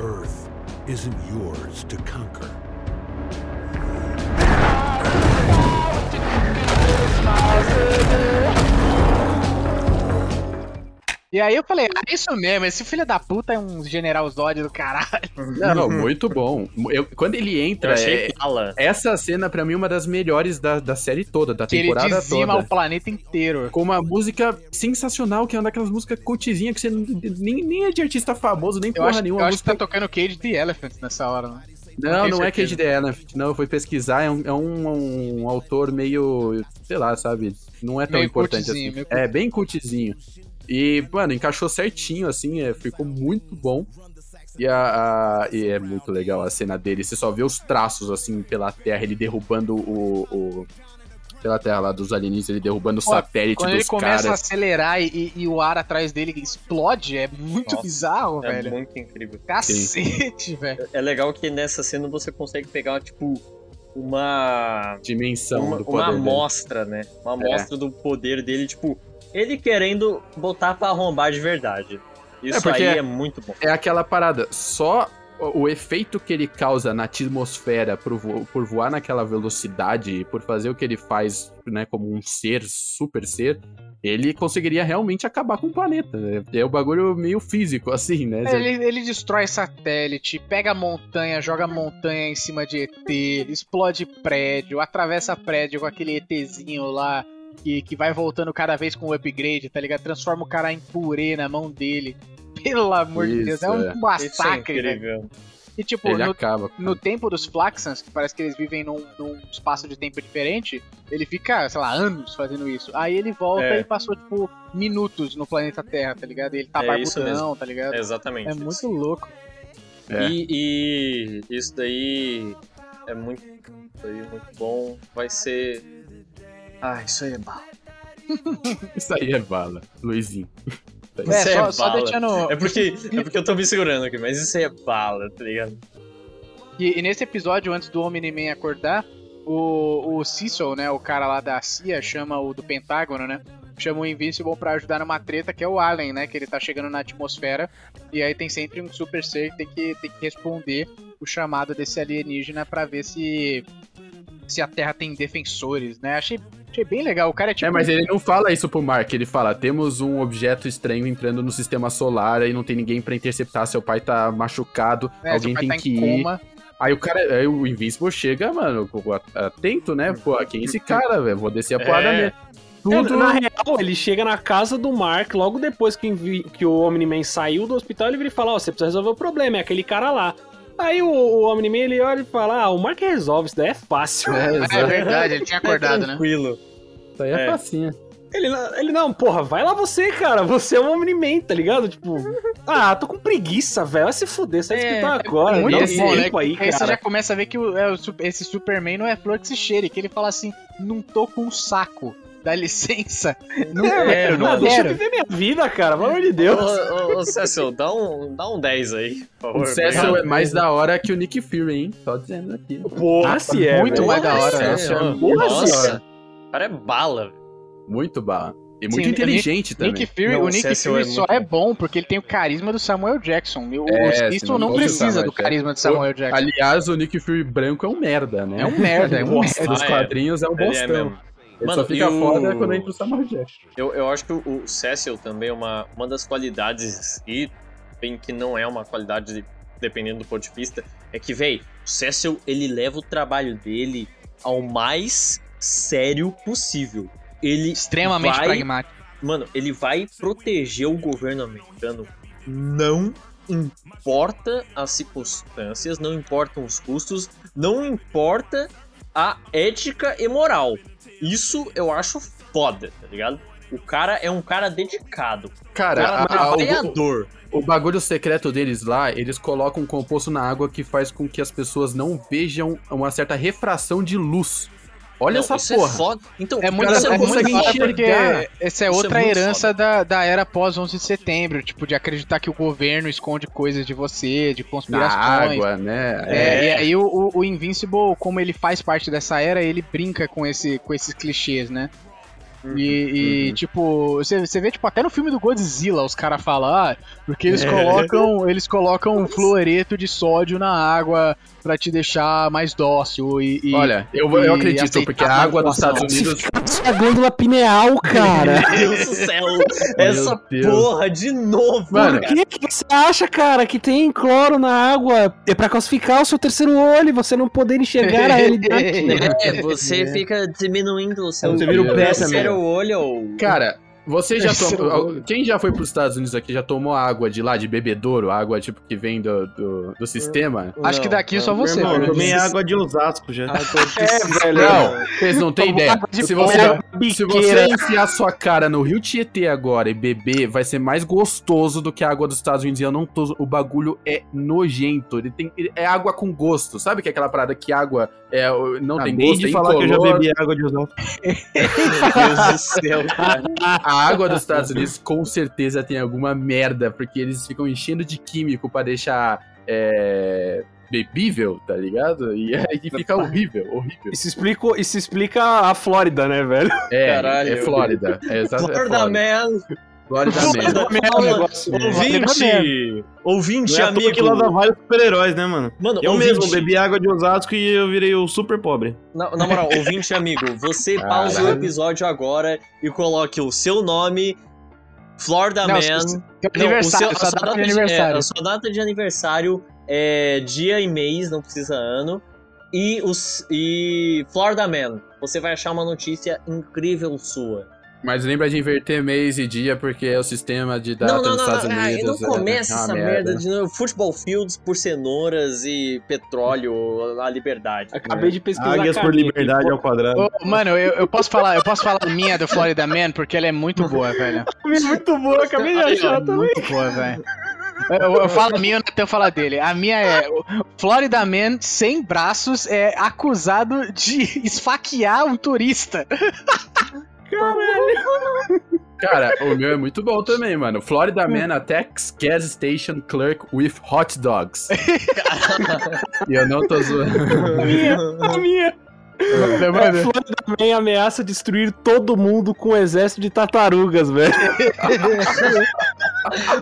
Earth isn't yours to conquer. E aí eu falei, ah, isso mesmo, esse filho da puta é um General Zod do caralho. Não, muito bom. Eu- quando ele Eu entra, achei é- essa cena pra mim é uma das melhores da, da série toda, da Que ele temporada dizima toda. o planeta inteiro. Com uma música sensacional, que é uma daquelas músicas cultizinhas que você não- nem, nem é de artista famoso, nem Eu porra acho, nenhuma. eu acho que música... tá tocando Cage the Elephant nessa hora, né? Não, tenho não é. Cage the Elephant, não, eu fui pesquisar, é um, é um, um autor meio, sei lá, sabe, não é tão Meio importante assim. meio É, bem cultizinho. E, mano, encaixou certinho, assim, é, ficou muito bom. E, a, a- e é muito legal a cena dele, você só vê os traços, assim, pela Terra, ele derrubando o... o- pela Terra lá dos alienígenas, ele derrubando o satélite Quando ele dos começa caras. a acelerar e, e- o ar atrás dele explode, é muito Nossa, bizarro, É velho. muito incrível. Cacete, velho. É legal que nessa cena você consegue pegar, tipo, uma. Dimensão Uma, do uma poder dele. amostra, né? Uma É. amostra do poder dele, tipo, ele querendo botar pra arrombar de verdade. Isso É, porque- aí é muito bom. é aquela parada, só o, o efeito que ele causa na atmosfera por, vo- por voar naquela velocidade e por fazer o que ele faz, né, como um ser, super ser, ele conseguiria realmente acabar com o planeta. É, é um bagulho meio físico, assim, né? É, Ele, ele destrói satélite, pega a montanha, joga a montanha em cima de ET, explode prédio, atravessa prédio com aquele ETzinho lá que, que vai voltando cada vez com o upgrade, tá ligado? Transforma o cara em purê na mão dele. [LAUGHS] Pelo amor de Deus, é um Isso, é. Isso é massacre, velho. incrível. E tipo, no, acaba. no tempo dos Flaxans, que parece que eles vivem num, num espaço de tempo diferente, ele fica, sei lá, anos fazendo isso. Aí ele volta É. e passou, tipo, minutos no planeta Terra, tá ligado? E ele tá É isso barbudão, tá ligado? É exatamente. É isso. muito louco. É. E, e isso daí é muito, isso aí é muito bom. Vai ser. Ah, isso aí é bala. [LAUGHS] Isso aí é bala, Luizinho. É, Isso só, é só bala. deixando. É porque, é porque eu tô me segurando aqui, mas isso aí é bala, tá ligado? E, e nesse episódio, antes do Omni-Man acordar, o, o Cecil, né, o cara lá da CIA, chama o do Pentágono, né? Chama o Invincible pra ajudar numa treta, que é o Alien, né? Que ele tá chegando na atmosfera. E aí tem sempre um super ser que tem que, tem que responder o chamado desse alienígena pra ver se. Se a Terra tem defensores, né? Achei, achei bem legal. O cara é tipo. É, mas ele não fala isso pro Mark, ele fala: temos um objeto estranho entrando no sistema solar e não tem ninguém pra interceptar, seu pai tá machucado, é, alguém tem tá que ir. coma. Aí o cara, aí o Invincible chega, mano, atento, né? Pô, quem é esse cara, velho? Vou descer a porrada É. É, Tudo. na real, ele chega na casa do Mark, logo depois que, que o Omni-Man saiu do hospital, ele vira e fala, ó, você precisa resolver o problema, é aquele cara lá. Aí o, o Omni-Man, ele olha e fala, ah, o Mark resolve, isso daí é fácil. É, É verdade, ele tinha acordado, né? Tranquilo. Isso aí é, É. facinha. Ele, não- ele, não, porra, vai lá você, cara, você é um Omni-Man, tá ligado? Tipo, ah, tô com preguiça, velho, vai se fuder, sai É, hospital agora, Muito dá um bom, né? tempo aí, Aí você já cara. começa a ver que o- é, o esse Superman não é flor que se cheire, que ele fala assim, não tô com um saco, dá licença. Não É, quero, não, não deixa eu viver minha vida, cara, pelo amor de Deus. Ô, ô, ô, Cecil, dá um, dá um 10 aí, por favor. O Cecil é mais da hora que o Nick Fury, hein? Só dizendo aqui. Porra, se é, muito velho. mais da hora, né? É muito Nossa, o cara é bala. velho. Muito bala. E muito Sim, inteligente também. Nick Fury, Não, o Nick Cecil Fury é só muito é bom. porque ele tem o carisma do Samuel Jackson. O É, não precisa do carisma do Samuel Jackson. Aliás, o Nick Fury branco é um merda, né? É um merda, é um merda. Ah, é. quadrinhos é um é bostão. Ele Mano, só fica e o- foda quando entra o Samuel Jackson. Eu, eu acho que o, Cecil também é uma, uma das qualidades, e bem que não é uma qualidade dependendo do ponto de vista, é que, véi, o Cecil, ele leva o trabalho dele ao mais sério possível. Ele Extremamente vai, pragmático. Mano, ele vai proteger o governo americano. Não importa as circunstâncias, não importam os custos, não importa a ética e moral. Isso eu acho foda, tá ligado? O cara é um cara dedicado. Cara, cara a- a- o, trabalhador. o bagulho secreto deles lá, eles colocam um composto na água que faz com que as pessoas não vejam uma certa refração de luz. Olha Não, essa isso porra. É, foda. Então, É muito, cara isso é muito foda porque essa é Isso é outra muito herança da, da era pós 11 de setembro, tipo, de acreditar que o governo esconde coisas de você, de Na conspirações. água, né? É, E aí o, o- o Invincible, como ele faz parte dessa era, ele brinca com, esse, com esses clichês, né? E, e, tipo, você, você vê, tipo, até no filme do Godzilla, os caras falam, ah, porque eles colocam, eles colocam um fluoreto de sódio na água pra te deixar mais dócil e... e- Olha, eu, vou- eu e acredito, porque a água dos. Estados Unidos. [LAUGHS] Sua glândula pineal, cara. [LAUGHS] Meu Deus do céu! Essa Deus. porra de novo, Mano. Por que que você acha, cara, que tem cloro na água? É pra calcificar o seu terceiro olho e você não poder enxergar a realidade. [LAUGHS] É, você fica diminuindo o seu Você vira o pé terceiro olho. Cara, você já [LAUGHS] Terceiro tomou. Quem já foi pros Estados Unidos aqui já tomou água de lá, de bebedouro? Água tipo que vem do, do, do sistema? Acho que daqui só você, Irmão, eu tomei água de Osasco já. [LAUGHS] É, velho. Não, vocês não têm ideia. Se você, se você enfiar sua cara no Rio Tietê agora e beber, vai ser mais gostoso do que a água dos Estados Unidos. E eu não tô. O bagulho é nojento. Ele tem. ele- é água com gosto. Sabe que é aquela parada que água é, não tem Acabei gosto? de é falar que eu já incolor? bebi água de Osasco. [LAUGHS] Meu Deus do céu, cara. A água dos Estados Unidos com certeza tem alguma merda, porque eles ficam enchendo de químico pra deixar é, bebível, tá ligado? E [LAUGHS] aí fica horrível, horrível. Isso explica, isso explica a Flórida, né, velho? É, Caralho. é Flórida. É é Florida Man. Flórida Man. Fala, ouvinte, ouvinte, é amigo. que lá dá vários super-heróis, né, mano? Mano, Eu ouvinte, mesmo bebi água de Osasco e eu virei o super pobre. Na, na moral, ouvinte amigo, você pausa o episódio agora e coloque o seu nome, Florida Não, Man. seu- Não, aniversário, o seu- sua a sua data de é, aniversário. a sua data de aniversário é dia e mês, não precisa ano. E, os, e Florida Man, você vai achar uma notícia incrível sua. Mas lembra de inverter mês e dia, porque é o sistema de data não, não, dos não, Estados não, ai, Unidos. não é- começa é essa merda. de novo. Futebol fields por cenouras e petróleo, a liberdade. Acabei de pesquisar. Águias por liberdade ao quadrado. Ô, mano, eu, eu posso falar, eu posso falar a minha do Florida Man, porque ela é muito boa, velho. [LAUGHS] Muito bom, acabei de achar também. Muito boa, velho. Eu, eu falo a minha, o Natan fala dele. A minha é: o Florida Man, sem braços, é acusado de [LAUGHS] esfaquear um turista. [LAUGHS] Cara, o meu é muito bom também, mano. Florida Man attacks gas station clerk with hot dogs. e eu não tô zoando. [LAUGHS] A minha. É, Florida Man ameaça destruir todo mundo com um exército de tartarugas, velho.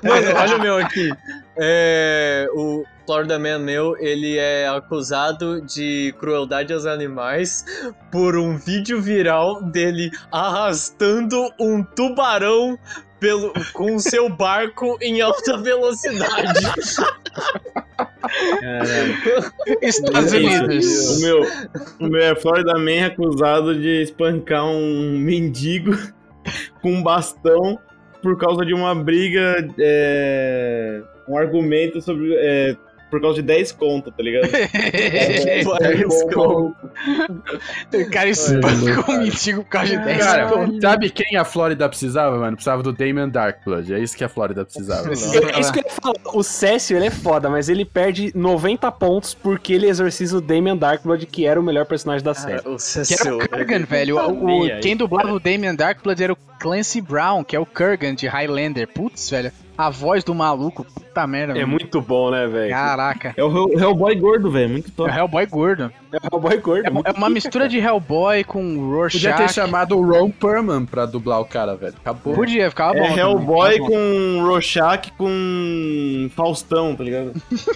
Mano, olha o meu aqui. É, o Florida Man meu, ele é acusado de crueldade aos animais por um vídeo viral dele arrastando um tubarão pelo, com seu barco em alta velocidade. Estados É Unidos. isso. O meu, o meu é Florida Man acusado de espancar um mendigo [LAUGHS] com um bastão por causa de uma briga, é, um argumento sobre. é, por causa de 10 conto, tá ligado? [LAUGHS] O cara espanca um mendigo por causa de 10 Cara, conto. sabe quem a Flórida precisava, mano? Precisava do Damon Darkblood. É isso que a Flórida precisava. É isso que eu ia falar. O Cécio, ele é foda, mas ele perde 90 pontos porque ele exorciza o Damien Darkblood, que era o melhor personagem da série. O Que era o Kurgan, velho. O, o- quem dublava o Damien Darkblood era o Clancy Brown, que é o Kurgan de Highlander. Putz, velho. A voz do maluco, puta merda. É mano. muito bom, né, velho? Caraca. É o Hell- Hellboy gordo, velho. Muito É top. o Hellboy gordo. É o boy gordo. É, é uma mistura de Hellboy com Rorschach. Podia ter chamado o Ron Perlman pra dublar o cara, velho. Acabou. Podia, ficava bom. É Hellboy com Rorschach com Faustão, tá ligado? [LAUGHS]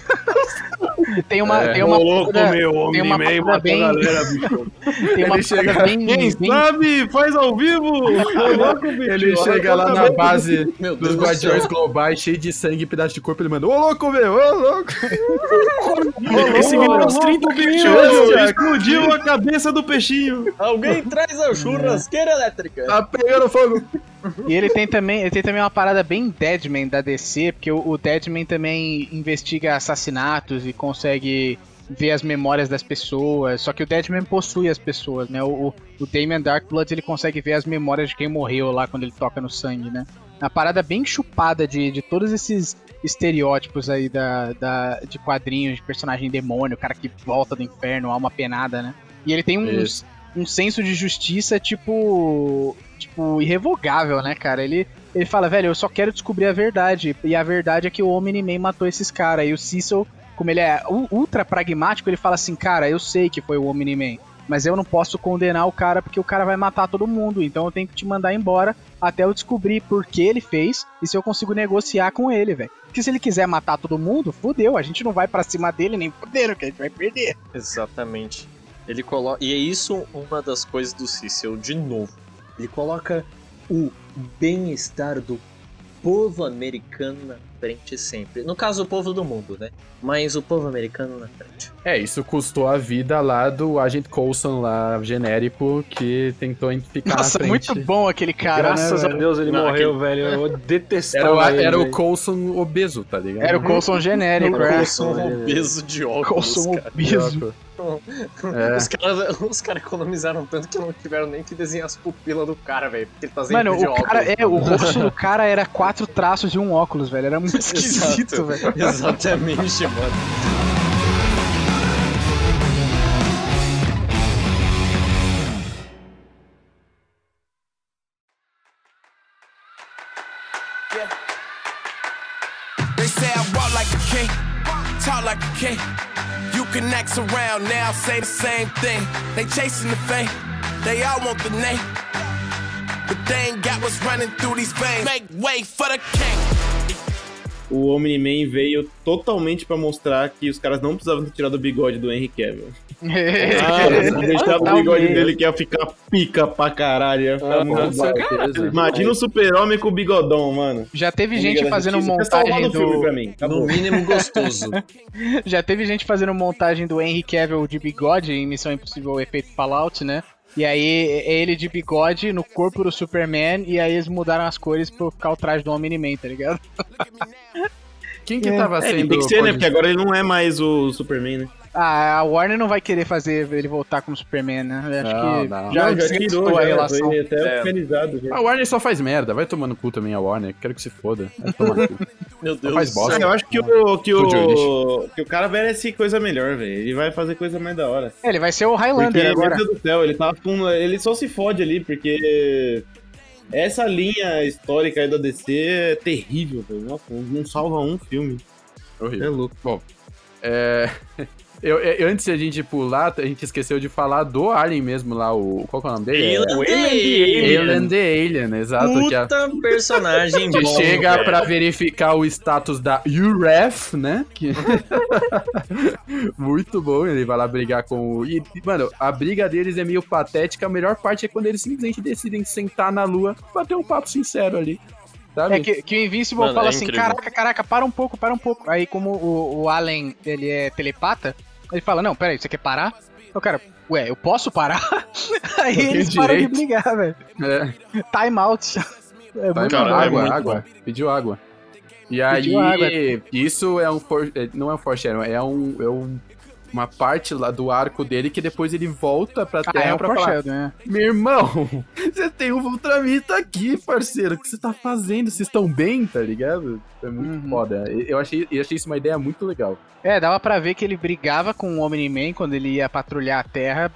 Tem uma, É. tem uma louco, parada- meu tem homem uma meio parada matou bem- a galera, bicho. [LAUGHS] tem uma Ele chega- bem, Quem bem- sabe faz ao vivo! [LAUGHS] Louco, bicho. Ele chega lá na base Meu dos Guardiões. Globais, cheio de sangue e pedaço de corpo, ele manda, ô louco, meu, ô louco. Esse virou uns 30 Bicho, explodiu a cabeça do peixinho. Alguém traz a churrasqueira elétrica. Tá pegando fogo. E ele tem também, ele tem também uma parada bem Deadman da DC, porque o, o Deadman também investiga assassinatos e consegue ver as memórias das pessoas. Só que o Deadman possui as pessoas, né? O, o, o Damien Darkblood ele consegue ver as memórias de quem morreu lá quando ele toca no sangue, né? Uma parada bem chupada de, de todos esses estereótipos aí da, da, de quadrinhos, de personagem demônio, cara que volta do inferno, alma penada, né? E ele tem uns, um senso de justiça, tipo. Tipo, irrevogável, né, cara? Ele, ele fala, velho, eu só quero descobrir a verdade. E a verdade é que o Omni-Man matou esses caras. E o Cecil, como ele é ultra pragmático, ele fala assim, cara, eu sei que foi o Omni-Man. Mas eu não posso condenar o cara porque o cara vai matar todo mundo. Então eu tenho que te mandar embora até eu descobrir por que ele fez e se eu consigo negociar com ele, velho. Porque se ele quiser matar todo mundo, fudeu. A gente não vai pra cima dele nem fuderam, que a gente vai perder. Exatamente. Ele coloca. E é isso uma das coisas do Cecil, de novo. Ele coloca o bem-estar do povo americano na frente sempre. No caso, o povo do mundo, né? Mas o povo americano na frente. É, isso custou a vida lá do Agent Coulson lá, genérico, que tentou ficar Nossa, na frente. muito bom aquele cara, Graças né, a? Deus ele Não, morreu, velho. Eu [LAUGHS] Era, detestava o, ele. era o. Coulson obeso, tá ligado? Era o Coulson genérico, é. Coulson obeso de óculos, Coulson cara. obeso. É. Os caras cara economizaram tanto que não tiveram nem que desenhar as pupilas do cara, velho. Porque ele tá Mano, o óculos. cara, é, o rosto do [LAUGHS] cara era quatro traços de um óculos, velho. Era muito esquisito, velho. Exatamente, mano. Around now, say the same thing. They chasing the fame, they all want the name. But they ain't got what's running through these veins. Make way for the king. O Omni-Man veio totalmente pra mostrar que os caras não precisavam ter tirado o bigode do Henry Cavill. Ah, Se deixar o bigode dele que ia ficar pica pra caralho. Ia ficar Ah, muito certeza. Imagina o super-homem com o bigodão, mano. Já teve gente fazendo salvar montagem do filme pra do. mim. No mínimo gostoso. [LAUGHS] Já teve gente fazendo montagem do Henry Cavill de bigode em Missão Impossível Efeito Fallout, né? E aí é ele de bigode no corpo do Superman, e aí eles mudaram as cores pra ficar o traje do Omni-Man, tá ligado? Quem que tava É, sendo... tem que ser, né? Porque agora ele não é mais o Superman, né? Ah, a Warner não vai querer fazer ele voltar como Superman, né? Eu Acho Não, que não. já, Não, já tirou, a relação. foi até É. A Warner só faz merda, vai tomar no cu também a Warner, quero que se foda. Vai tomar no cu. [LAUGHS] Meu Deus faz do bosta. Céu. eu acho que o, que, o, que o cara merece coisa melhor, velho. Ele vai fazer coisa mais da hora. É, ele vai ser o Porque, Highlander agora. meu Deus do céu, ele tá com. Ele só se fode ali, porque. Essa linha histórica aí da DC é terrível, velho. Nossa, não salva um filme. É Horrível. louco. Bom, é... [LAUGHS] Eu, eu- antes de a gente pular, a gente esqueceu de falar do Alien mesmo lá, o... Qual que é o nome dele? Alien É, the Alien the Alien, exato. Que, a- Puta personagem [LAUGHS] que bom, chega velho. pra verificar o status da UREF, né? Que... [LAUGHS] Muito bom, ele vai lá brigar com o... E, mano, a briga deles é meio patética, a melhor parte é quando eles simplesmente decidem sentar na lua, bater um papo sincero ali, sabe? É que, que o Invincible Mano, fala é assim, incrível. caraca, caraca, para um pouco, para um pouco. Aí como o, o Allen, ele é telepata, ele fala, não, peraí, você quer parar? O cara, ué, eu posso parar? [LAUGHS] Aí eles param de direito. brigar, velho. É. Time out. [LAUGHS] É muito é água, muito água. Pediu água. E aí, Pediu água. isso é um. For, é, não é um foreshadowing, é um. É um uma parte lá do arco dele que depois ele volta pra Ah, Terra é o pra falar: né? Meu irmão, [LAUGHS] você tem um Ultramita aqui, parceiro. O que você tá fazendo? Vocês estão bem, tá ligado? É muito Uhum. foda. Eu achei, eu achei isso uma ideia muito legal. É, dava pra ver que ele brigava com o Omni-Man quando ele ia patrulhar a Terra,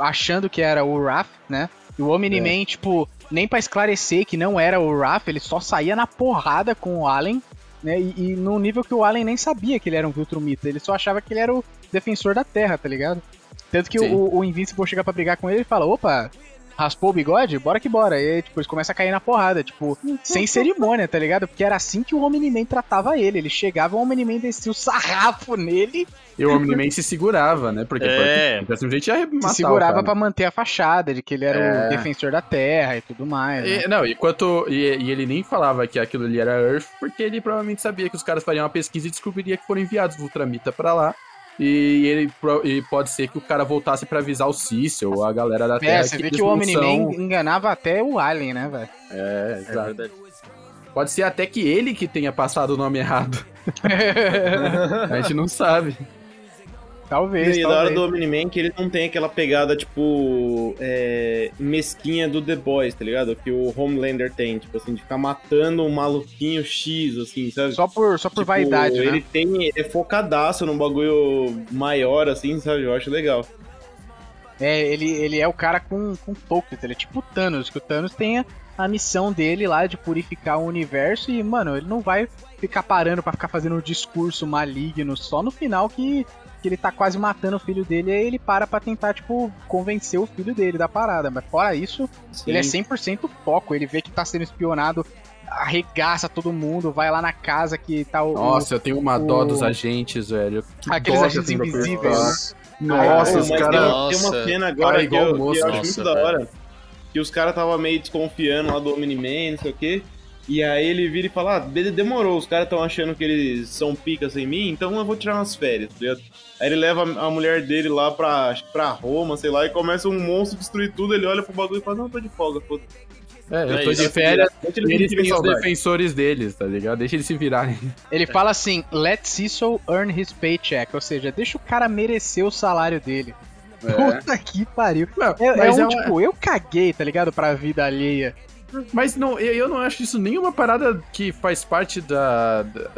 achando que era o Raph, né? E o Omni-Man, tipo, nem pra esclarecer que não era o Raph, ele só saía na porrada com o Allen, né? E, e no nível que o Allen nem sabia que ele era um Viltrumita, ele só achava que ele era o defensor da Terra, tá ligado? Tanto que Sim. o, o Invincible chega pra brigar com ele e fala, opa, raspou o bigode? Bora que bora. E aí, tipo, eles começam a cair na porrada, tipo, sem [LAUGHS] cerimônia, tá ligado? Porque era assim que o Omni-Man tratava ele. Ele chegava, o Omni-Man descia o sarrafo nele E o Omni-Man se segurava, né? Porque É. pode, um jeito ia se matar segurava o cara. pra manter a fachada de que ele era É. o defensor da Terra e tudo mais. né? E, não, enquanto. E, e ele nem falava que aquilo ali era Earth, porque ele provavelmente sabia que os caras fariam uma pesquisa e descobriria que foram enviados Ultramita pra lá. E ele e pode ser que o cara voltasse pra avisar o Cícero ou a galera da Terra. É, você vê eles que o não Omni-Man são- enganava até o Alien, né, velho? É, É exato. verdade. Pode ser até que ele que tenha passado o nome errado. [LAUGHS] A gente não sabe. Talvez, E da hora do Omni-Man que ele não tem aquela pegada, tipo, é, mesquinha do The Boys, tá ligado? Que o Homelander tem, tipo assim, de ficar matando um maluquinho X, assim, sabe? Só por, só por Tipo, vaidade, ele né? tem, ele é focadaço num bagulho maior, assim, sabe? Eu acho legal. É, ele, ele é o cara com, com focus, ele é tipo o Thanos, que o Thanos tem a, a missão dele lá de purificar o universo e, mano, ele não vai ficar parando pra ficar fazendo um discurso maligno só no final que, que ele tá quase matando o filho dele, aí ele para pra tentar, tipo, convencer o filho dele da parada. Mas fora isso, ele é 100% foco, ele vê que tá sendo espionado, arregaça todo mundo, vai lá na casa que tá o... Nossa, eu tenho uma dó o- dos agentes, velho. Que Aqueles dó agentes invisíveis, né? Nossa, os caras. tem, uma- cena agora Cara, que igual eu, que eu acho Nossa, muito da velho. hora. Que os caras tava meio desconfiando lá do Omni-Man, não sei o quê. E aí ele vira e fala, ah, de- demorou, os caras estão achando que eles são picas em mim, então eu vou tirar umas férias, tá ligado? Aí ele leva a mulher dele lá pra, pra Roma, sei lá, e começa um monstro destruir tudo, ele olha pro bagulho e fala, não, eu tô de folga, foda É, eu É tô de férias, Deixa eles eles têm os defensores deles, tá ligado? Deixa eles se virarem. Ele fala assim, let Cecil earn his paycheck, ou seja, deixa o cara merecer o salário dele. Puta que pariu. Não, É, é mas um, é tipo, eu caguei, tá ligado? Pra vida alheia. Mas não, eu não acho isso nenhuma parada que faz parte da, da,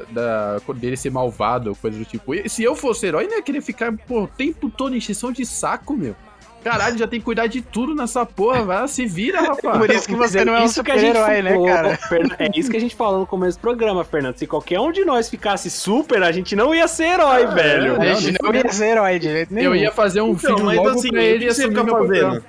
da- dele ser malvado, coisa do tipo. Se eu fosse herói, não ia querer ficar pô, o tempo todo em exceção de saco, meu. Caralho, já tem que cuidar de tudo nessa porra, vai, se vira, rapaz. Por isso que você não é um isso que a gente super-herói, né, falou, cara? É isso que a gente falou no começo do programa, Fernando. Se qualquer um de nós ficasse super, a gente não ia ser herói, velho. A não, gente não não ia ser herói de jeito nenhum. Eu ia fazer um Então, vídeo logo assim, pra ele e assumir fica meu fazendo?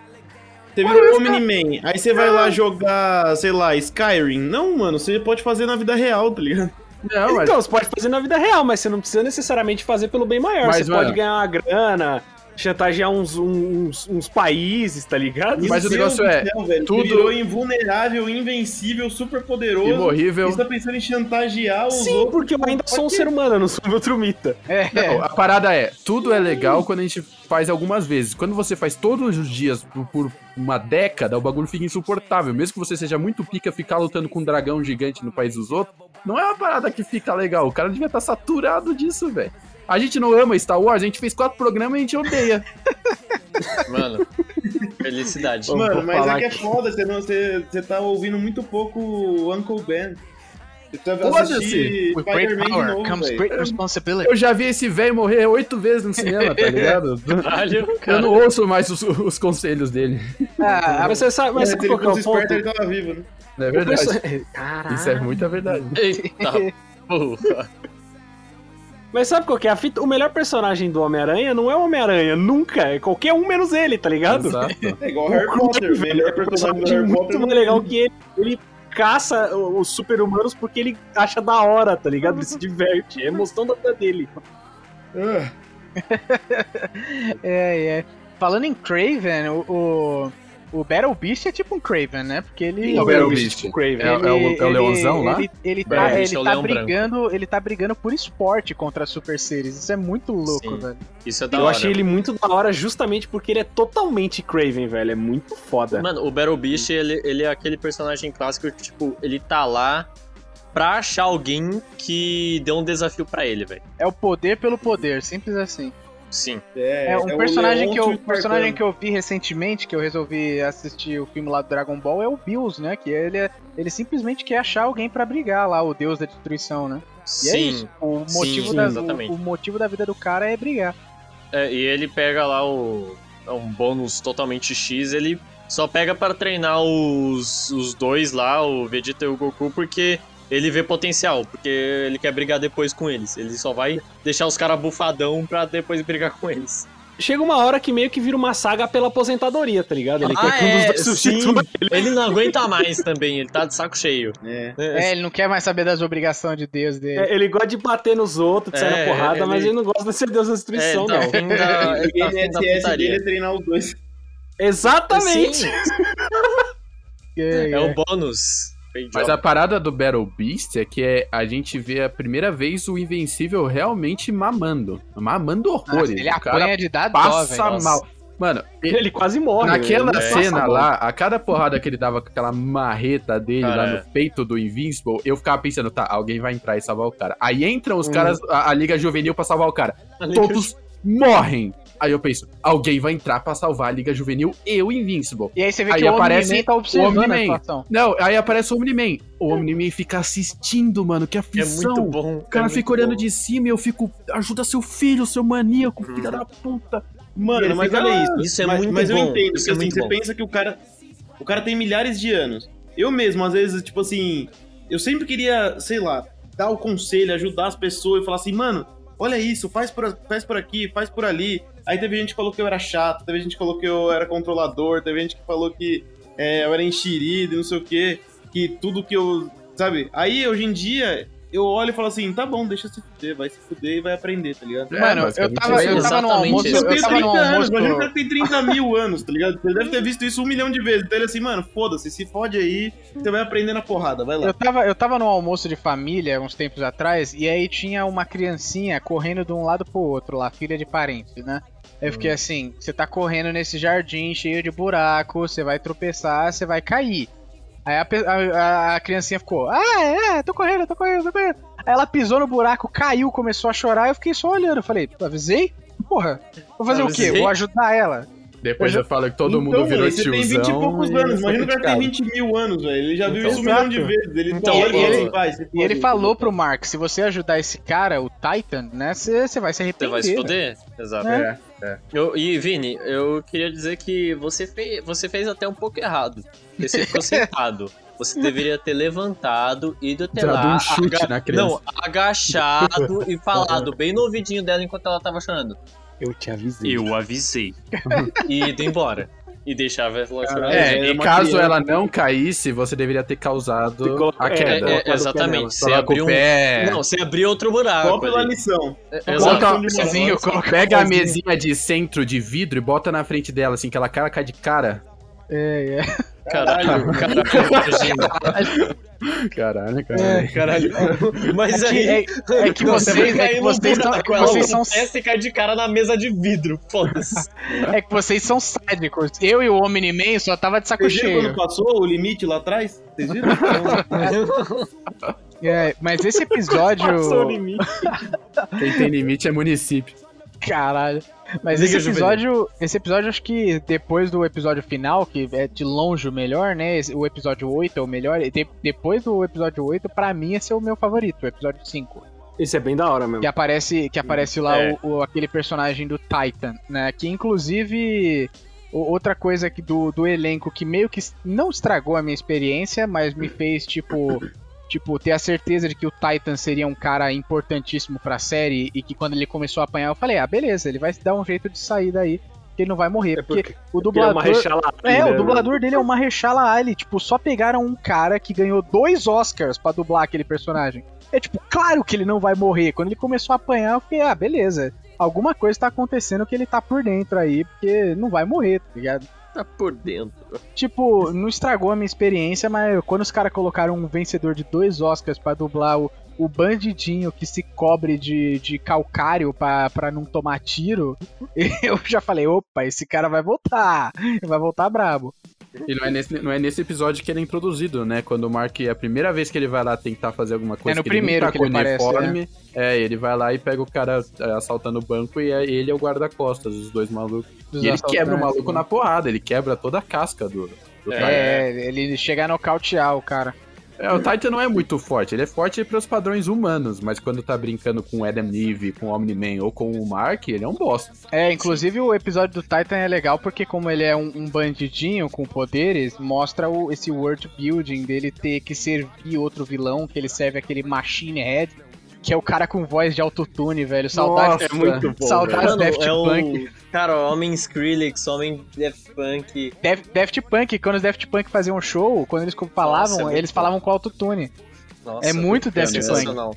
Vira o Omni-Man, aí você vai lá jogar, sei lá, Skyrim. Não, mano, você pode fazer na vida real, tá ligado? Não, mas Então, você pode fazer na vida real, mas você não precisa necessariamente fazer pelo bem maior. Mas, você mano- pode ganhar uma grana, chantagear uns, uns, uns países, tá ligado? Mas o Meu negócio Deus é, céu, velho, tudo- virou invulnerável, invencível, super poderoso. imorrível. Você tá pensando em chantagear os Sim, outros. porque eu ainda sou um ser humano, eu não sou Viltrumita. É, Não, a parada é, tudo é legal quando a gente faz algumas vezes. Quando você faz todos os dias por, por uma década, o bagulho fica insuportável. Mesmo que você seja muito pica, ficar lutando com um dragão gigante no país dos outros, não é uma parada que fica legal. O cara devia estar saturado disso, velho. A gente não ama Star Wars, a gente fez quatro programas e a gente odeia. Mano, felicidade. Vou Mano, mas falar é que é foda, você, não, você, você tá ouvindo muito pouco o Uncle Ben. Você precisa Foda-se! Eu já vi esse velho morrer oito vezes no cinema, tá ligado? [LAUGHS] Caralho, Eu não ouço mais os, os conselhos dele. Ah, [LAUGHS] Mas você sabe, mas Mas sabe se ele qual que é o ponto? ele tava vivo, né? Não é verdade. Isso é muita verdade. Eita porra. Mas sabe qual que é a fita? O melhor personagem do Homem-Aranha não é o Homem-Aranha, nunca. É qualquer um menos ele, tá ligado? Exato. É igual Harry Potter, o melhor personagem do Harry muito Potter. mais legal que ele. Ele caça os super-humanos porque ele acha da hora, tá ligado? Ele se diverte. É a emoção da vida dele. Ah, [LAUGHS] É, é. Falando em Craven, o, o, o Battle Beast é tipo um Craven, né? Porque ele. É o Battle Beast. O Craven. É, é o, é o leãozão lá? Ele, ele tá, Beast ele é o tá brigando, ele tá brigando por esporte contra super series. Isso é muito louco, Sim. velho. Isso é da Eu hora. achei ele muito da hora justamente porque ele é totalmente Craven, velho. É muito foda. Mano, o Battle Beast, ele, ele é aquele personagem clássico que, tipo, ele tá lá pra achar alguém que deu um desafio pra ele, velho. É o poder pelo poder, simples assim. Sim. é, É, um o personagem que eu, personagem que eu vi recentemente, que eu resolvi assistir o filme lá do Dragon Ball, é o Bills, né? Que ele, é- ele simplesmente quer achar alguém pra brigar lá, o deus da destruição, né? E é Sim. isso. O Sim, motivo, sim, da, exatamente. o, o motivo da vida do cara é brigar. É, e ele pega lá o é um bônus totalmente X, ele só pega pra treinar os, os dois lá, o Vegeta e o Goku, porque ele vê potencial, porque ele quer brigar depois com eles. Ele só vai deixar os caras bufadão pra depois brigar com eles. Chega uma hora que meio que vira uma saga pela aposentadoria, tá ligado? Ele Ah, quer que um dos é, dois sim. substitua Ele não aguenta mais também, ele tá de saco cheio. É. É, ele não quer mais saber das obrigações de Deus dele. É, ele gosta de bater nos outros, de sair É, na porrada, ele- mas ele não gosta de ser Deus da É, destruição, ele tá não. ele O tá da INSS dele é treinar os dois. Exatamente! É, [LAUGHS] é o bônus. Mas a parada do Battle Beast é que é, a gente vê a primeira vez o Invencível realmente mamando. Mamando horrores. Nossa, ele apanha de dar dó, passa velho. mal. Mano, ele- Ele quase morre. naquela cena lá, a cada porrada que ele dava com aquela marreta dele Cara, lá é. no peito do Invincible, eu ficava pensando, tá, alguém vai entrar e salvar o cara. Aí entram os Hum. caras, a, a Liga Juvenil pra salvar o cara. Todos morrem. Aí eu penso, alguém vai entrar pra salvar a Liga Juvenil e o Invincible. E aí você vê Aí que o aparece Omni-Man tá observando o a situação. Não, aí aparece o Omni-Man. O Omni-Man fica assistindo, mano, que É aflição. muito bom. O cara é fica olhando bom. de cima e eu fico, ajuda seu filho, seu maníaco, filha da puta. Mano, mas fica, olha isso. Isso é mas, muito mas eu bom, entendo, isso porque é assim, você bom. pensa que o cara. O cara tem milhares de anos. Eu mesmo, às vezes, tipo assim, eu sempre queria, sei lá, dar o conselho, ajudar as pessoas e falar assim, mano, olha isso, faz por, faz por aqui, faz por ali. Aí teve gente que falou que eu era chato, teve gente que falou que eu era controlador, teve gente que falou que é, eu era enxerido e não sei o quê, que tudo que eu. Sabe? Aí hoje em dia. Eu olho e falo assim, tá bom, deixa se fuder, vai se fuder e vai aprender, tá ligado? Mano, eu tava, eu tava no almoço. Eu eu tenho tava 30 no anos, imagina o cara que tem 30 mil anos, tá ligado? Ele deve ter visto isso um milhão de vezes. Então ele assim, mano, foda-se, se fode aí, você vai aprender na porrada, vai lá. Eu tava, eu tava no almoço de família uns tempos atrás e aí tinha uma criancinha correndo de um lado pro outro lá, filha de parente, né? Aí eu fiquei assim, você tá correndo nesse jardim cheio de buraco, você vai tropeçar, você vai cair. Aí a, a- a criancinha ficou, ah, é, tô correndo, tô correndo, tô correndo. Aí ela pisou no buraco, caiu, começou a chorar, eu fiquei só olhando. Eu falei, avisei? Porra, vou fazer o quê? Avisei? Vou ajudar ela. Depois eu falo que todo mundo então, virou mano, você tiozão. tem 20 e poucos e anos. Imagina o cara tem criticado. 20 mil anos, velho. Ele já viu Então, isso um milhão de vezes. Ele Então, olha fala ele- assim, vai, se E ele falou pro Mark, se você ajudar esse cara, o Titan, né, você você vai se Você arrepender. vai se fuder? Exato. É. Eu- e Vini, eu queria dizer que você fez, você fez até um pouco errado. Você ficou sentado. Você deveria ter levantado, ido até Dado lá. um chute aga- na criança. Não, agachado e falado [LAUGHS] bem no ouvidinho dela enquanto ela tava chorando. Eu te avisei. Eu avisei. [LAUGHS] e ido embora. E deixava ela chorando. É, É, e caso criança. ela não caísse, você deveria ter causado a é, queda. É, é, exatamente. Você abriu o um. pé. Não, você abriu outro buraco. Qual pela lição? É, Coloca um Pega a mesinha de centro de vidro e bota na frente dela, assim, que ela cara cai de cara. É, é. Caralho, caralho, [LAUGHS] imagina. Caralho, cara. É. Caralho. Mas É que, aí. é, é que [LAUGHS] vocês, é que vocês, tão- vocês são, Essa cai de cara na mesa de vidro. Foda-se. é que vocês são sádicos. Eu e o Omni-Man só tava de saco cheio. quando passou o limite lá atrás? Vocês viram? [LAUGHS] É, mas esse episódio. Passou o limite. Quem tem limite é município. Caralho. Mas Liga, esse episódio, esse episódio, acho que depois do episódio final, que é de longe o melhor, né? O episódio 8 é o melhor. e de- depois do episódio 8, pra mim, esse é o meu favorito, o episódio 5. Esse é bem da hora mesmo. Que aparece, que aparece lá É. o, o- aquele personagem do Titan, né? Que inclusive. Outra coisa que do, do elenco que meio que não estragou a minha experiência, mas me fez, tipo, [LAUGHS] tipo, ter a certeza de que o Titan seria um cara importantíssimo pra série e que quando ele começou a apanhar, eu falei, ah, beleza, ele vai dar um jeito de sair daí, que ele não vai morrer. É porque, porque, o é uma dublador. É, né? o dublador dele é o Mahershala Ali. Tipo, só pegaram um cara que ganhou dois Oscars pra dublar aquele personagem. É tipo, claro que ele não vai morrer. Quando ele começou a apanhar, eu fiquei, ah, beleza. Alguma coisa tá acontecendo que ele tá por dentro aí, porque não vai morrer, tá ligado? Tá por dentro. Tipo, não estragou a minha experiência, mas quando os caras colocaram um vencedor de dois Oscars pra dublar o, o bandidinho que se cobre de, de calcário pra não tomar tiro, [LAUGHS] eu já falei, opa, esse cara vai voltar. Vai voltar brabo. E não é, nesse, não é nesse episódio que ele é introduzido, né? Quando o Mark, é a primeira vez que ele vai lá tentar fazer alguma coisa É no que ele primeiro tá que com ele aparece, uniforme, é, ele vai lá e pega o cara é, assaltando o banco e é- ele é o guarda-costas, os dois malucos. dos E ele quebra o maluco né? na porrada, ele quebra toda a casca do, do Titan. É, ele chega a nocautear o cara. É, o Titan não é muito forte, ele é forte para os padrões humanos, mas quando tá brincando com o Adam Neve, com o Omni-Man ou com o Mark, ele é um bosta. É, inclusive o episódio do Titan é legal porque como ele é um, um bandidinho com poderes, mostra o, esse world building dele ter que servir outro vilão, que ele serve aquele Machine Head, que é o cara com voz de autotune, velho. Saudades, Nossa, é muito bom, saudades Mano, Daft é Punk. o. Cara, Homem Skrillex, Homem Daft Punk. Def- Daft Punk, quando os Daft Punk faziam um show, quando eles falavam, Nossa, é muito eles bom. falavam com autotune. Nossa, É muito é Daft Punk. sensacional.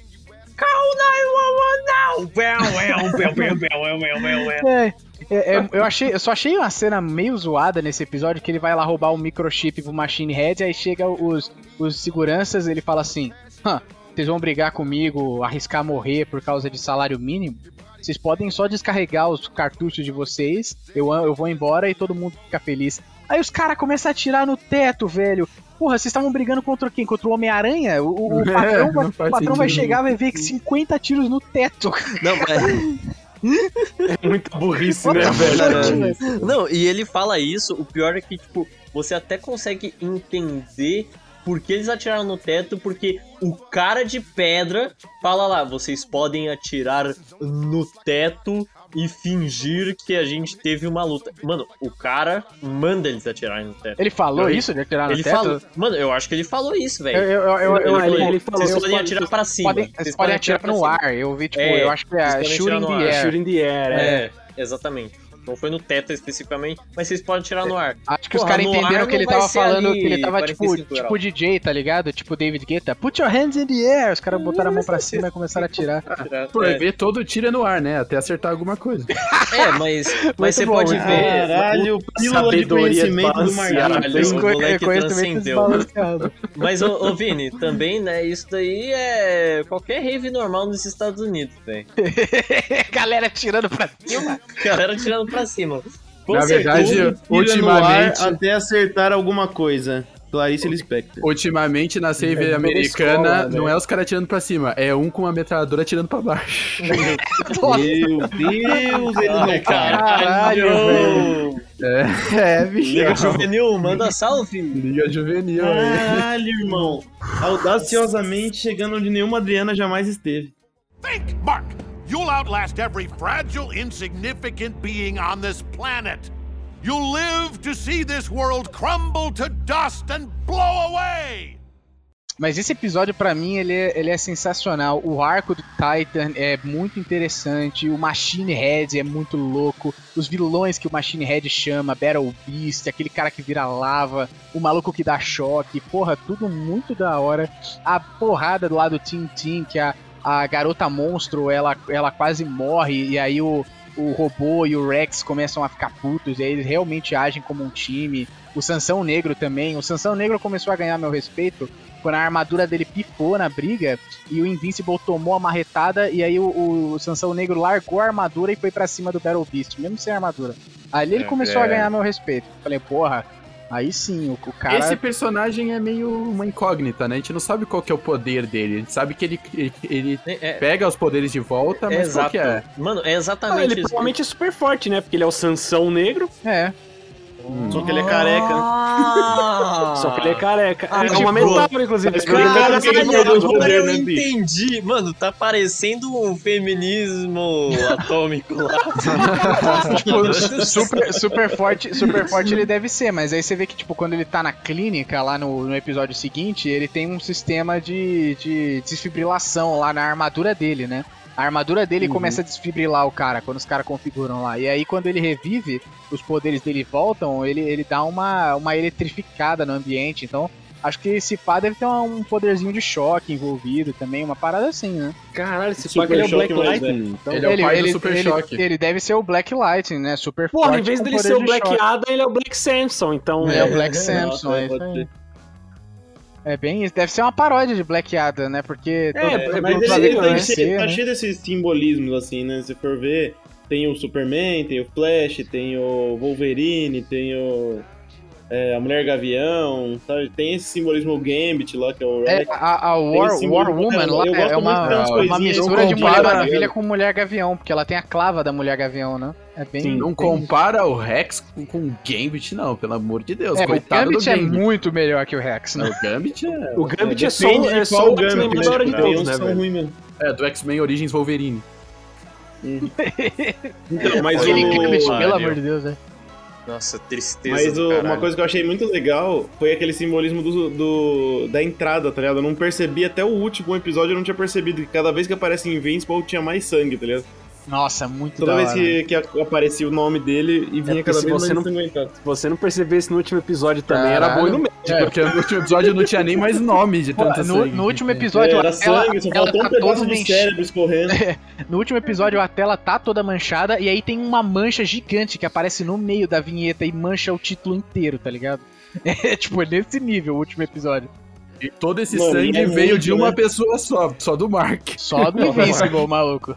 É, é, é, eu achei, eu só achei uma cena meio zoada nesse episódio que ele vai lá roubar o microchip pro Machine Head, aí chega os, os seguranças, ele fala assim: "Hã, vocês vão brigar comigo, arriscar morrer por causa de salário mínimo? Vocês podem só descarregar os cartuchos de vocês, eu, eu vou embora e todo mundo fica feliz. Aí os caras começam a atirar no teto, velho. Porra, vocês estavam brigando contra quem? Contra o Homem-Aranha? O, o- o [LAUGHS] É, patrão, vai, o patrão vai chegar e vai ver que 50 tiros no teto. Não, mas. [LAUGHS] Muita burrice, What né, velho? Não, e ele fala isso, o pior é que, tipo, você até consegue entender por que eles atiraram no teto, porque o cara de pedra fala lá, vocês podem atirar no teto e fingir que a gente teve uma luta. Mano, o cara manda eles atirarem no teto. Ele falou Ele- isso de atirar no Ele teto? falou. Mano, eu acho que ele falou isso, Eu, velho. eu, eu, eu, eu- ele- eu- ele falou, Vocês eu podem atirar pra cima. podem, Vocês podem atirar pra no cima. ar. Eu vi, tipo, É, eu acho que é shooting atirar the air. Shooting the air, é. É, exatamente. Não foi no teto especificamente, mas vocês podem tirar no ar. Acho que os Porra, caras no entenderam que ele tava falando que ele tava tipo, 45 tipo. DJ, tá ligado? Tipo David Guetta. Put your hands in the air. Os caras botaram a mão pra cima e começaram a atirar. [LAUGHS] Por é, ver todo tiro é no ar, né? Até acertar alguma coisa. [LAUGHS] é, mas, [LAUGHS] mas você bom, pode muito ver. Caralho, pílula de conhecimento do. Marquinhos. Conhecimento transcendeu. desbalanceado. Mas, ô, ô Vini, também, né, isso daí é qualquer rave normal nos Estados Unidos, velho. Galera tirando pra cima. Galera tirando pra cima. Com Na verdade, ultimamente, até acertar alguma coisa. Clarice Lispector. ultimamente na save É americana, escola, não né? é os caras atirando pra cima, é um com uma metralhadora atirando pra baixo. [LAUGHS] Meu Deus, ele não Ai, para. Caralho, velho. É, bicho. Liga Juvenil, manda salve. Liga juvenil. Caralho, irmão. Audaciosamente chegando onde nenhuma Adriana jamais esteve. Think, Mark! You'll outlast every fragile, insignificant being on this planet. You'll live to see this world crumble to dust and blow away! Mas esse episódio, pra mim, ele é, ele é sensacional. O arco do Titan é muito interessante. O Machine Head é muito louco. Os vilões que o Machine Head chama, Battle Beast, aquele cara que vira lava, o maluco que dá choque. Porra, tudo muito da hora. A porrada do lado do Team Team, que a, a garota monstro, ela, ela quase morre. E aí o, o robô e o Rex começam a ficar putos. E aí eles realmente agem como um time. O Sansão Negro também. O Sansão Negro começou a ganhar meu respeito quando a armadura dele pifou na briga e o Invincible tomou a marretada e aí o, o Sansão Negro largou a armadura e foi pra cima do Battle Beast, mesmo sem armadura. Ali ele É, começou é. a ganhar meu respeito. Falei, porra, aí sim, o, o cara. Esse personagem é meio uma incógnita, né? A gente não sabe qual que é o poder dele. A gente sabe que ele, ele, ele É, é, pega os poderes de volta, mas qual exato. que é? Mano, é Ah, exatamente ele isso. provavelmente é super forte, né? Porque ele é o Sansão negro, É. Só que ele é careca. Ah! só que ele é careca. Ah, é tipo, uma metáfora, inclusive. os Agora poder, eu né, entendi. Mano, tá parecendo um feminismo atômico lá. [LAUGHS] Tipo, super, super forte, super forte ele deve ser, mas aí você vê que, tipo, quando ele tá na clínica, lá no, no episódio seguinte, ele tem um sistema de, de desfibrilação lá na armadura dele, né? A armadura dele começa a desfibrilar o cara quando os caras configuram lá. E aí, quando ele revive, os poderes dele voltam, ele, ele dá uma, uma eletrificada no ambiente. Então, acho que esse pá deve ter um poderzinho de choque envolvido também, uma parada assim, né? Caralho, esse Super pack ele é o choque, Black Lightning. Então, Ele é o pai do Super ele, Choque. ele deve ser o Black Lightning, né? Super Porra, forte em vez dele ser o de Black. Adam, ele é o Black Samson. Então, É, o Black [LAUGHS] É, Samson, nossa, é É bem isso. Deve ser uma paródia de Black Adam, né? Porque. É, todo- é, todo Mas ele, ele tá, cheio, né? desses simbolismos, assim, né? Se for ver, tem o Superman, tem o Flash, tem o Wolverine, tem o. é, a Mulher Gavião, sabe? Tem esse simbolismo, Gambit lá, que é o É, Rex. a, a Tem War, War Woman lá é uma, uma mistura de Mulher Maravilha com Mulher Gavião, porque ela tem a clava da Mulher Gavião, né? É bem. Sim. Não compara o Rex com, com o Gambit, não, pelo amor de Deus. É, o Gambit do é Gambit. muito melhor que o Rex, né? O Gambit é, o Gambit é, só, Depende é só o X-Men Gambit, da hora de né? uns né, velho? é do X-Men Origins Wolverine. Então, mas o... Gambit, pelo amor de Deus, né? Nossa, tristeza. Mas do o- uma coisa que eu achei muito legal foi aquele simbolismo do, do- da entrada, tá ligado? Eu não percebi até o último episódio, eu não tinha percebido que cada vez que aparece Invincible tinha mais sangue, tá ligado? Nossa, muito Toda da vez hora. que, que aparecia o nome dele e vinha porque cada se vez você mais não-. Se você não percebesse no último episódio também, era Caralho. boi no meio. É, porque no último episódio não tinha nem mais nome de Pô, tanto no, sangue. no último É, episódio, era a tela, sangue, só faltou um tá pedaço toda de manchada. cérebro escorrendo. [LAUGHS] No último episódio, a tela tá toda manchada e aí tem uma mancha gigante que aparece no meio da vinheta e mancha o título inteiro, tá ligado? [LAUGHS] É tipo, é nesse nível o último episódio. E todo esse Mano, sangue é veio muito, de uma né? pessoa só, só do Mark. Só do [LAUGHS] Invincible, maluco.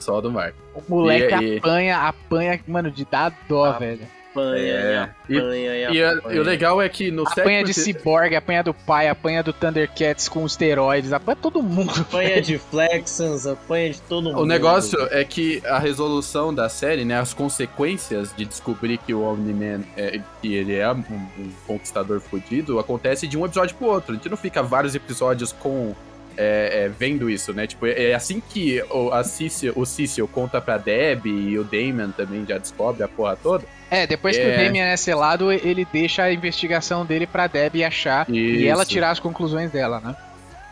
Só do Mark. O moleque E- e- apanha, apanha, mano, de dar dó, velho. Apanha, É. e apanha, e E, apanha. e o legal é que no Apanha de Cyborg, apanha do pai, apanha do Thundercats com esteroides, apanha todo mundo. Apanha [LAUGHS] de Flexons, apanha de todo mundo. O negócio é que a resolução da série, né, as consequências de descobrir que o Omni-Man é, que ele é um, um conquistador fudido, acontece de um episódio pro outro. A gente não fica vários episódios com é, é, vendo isso, né? Tipo, é assim que o, a Cício, o Cício conta pra Deb e o Damon também já descobre a porra toda. É, depois que É. o Damien é selado, ele deixa a investigação dele pra Debbie achar e ela Isso. tirar as conclusões dela, né?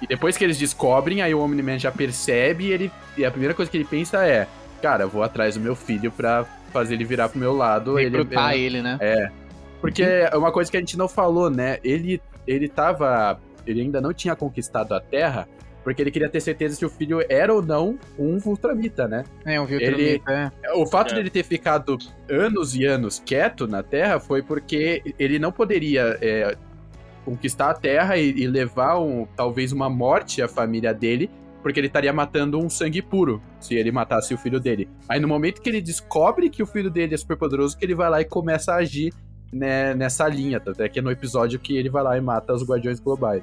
E depois que eles descobrem, aí o Omni-Man já percebe e, ele, e a primeira coisa que ele pensa é: Cara, eu vou atrás do meu filho pra fazer ele virar pro meu lado. Ele, Recrutar ele, né? É. Porque é uma coisa que a gente não falou, né? Ele, ele tava. Ele ainda não tinha conquistado a Terra, porque ele queria ter certeza se o filho era ou não um Vultramita, né? É, um Ele- Viltrumita, é. O fato É. dele ter ficado anos e anos quieto na Terra foi porque ele não poderia é, conquistar a Terra e, e levar um, talvez uma morte à família dele, porque ele estaria matando um sangue puro se ele matasse o filho dele. Aí no momento que ele descobre que o filho dele é super poderoso, que ele vai lá e começa a agir né, nessa linha, tanto é que é no episódio que ele vai lá e mata os Guardiões Globais.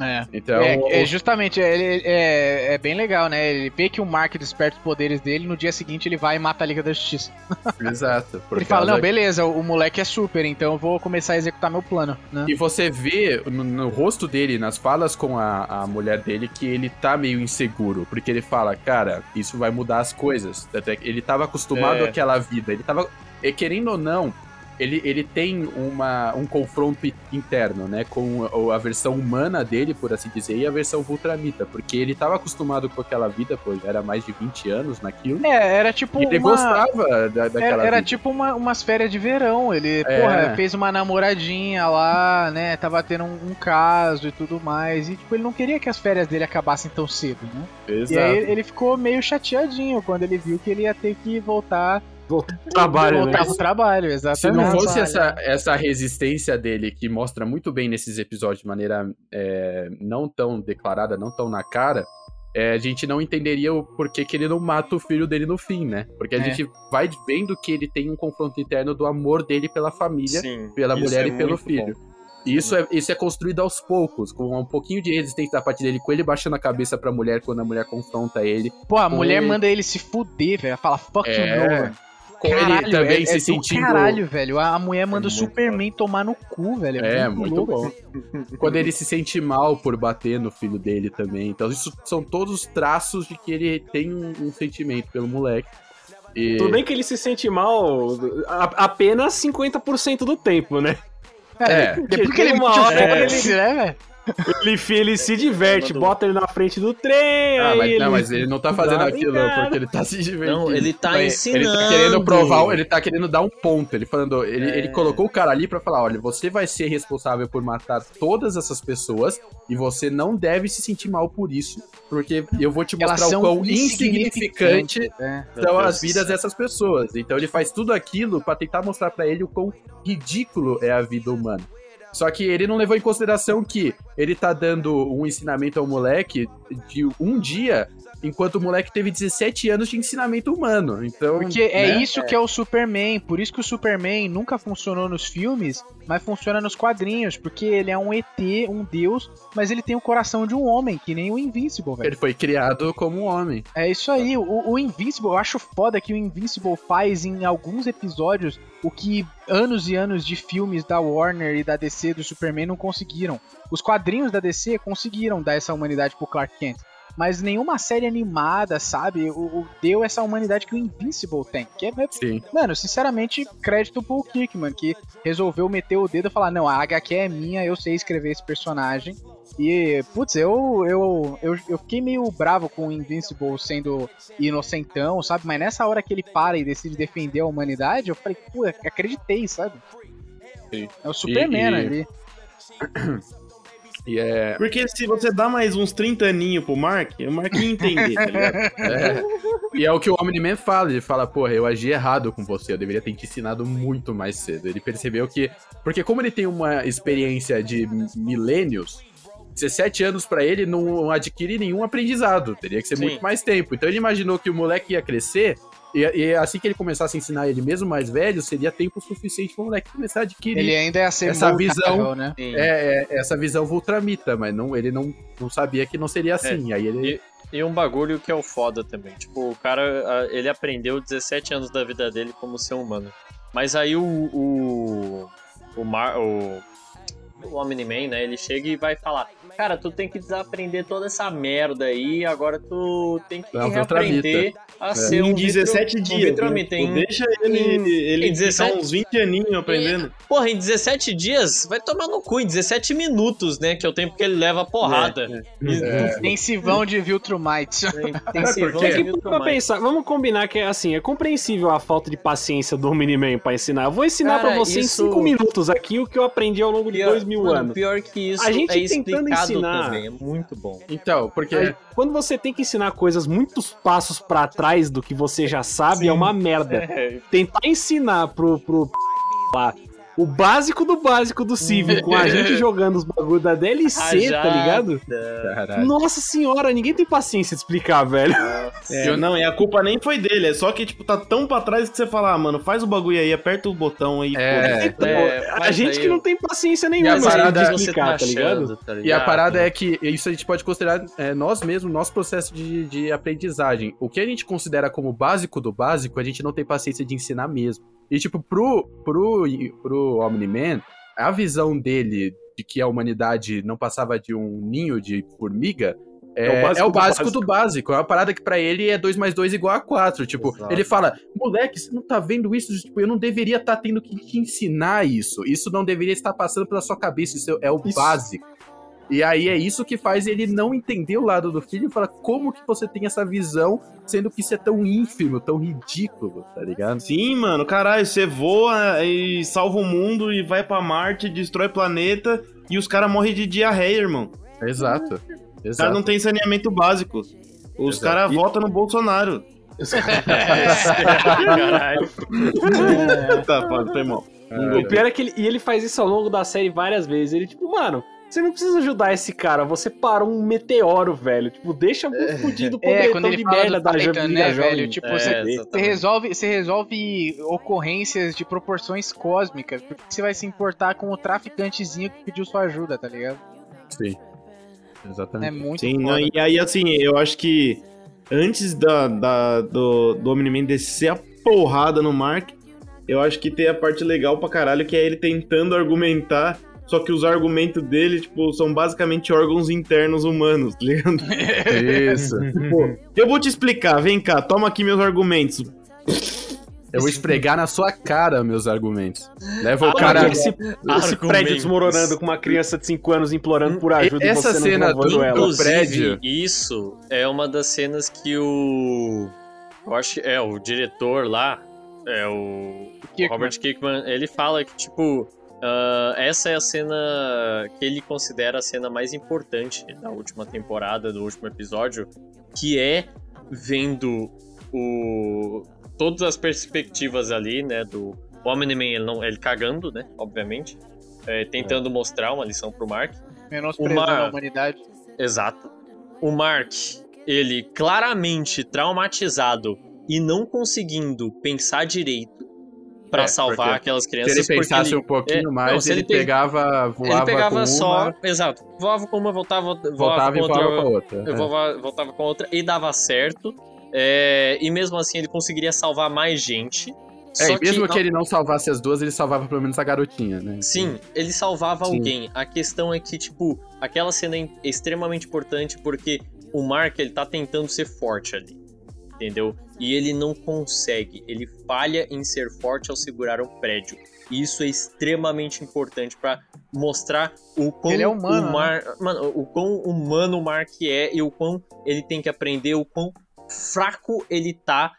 É. Então, é, é, justamente, ele, é, é bem legal, né? Ele vê que o Mark desperta os poderes dele, no dia seguinte ele vai e mata a Liga da Justiça. [LAUGHS] exato. ele fala, não, beleza, o, moleque é super, então eu vou começar a executar meu plano, né? E você vê no, no rosto dele, nas falas com a, a mulher dele, que ele tá meio inseguro. Porque ele fala, cara, isso vai mudar as coisas. Até que ele tava acostumado É. àquela vida. Ele tava. e querendo ou não, ele, ele tem uma, um confronto interno, né? Com a, a versão humana dele, por assim dizer, e a versão Vultramita. Porque ele tava acostumado com aquela vida, pô, era mais de 20 anos naquilo. É, era tipo ele uma... gostava da, daquela Era, era vida. tipo uma, umas férias de verão. Ele, É. porra, fez uma namoradinha lá, né? Tava tendo um, um caso e tudo mais. E, tipo, ele não queria que as férias dele acabassem tão cedo, né? Exato. E aí ele ficou meio chateadinho quando ele viu que ele ia ter que voltar, Trabalho, né? voltar pro trabalho, exatamente. Se não fosse essa, essa resistência dele, que mostra muito bem nesses episódios de maneira é, não tão declarada, não tão na cara, é, a gente não entenderia o porquê que ele não mata o filho dele no fim, né? Porque a É. gente vai vendo que ele tem um confronto interno do amor dele pela família, Sim, pela mulher é e pelo filho. bom. E isso é, isso é construído aos poucos, com um pouquinho de resistência da parte dele, com ele baixando a cabeça pra mulher quando a mulher confronta ele. Pô, a mulher Oi. manda ele se fuder, velho. Fala, fuck you, É, Nolan. Com ele também é, se é do sentindo. caralho, velho. A mulher manda o muito Superman tomar no cu, velho. É, muito louco. bom. Quando ele se sente mal por bater no filho dele também. Então, isso são todos traços de que ele tem um, um sentimento pelo moleque. E... Tudo bem que ele se sente mal a- apenas 50% do tempo, né? É, Depois que ele uma mete o foda-se, né, velho? Ele, ele se diverte, Mandou. bota ele na frente do trem, Ah, aí mas, ele... não, mas ele não tá fazendo aquilo porque ele tá se divertindo. Não, ele tá Ele- Ele ensinando. tá querendo provar, ele tá querendo dar um ponto. Ele falando, ele, É. ele colocou o cara ali pra falar: olha, você vai ser responsável por matar todas essas pessoas e você não deve se sentir mal por isso, porque eu vou te Elas mostrar o quão insignificante É. Meu são as vidas dessas pessoas. Então ele faz tudo aquilo pra tentar mostrar pra ele o quão ridículo é a vida humana. Só que ele não levou em consideração que ele tá dando um ensinamento ao moleque de um dia, enquanto o moleque teve 17 anos de ensinamento humano. Então, Porque é né? isso que é o Superman. Por isso que o Superman nunca funcionou nos filmes, mas funciona nos quadrinhos. Porque ele é um ET, um deus, mas ele tem o coração de um homem, que nem o Invincible, velho. Ele foi criado como um homem. É isso aí. O, o Invincible, eu acho foda que o Invincible faz em alguns episódios o que anos e anos de filmes da Warner e da DC do Superman não conseguiram. Os quadrinhos da DC conseguiram dar essa humanidade pro Clark Kent. Mas nenhuma série animada, sabe, o, o- deu essa humanidade que o Invincible tem. Que é, Sim. mano, sinceramente, crédito pro Kirkman, que resolveu meter o dedo e falar: não, a HQ é minha, eu sei escrever esse personagem. E, putz, eu, eu, eu, eu fiquei meio bravo com o Invincible sendo inocentão, sabe? Mas nessa hora que ele para e decide defender a humanidade, eu falei, pô, acreditei, sabe? Sim. É o Superman E- e- ali. [CLEARS THROAT] E é. Porque se você dá mais uns 30 aninhos pro Mark, o Mark ia entender, tá ligado? [LAUGHS] é. E é o que o Omni-Man fala. Ele fala, porra, eu agi errado com você. Eu deveria ter te ensinado muito mais cedo. Ele percebeu que. Porque como ele tem uma experiência de milênios. 17 anos pra ele não adquire nenhum aprendizado, teria que ser Sim. muito mais tempo. Então ele imaginou que o moleque ia crescer e, e assim que ele começasse a ensinar ele mesmo mais velho, seria tempo suficiente pro moleque começar a adquirir Ele ainda ia ser Essa visão- né? É, é, essa visão vultramita, mas não, ele não, não sabia que não seria assim. Aí ele. E um bagulho que é o foda também. Tipo, o cara, ele aprendeu 17 anos da vida dele como ser humano. Mas aí o. O. O, Mar, o, o Omni-Man, né? Ele chega e vai falar: cara, tu tem que desaprender toda essa merda aí, agora tu tem que É uma outra reaprender a ser um em 17 vitro- um dias. né? vitromita. Tipo, Em- deixa ele, em- ele em 17 ficar uns 20 aninhos aprendendo. Porra, em 17 dias, vai tomar no cu, em 17 minutos, né? Que é o tempo que ele leva a porrada. E- Intensivão de Viltrumite. Tem [LAUGHS] que ser É que pra pensar, vamos combinar que assim, é compreensível a falta de paciência do Miniman pra ensinar. Eu vou ensinar Cara, pra você isso- em 5 minutos aqui o que eu aprendi ao longo de dois mil mano, anos. Pior que isso A gente é tentando explicado ensinar. também, é muito bom. Então, porque. Aí, quando você tem que ensinar coisas muitos passos pra trás do que você já sabe, é uma merda. [LAUGHS] Tentar ensinar pro, pro lá, o básico do básico do Civ, com a gente [LAUGHS] jogando os bagulho da DLC, tá ligado? Caralho. Nossa senhora, ninguém tem paciência de explicar, velho. É, não, e a culpa nem foi dele, é só que, tipo, tá tão pra trás que você fala, ah, mano, faz o bagulho aí, aperta o botão aí. É, Então, é, a faz gente aí que não tem paciência a nenhuma parada- de explicar, tá ligado? achando, tá E a ligado? parada é que isso a gente pode considerar é, nós mesmos, nosso processo de, de aprendizagem. O que a gente considera como básico do básico, a gente não tem paciência de ensinar mesmo. E, tipo, pro, pro, pro Omni-Man, a visão dele de que a humanidade não passava de um ninho de formiga é, É o básico é o do básico do básico. É uma parada que pra ele é 2 mais 2 igual a 4. Tipo, Exato. ele fala, moleque, você não tá vendo isso? Tipo, eu não deveria estar tendo que te ensinar isso. Isso não deveria estar passando pela sua cabeça. Isso é o Isso. básico. E aí é isso que faz ele não entender o lado do filho e fala, como que você tem essa visão, sendo que isso é tão ínfimo, tão ridículo, tá ligado? Sim, mano, caralho, você voa e salva o mundo e vai pra Marte, destrói planeta e os caras morrem de diarreia, irmão. Exato. Os caras Exato. não tem saneamento básico. Os caras votam no Bolsonaro. [LAUGHS] Caralho. tá, pode, foi mal. O pior é que ele, e ele faz isso ao longo da série várias vezes. Ele, tipo, mano, você não precisa ajudar esse cara, você parou um meteoro, velho. Tipo, deixa o fudido É, planetão quando ele de fala merda da Titan, Jovem né, velho? Tipo, É, você, você resolve, você resolve ocorrências de proporções cósmicas. Por que você vai se importar com o traficantezinho que pediu sua ajuda, tá ligado? Sim. É Exatamente. muito Sim, não, e aí, assim, eu acho que antes da, da- do, do Omni-Man descer a porrada no Mark, eu acho que tem a parte legal pra caralho, que é ele tentando argumentar, só que os argumentos dele, tipo, são basicamente órgãos internos humanos, tá ligado? Isso. [LAUGHS] Tipo, eu vou te explicar, vem cá, toma aqui meus argumentos. Eu vou esfregar na sua cara meus argumentos. Leva o Ah, cara. esse, esse prédio desmoronando com uma criança de 5 anos implorando por ajuda Essa e você cena do- ela. Prédio. isso é uma das cenas que o. Eu acho que é o diretor lá, é o Kirkman. Robert Kirkman, ele fala que, tipo, ah, essa é a cena que ele considera a cena mais importante da última temporada, do último episódio, que é vendo o todas as perspectivas ali, né, do Omni-Man, ele, não, ele cagando, né, obviamente, é, tentando mostrar uma lição pro Mark. Menosprezando Uma- a humanidade. Exato. O Mark, ele claramente traumatizado e não conseguindo pensar direito pra É, salvar aquelas Se crianças. ele pensasse porque um pouquinho é, mais, não, se ele, ele pe- pegava, ele, voava ele pegava com só. uma, Exato. Voava com uma, voltava, voava, voltava e com voava outra. com a outra. Eu É. voava- voltava com a outra e dava certo. É, e mesmo assim ele conseguiria salvar mais gente. É, e mesmo que, não- ele não salvasse as duas, ele salvava pelo menos a garotinha, né? Sim, ele salvava Sim. alguém. A questão é que, tipo, aquela cena é extremamente importante porque o Mark, ele tá tentando ser forte ali. Entendeu? E ele não consegue. Ele falha em ser forte ao segurar um prédio. E isso é extremamente importante pra mostrar o quão Ele é humano, o Mar... Mano, o quão humano o Mark é e o quão ele tem que aprender, o quão fraco ele tá,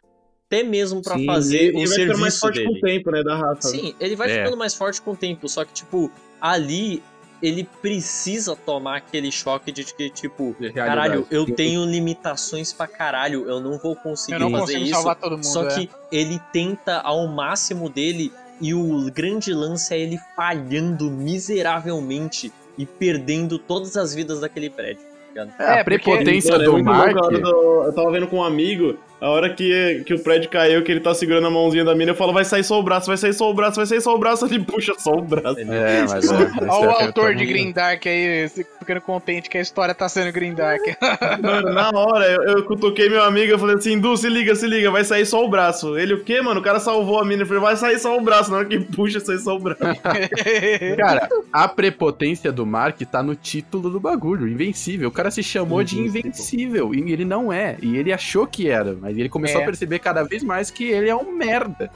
até mesmo pra Sim, fazer ele o vai ficando mais serviço forte dele. com o tempo, né, da raça. né? Sim, ele vai É. ficando mais forte com o tempo, só que, tipo, ali ele precisa tomar aquele choque de que, tipo, De caralho, eu tenho limitações pra caralho, eu não vou conseguir Eu não fazer isso. salvar todo mundo. Só é. que ele tenta ao máximo dele e o grande lance é ele falhando miseravelmente e perdendo todas as vidas daquele prédio. tá? É, a É, porque- prepotência é do Mark. do- Eu tava vendo com um amigo, a hora que, que o prédio caiu, que ele tá segurando a mãozinha da mina, eu falo, vai sair só o braço, vai sair só o braço, vai sair só o braço, [LAUGHS] ele puxa só o braço. É, mas é, [LAUGHS] Olha o é autor de Green Dark aí, esse ficando contente que a história tá sendo Green Dark. [LAUGHS] Mano, na hora, eu, eu cutuquei meu amigo, eu falei assim, Du, se liga, se liga, vai sair só o braço. Ele, o quê, mano? O cara salvou a mina. Eu falei, vai sair só o braço. Na hora que puxa, sai só o braço. [LAUGHS] Cara, a prepotência do Mark tá no título do bagulho, Invencível. O cara se chamou de Invencível e ele não é. E ele achou que era, mas ele começou É. a perceber cada vez mais que ele é um merda.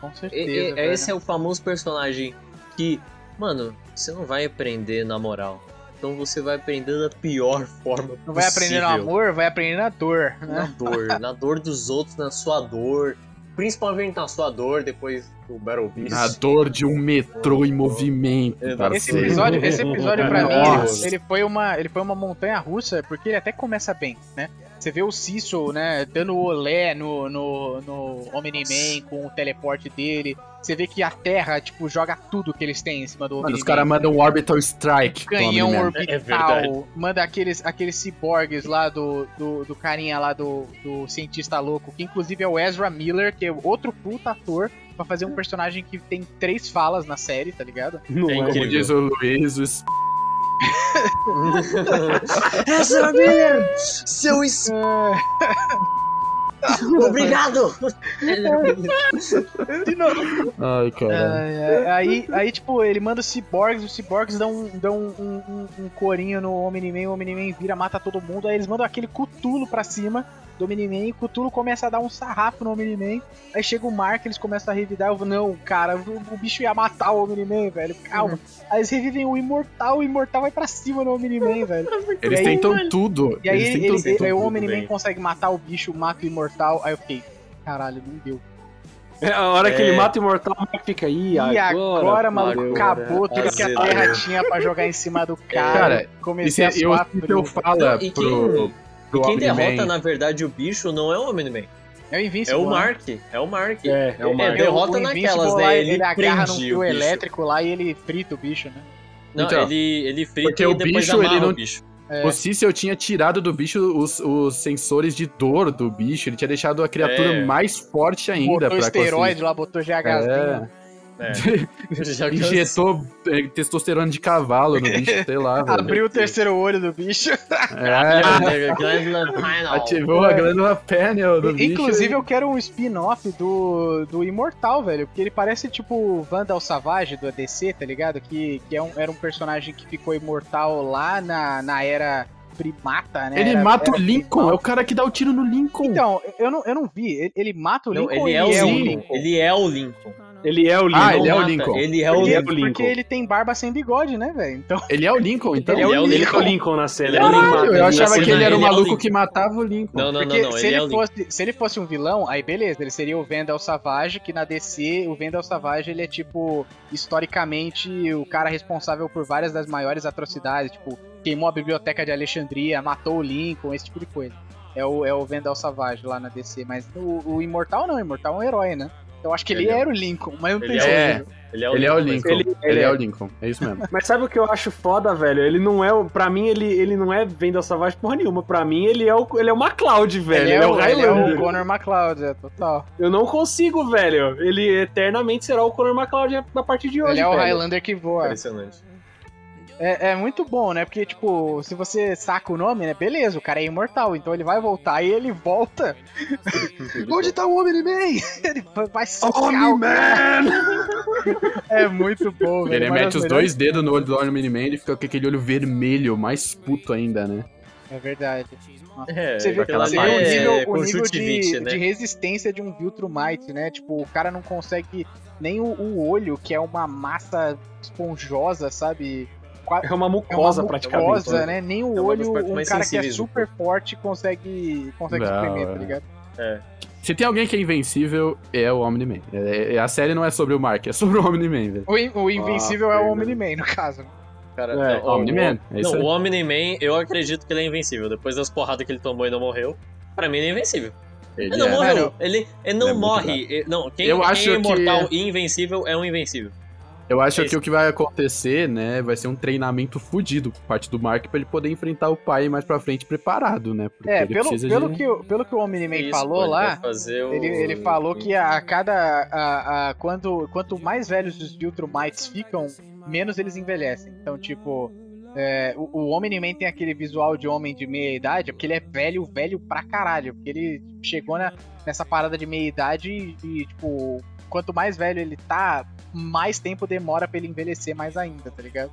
Com E- certeza. e- velho. esse é o famoso personagem que, mano, você não vai aprender na moral. Então você vai aprender da pior forma Não vai aprender no possível. amor, vai aprender na dor. Na Né? dor, na dor dos outros, na sua dor. Principalmente na sua dor depois do Battle Beast. A dor de um metrô em movimento. Esse parceiro. episódio, esse episódio pra [LAUGHS] mim, ele, ele foi uma, ele foi uma montanha russa, porque ele até começa bem, né? Você vê o Cecil, né, dando olé no, no, no Omni-Man com o teleporte dele. Você vê que a Terra, tipo, joga tudo que eles têm em cima do Mano, Omni-Man. os caras mandam um Orbital Strike. Canhão orbital, É verdade. manda aqueles, aqueles ciborgues lá do, do, do carinha lá do, do cientista louco, que inclusive é o Ezra Miller, que é outro puta ator, pra fazer um personagem que tem três falas na série, tá ligado? Não É é. Como diz o Luiz, o s- Ezra Miller! Seu es... Obrigado! Ai, cara. É, é, aí, aí, tipo, ele manda os ciborgues, os ciborgues dão, um- dão um, um, um corinho no Omni-Man, o Omni-Man vira, mata todo mundo, aí eles mandam aquele cutulo pra cima do Omni-Man, e o cutulo começa a dar um sarrafo no Omni-Man, aí chega o Mark, eles começam a revidar, eu vou, não, cara, o, o bicho ia matar o Omni-Man, velho, calma. Aí eles revivem o Imortal, o Imortal vai pra cima do Omni-Man, [LAUGHS] velho. Eles e aí- tentam tudo. E aí, eles ele, tentam ele- tudo. aí o Omni-Man consegue matar o bicho, mata o Imortal, aí eu fiquei, caralho, não deu. É, a hora que É. ele mata o Imortal, fica aí. E agora, maluco, fudeu, acabou tudo que a. Terra tinha pra jogar em cima do cara. Cara, E comecei se a eu, se eu fala e pro, quem- pro E quem derrota, na verdade, o bicho não é o Omni-Man. É o É Invincible. o né? Mark. É o Mark. É, é o Mark. É, derrota o naquelas, né? lá, Ele, ele agarra no prende fio elétrico lá e ele frita o bicho, né? Não, Então, ele, ele frita porque e o depois bicho, ele não- o bicho. O Cícero tinha tirado do bicho os, os sensores de dor do bicho. Ele tinha deixado a criatura É. mais forte ainda. botou pra esteroide lá, botou GHzinho. É, É. [LAUGHS] Injetou é, testosterona de cavalo no bicho, sei lá, velho. Abriu o terceiro olho do bicho. É, [LAUGHS] ativou a glândula pineal do bicho. Inclusive, eu quero um spin-off do, do Imortal, velho. Porque ele parece tipo o Vandal Savage do ADC, tá ligado? Que, que é um, era um personagem que ficou imortal lá na, na era primata, né? Ele Era- mata o era Lincoln, primal. é o cara que dá o tiro no Lincoln. Então, eu não, eu não vi. Ele, ele mata o Não, Lincoln ele é o ele Lincoln. Ele é o Lincoln. Ele é o Lincoln. Ah, ele é o Lincoln. Ele é o Porque, Ele é Lincoln. o Lincoln. porque ele tem barba sem bigode, né, velho? Então, Ele é o Lincoln, então. Ele é o Ele é o Lincoln. Lincoln na série. Ele é o Ele Lincoln. mata, eu achava é que ele era o é maluco Lincoln. que matava o Lincoln. Não, não, não, porque não. se, Ele é Lincoln. fosse, se ele fosse um vilão, aí beleza, ele seria o Vendel Savage, que na DC, o Vendel Savage, ele é tipo, historicamente, o cara responsável por várias das maiores atrocidades, tipo, queimou a biblioteca de Alexandria, matou o Lincoln, esse tipo de coisa. É o, é o Vendel Savage lá na DC, mas o, o Imortal não, o Imortal é um herói, né? Eu acho que ele, Ele é- era o Lincoln, mas eu não tenho é-. Ele é o Ele é o Lincoln. Ele- Ele, ele é é. o Lincoln. É isso mesmo. Mas sabe o que eu acho foda, velho? Ele não é. o- Pra mim, ele, ele não é Vendel Savage porra nenhuma. Pra mim, ele é o, ele é o McCloud, velho. Ele, é, o ele é Highlander. o Connor McLeod, é total. Eu não consigo, velho. Ele eternamente será o Conor McCloud na partir de hoje. Ele é o velho. Highlander que voa. Impressionante. É, é muito bom, né? Porque, tipo, se você saca o nome, né? Beleza, o cara é imortal, então ele vai voltar e ele volta. [LAUGHS] Onde tá o Omni-Man? [LAUGHS] Ele vai- socar o cara. É muito bom, velho. Ele mete os dois dedos no olho do Omni-Man e fica com aquele olho vermelho, mais puto ainda, né? É verdade. É, Você vê, aquela você vê o nível, é o nível de, né? de resistência de um Viltrumite, né? Tipo, o cara não consegue nem o, o olho, que é uma massa esponjosa, sabe? É uma É mucosa, uma praticamente. mucosa, né? Nem o É olho, um cara que é super forte consegue, consegue Não, suprimir, tá é. ligado? Se tem alguém que é invencível, é o Omni-Man. É- é- a série não é sobre o Mark, é sobre o Omni-Man, velho. O, in- o Invencível é o. Omni-Man, no caso. Cara, É, não, o- Omni-Man, é isso Não, o Omni-Man, eu acredito que ele é invencível. Depois das porradas que ele tomou e não morreu, pra mim ele é invencível. Ele, Ele não é. morreu, ele, ele não ele é morre. Ele- não, quem, Eu quem acho é imortal que- e invencível é um invencível. Eu acho É que o que vai acontecer, né, vai ser um treinamento fudido por parte do Mark pra ele poder enfrentar o pai mais pra frente preparado, né? Porque É, pelo, pelo, de... que, o- pelo que o Omni-Man Isso, falou pô, lá, o- ele, ele falou que a cada. A, a, quando, quanto mais velhos os Viltrumites ficam, menos eles envelhecem. Então, tipo, É, o, o Omni-Man tem aquele visual de homem de meia idade, porque ele é velho, velho pra caralho. Porque ele chegou na- nessa parada de meia idade e, e, tipo, quanto mais velho ele tá, mais tempo demora pra ele envelhecer mais ainda, tá ligado?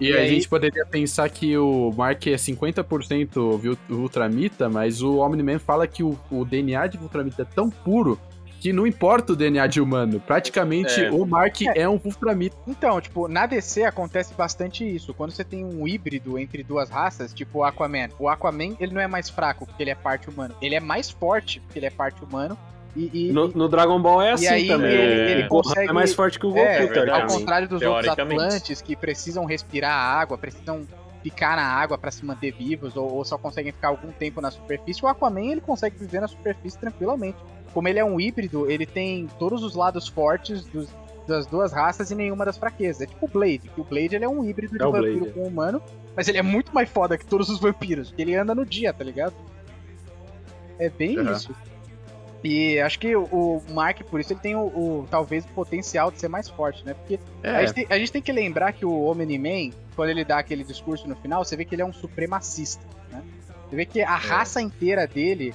E, E a aí- gente poderia pensar que o Mark é 50% vil- Ultramita, mas o Omni-Man fala que o, o DNA de Ultramita é tão puro que não importa o DNA de humano. Praticamente É. o Mark é, um Ultramita. Então, tipo, na DC acontece bastante isso. Quando você tem um híbrido entre duas raças, tipo o Aquaman. O Aquaman, ele não é mais fraco porque ele é parte humano. Ele é mais forte porque ele é parte humano. E, e- No, no Dragon Ball é assim e aí também. ele, ele o Gohan consegue... é mais forte que o Goku, É, ao contrário dos outros. Atlantes que precisam respirar água, precisam ficar na água pra se manter vivos ou, ou só conseguem ficar algum tempo na superfície, o Aquaman ele consegue viver na superfície tranquilamente. Como ele é um híbrido, ele tem todos os lados fortes dos- das duas raças e nenhuma das fraquezas. É tipo o Blade, que o Blade ele é um híbrido de É o vampiro Blade, é. com humano, mas ele é muito mais foda que todos os vampiros, porque ele anda no dia, tá ligado? É bem Aham. isso. E acho que o, Mark, por isso, ele tem o, o- talvez o potencial de ser mais forte, né? Porque a, É, gente tem, a gente tem que lembrar que o Omni-Man, quando ele dá aquele discurso no final, você vê que ele é um supremacista, né? Você vê que a raça inteira dele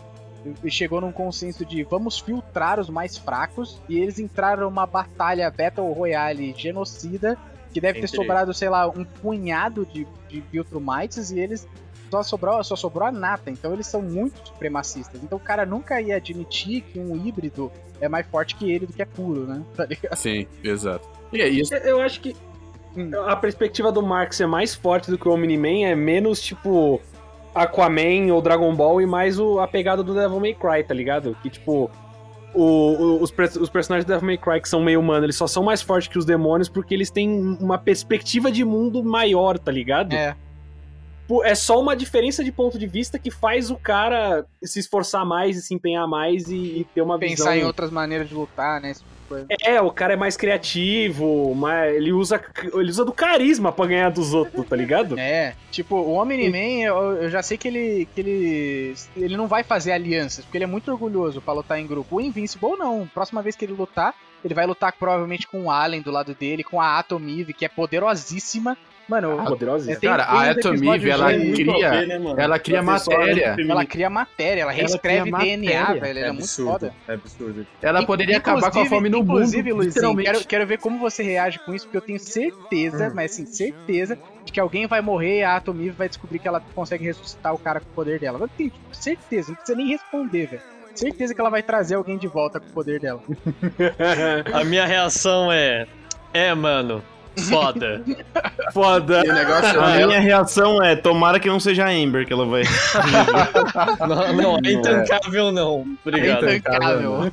chegou num consenso de vamos filtrar os mais fracos e eles entraram numa batalha Battle Royale genocida que deve ter Entre sobrado, sei lá, um punhado de, de Viltrumites e eles só sobrou, só sobrou a nata, então eles são muito supremacistas. Então o cara nunca ia admitir que um híbrido é mais forte que ele do que é puro, né? [LAUGHS] Tá ligado? Sim, exato. E é isso. Eu acho que Hum. a perspectiva do Mark ser mais forte do que o Omni-Man é menos, tipo, Aquaman ou Dragon Ball e mais o, a pegada do Devil May Cry, tá ligado? Que, tipo, o- o- os, os personagens do Devil May Cry que são meio humanos, eles só são mais fortes que os demônios porque eles têm uma perspectiva de mundo maior, tá ligado? É. É só uma diferença de ponto de vista que faz o cara se esforçar mais e se empenhar mais e, e ter uma Pensar visão... em outras maneiras de lutar, né? tipo. É, o cara é mais criativo, mas ele usa, ele usa do carisma pra ganhar dos outros, tá ligado? [LAUGHS] É, tipo, o Omni-Man, eu, eu já sei que ele que ele ele não vai fazer alianças, porque ele é muito orgulhoso pra lutar em grupo. O Invincible não, próxima vez que ele lutar, ele vai lutar provavelmente com o Allen do lado dele, com a Atom Eve, que é poderosíssima. Mano, Poderosa. é, tem- Cara, tem a ela de- Tem muito a cria- ver, né, ela cria ter só matéria. ela cria matéria, ela Ela reescreve cria DNA, matéria. velho, ela é, muito absurdo. foda. É absurdo. Ela poderia acabar com a fome no mundo. Inclusive, Luizinho, quero, quero ver como você reage com isso, porque eu tenho certeza, mas assim, certeza, de que alguém vai morrer e a Atom Eve vai descobrir que ela consegue ressuscitar o cara com o poder dela. Eu tenho certeza, não precisa nem responder, velho. Certeza que ela vai trazer alguém de volta com o poder dela. [LAUGHS] A minha reação é. É, mano. Foda. [LAUGHS] Foda. E o negócio A é minha reação é, tomara que não seja a Amber que ela vai. [LAUGHS] não, não, é intancável, não. Obrigado. É intancável.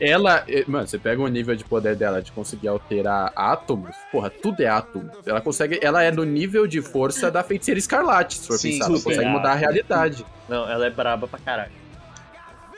Ela, eh, mano, você pega o nível de poder dela de conseguir alterar átomos, porra, tudo é átomo. Ela consegue, ela é no nível de força da feiticeira escarlate, se for Sim, pensar. Ela consegue mudar a realidade. Não, ela é braba pra caralho.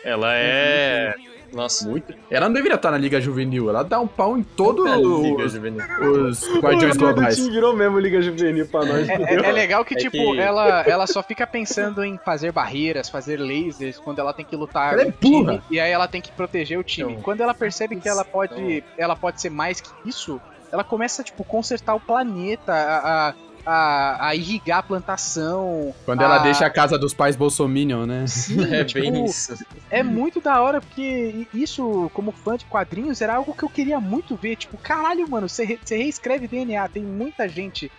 Ela é. Nossa, Muito. Ela não deveria estar na Liga Juvenil, ela dá um pau em todos Liga os, Juvenil. os Guardiões o Globais. time virou mesmo Liga Juvenil pra nós. É, é- é legal que, É tipo, que- Ela, ela só fica pensando em fazer barreiras, fazer lasers, quando ela tem que lutar Ela é o time, burra. e aí ela tem que proteger o time. Então, quando ela percebe que ela pode, ela pode ser mais que isso, ela começa, tipo, consertar o planeta, a, a, a, a irrigar a plantação. Quando ela a- deixa a casa dos pais Bolsominion, né? [LAUGHS] É tipo, bem isso. É muito da hora, porque isso, como fã de quadrinhos, era algo que eu queria muito ver. Tipo, caralho, mano, você, re- você reescreve DNA. Tem muita gente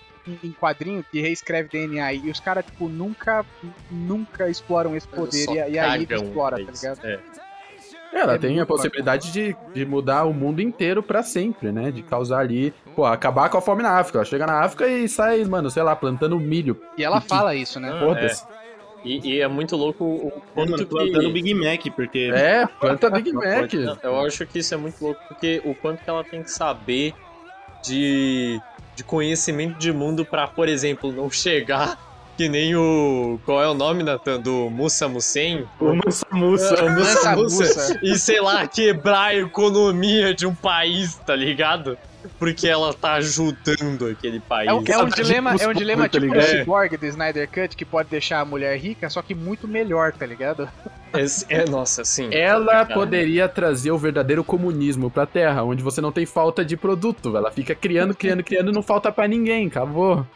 em, quadrinho que reescreve DNA. E os caras, tipo, nunca, nunca exploram esse poder. E, e a Eve cagam explora, tá ligado? É. Ela É tem a possibilidade de, de mudar o mundo inteiro pra sempre, né? De causar ali, pô, acabar com a fome na África. Ela chega na África e sai, mano, sei lá, plantando milho. E ela E que- fala isso, né? Foda-se. E, e é muito louco o quanto Mano, que... plantando Big Mac, porque. É, planta Big Mac. Eu acho que isso é muito louco, porque o quanto que ela tem que saber de, de conhecimento de mundo pra, por exemplo, não chegar que nem o. Qual é o nome, Nathan? Do Musa Musen? O Mansa Mussa. O Musa Musa. Musa. E sei lá, quebrar a economia de um país, tá ligado? Porque ela tá ajudando aquele país. É, um- é um dilema, é um dilema tá tipo o? Cyborg do Snyder Cut, que pode deixar a mulher rica, só que muito melhor, tá ligado? Esse- é, nossa, sim. Ela poderia trazer o verdadeiro comunismo pra Terra, onde você não tem falta de produto. Ela fica criando, criando, criando e não falta pra ninguém. Acabou.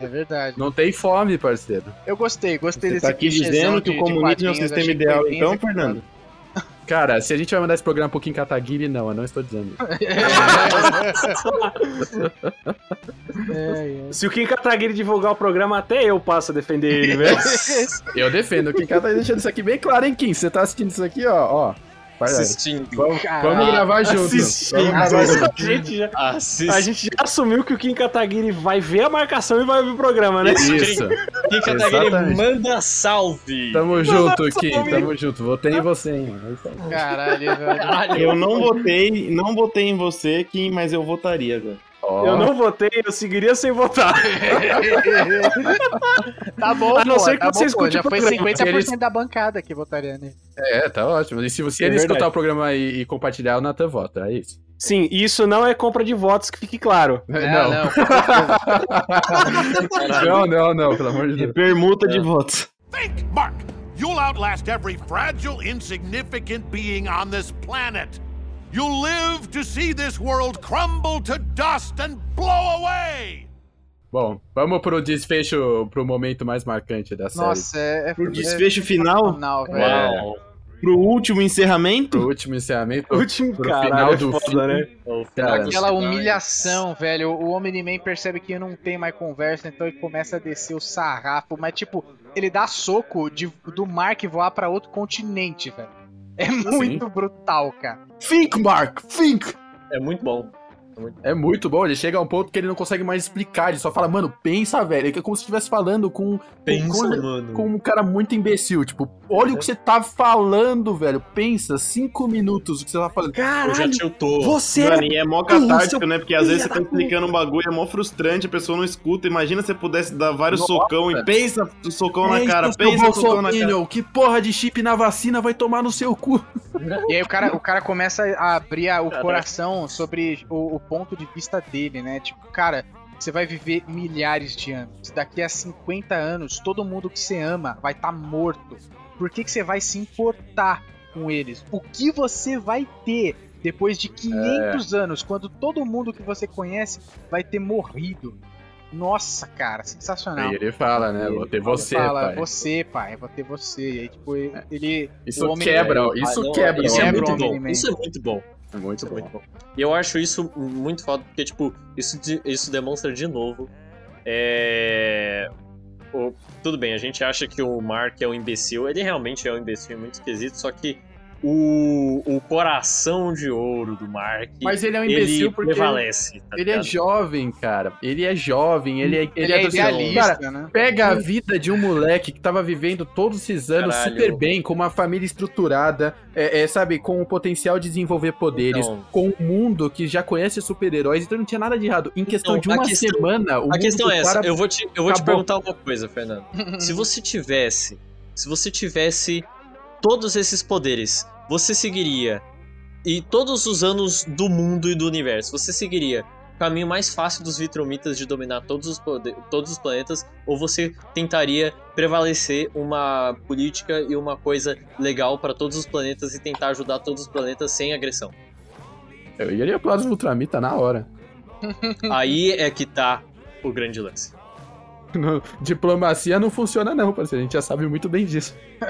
É verdade. Não tem fome, parceiro. Eu gostei, gostei Você desse tá aqui dizendo que de- o comunismo é o sistema ideal, então. Fernando? [LAUGHS] Cara, se a gente vai mandar esse programa pro Kim Kataguiri, não, eu não estou dizendo. [LAUGHS] É, é. Se o Kim Kataguiri divulgar o programa, até eu passo a defender ele, velho. [LAUGHS] Eu defendo. O Kim Kataguiri tá deixando isso aqui bem claro, hein, Kim? Você tá assistindo isso aqui, ó, ó. Assistindo. Vamos, vamos gravar junto. Assistindo. Vamos gravar junto. A gente, já, Assiste. a gente já assumiu que o Kim Kataguiri vai ver a marcação e vai ouvir o programa, né? Isso. Kim Kataguiri Exatamente. manda salve. Tamo junto, Kim. Tamo junto. Votei em você, hein. É. Caralho, velho. Eu não votei, não votei em você, Kim, mas eu votaria, velho. Ó, Eu não votei, eu seguiria sem votar. [LAUGHS] Tá bom, A não pô, ser que tá você bom, pô, escute Já o foi programa. 50% Eles- da bancada que votaria nele. É, tá ótimo. E se você É ele escutar o programa e, e compartilhar, o Nathan vota. É isso. Sim, isso não é compra de votos, que fique claro. [LAUGHS] não. não. [LAUGHS] Não, não, não, pelo amor de Deus. Permuta de votos. Think, Mark! You'll outlast every fragile, insignificant being on this planet. You'll live to see this world crumble to dust and blow away! Bom, vamos pro desfecho, pro momento mais marcante da série. Nossa, é. é Pro é desfecho final, Não, velho. É, pro último encerramento, pro último encerramento. O último pro caralho final é do foda, filme. né? Cara, Aquela humilhação, velho. O Omni-Man percebe que não tem mais conversa, então ele começa a descer o sarrafo. Mas, tipo, ele dá soco de, do Mark voar pra outro continente, velho. É muito brutal, cara. Think, Mark, think! É muito bom. É muito bom, ele chega a um ponto que ele não consegue mais explicar, ele só fala, mano, pensa, velho. É como se estivesse falando com, Pensa, com, mano. com um cara muito imbecil. Tipo, olha o que você tá falando, velho. Pensa, cinco minutos o que você tá falando. Eu já Caralho, tiltou. você Mano, e é mó catártico, né? Porque às vezes você tá explicando um bagulho, é mó frustrante, a pessoa não escuta. Imagina se você pudesse dar vários Nossa, socão velho. e pensa o socão na cara, pensa o socão na cara. Que porra de chip na vacina vai tomar no seu cu? E aí o cara, o cara começa a abrir o coração sobre o, o ponto de vista dele, né? Tipo, cara, você vai viver milhares de anos. Daqui a 50 anos, todo mundo que você ama vai estar morto. Por que, que você vai se importar com eles? O que você vai ter depois de 500 anos, quando todo mundo que você conhece vai ter morrido? Nossa, cara, sensacional. Aí ele fala, né? Vou ter Ele você, fala, pai. você, pai, vou ter você. E aí, tipo, ele. Isso o homem- quebra, isso quebra. Isso é Quebra muito bom. Isso é muito bom. Muito bom. muito bom. E eu acho isso muito foda, porque, tipo, isso, isso demonstra de novo. É. o- tudo bem, a gente acha que o Mark é um imbecil. Ele realmente é um imbecil muito esquisito, só que o, o coração de ouro do Mark. Mas ele é um imbecil ele porque prevalece. tá Ele é ligado? jovem, cara. Ele é jovem, ele é, ele Ele é é idealista, Cara, né? pega a vida de um moleque que tava vivendo todos esses anos Caralho. super bem, com uma família estruturada, é, é, sabe, com o potencial de desenvolver poderes, Então. com um mundo que já conhece super-heróis, então não tinha nada de errado. Em questão Então, de uma questão- semana, o A mundo questão é essa, eu vou te, eu vou te perguntar uma coisa, Fernando. [LAUGHS] se você tivesse, se você tivesse todos esses poderes, você seguiria e todos os anos do mundo e do universo, você seguiria o caminho mais fácil dos Vitromitas de dominar todos os, pode- todos os planetas ou você tentaria prevalecer uma política e uma coisa legal para todos os planetas e tentar ajudar todos os planetas sem agressão? Eu iria pro lado do Ultramita na hora. Aí é que tá o grande lance. [LAUGHS] No- diplomacia não funciona não, parceiro. A gente já sabe muito bem disso. [LAUGHS]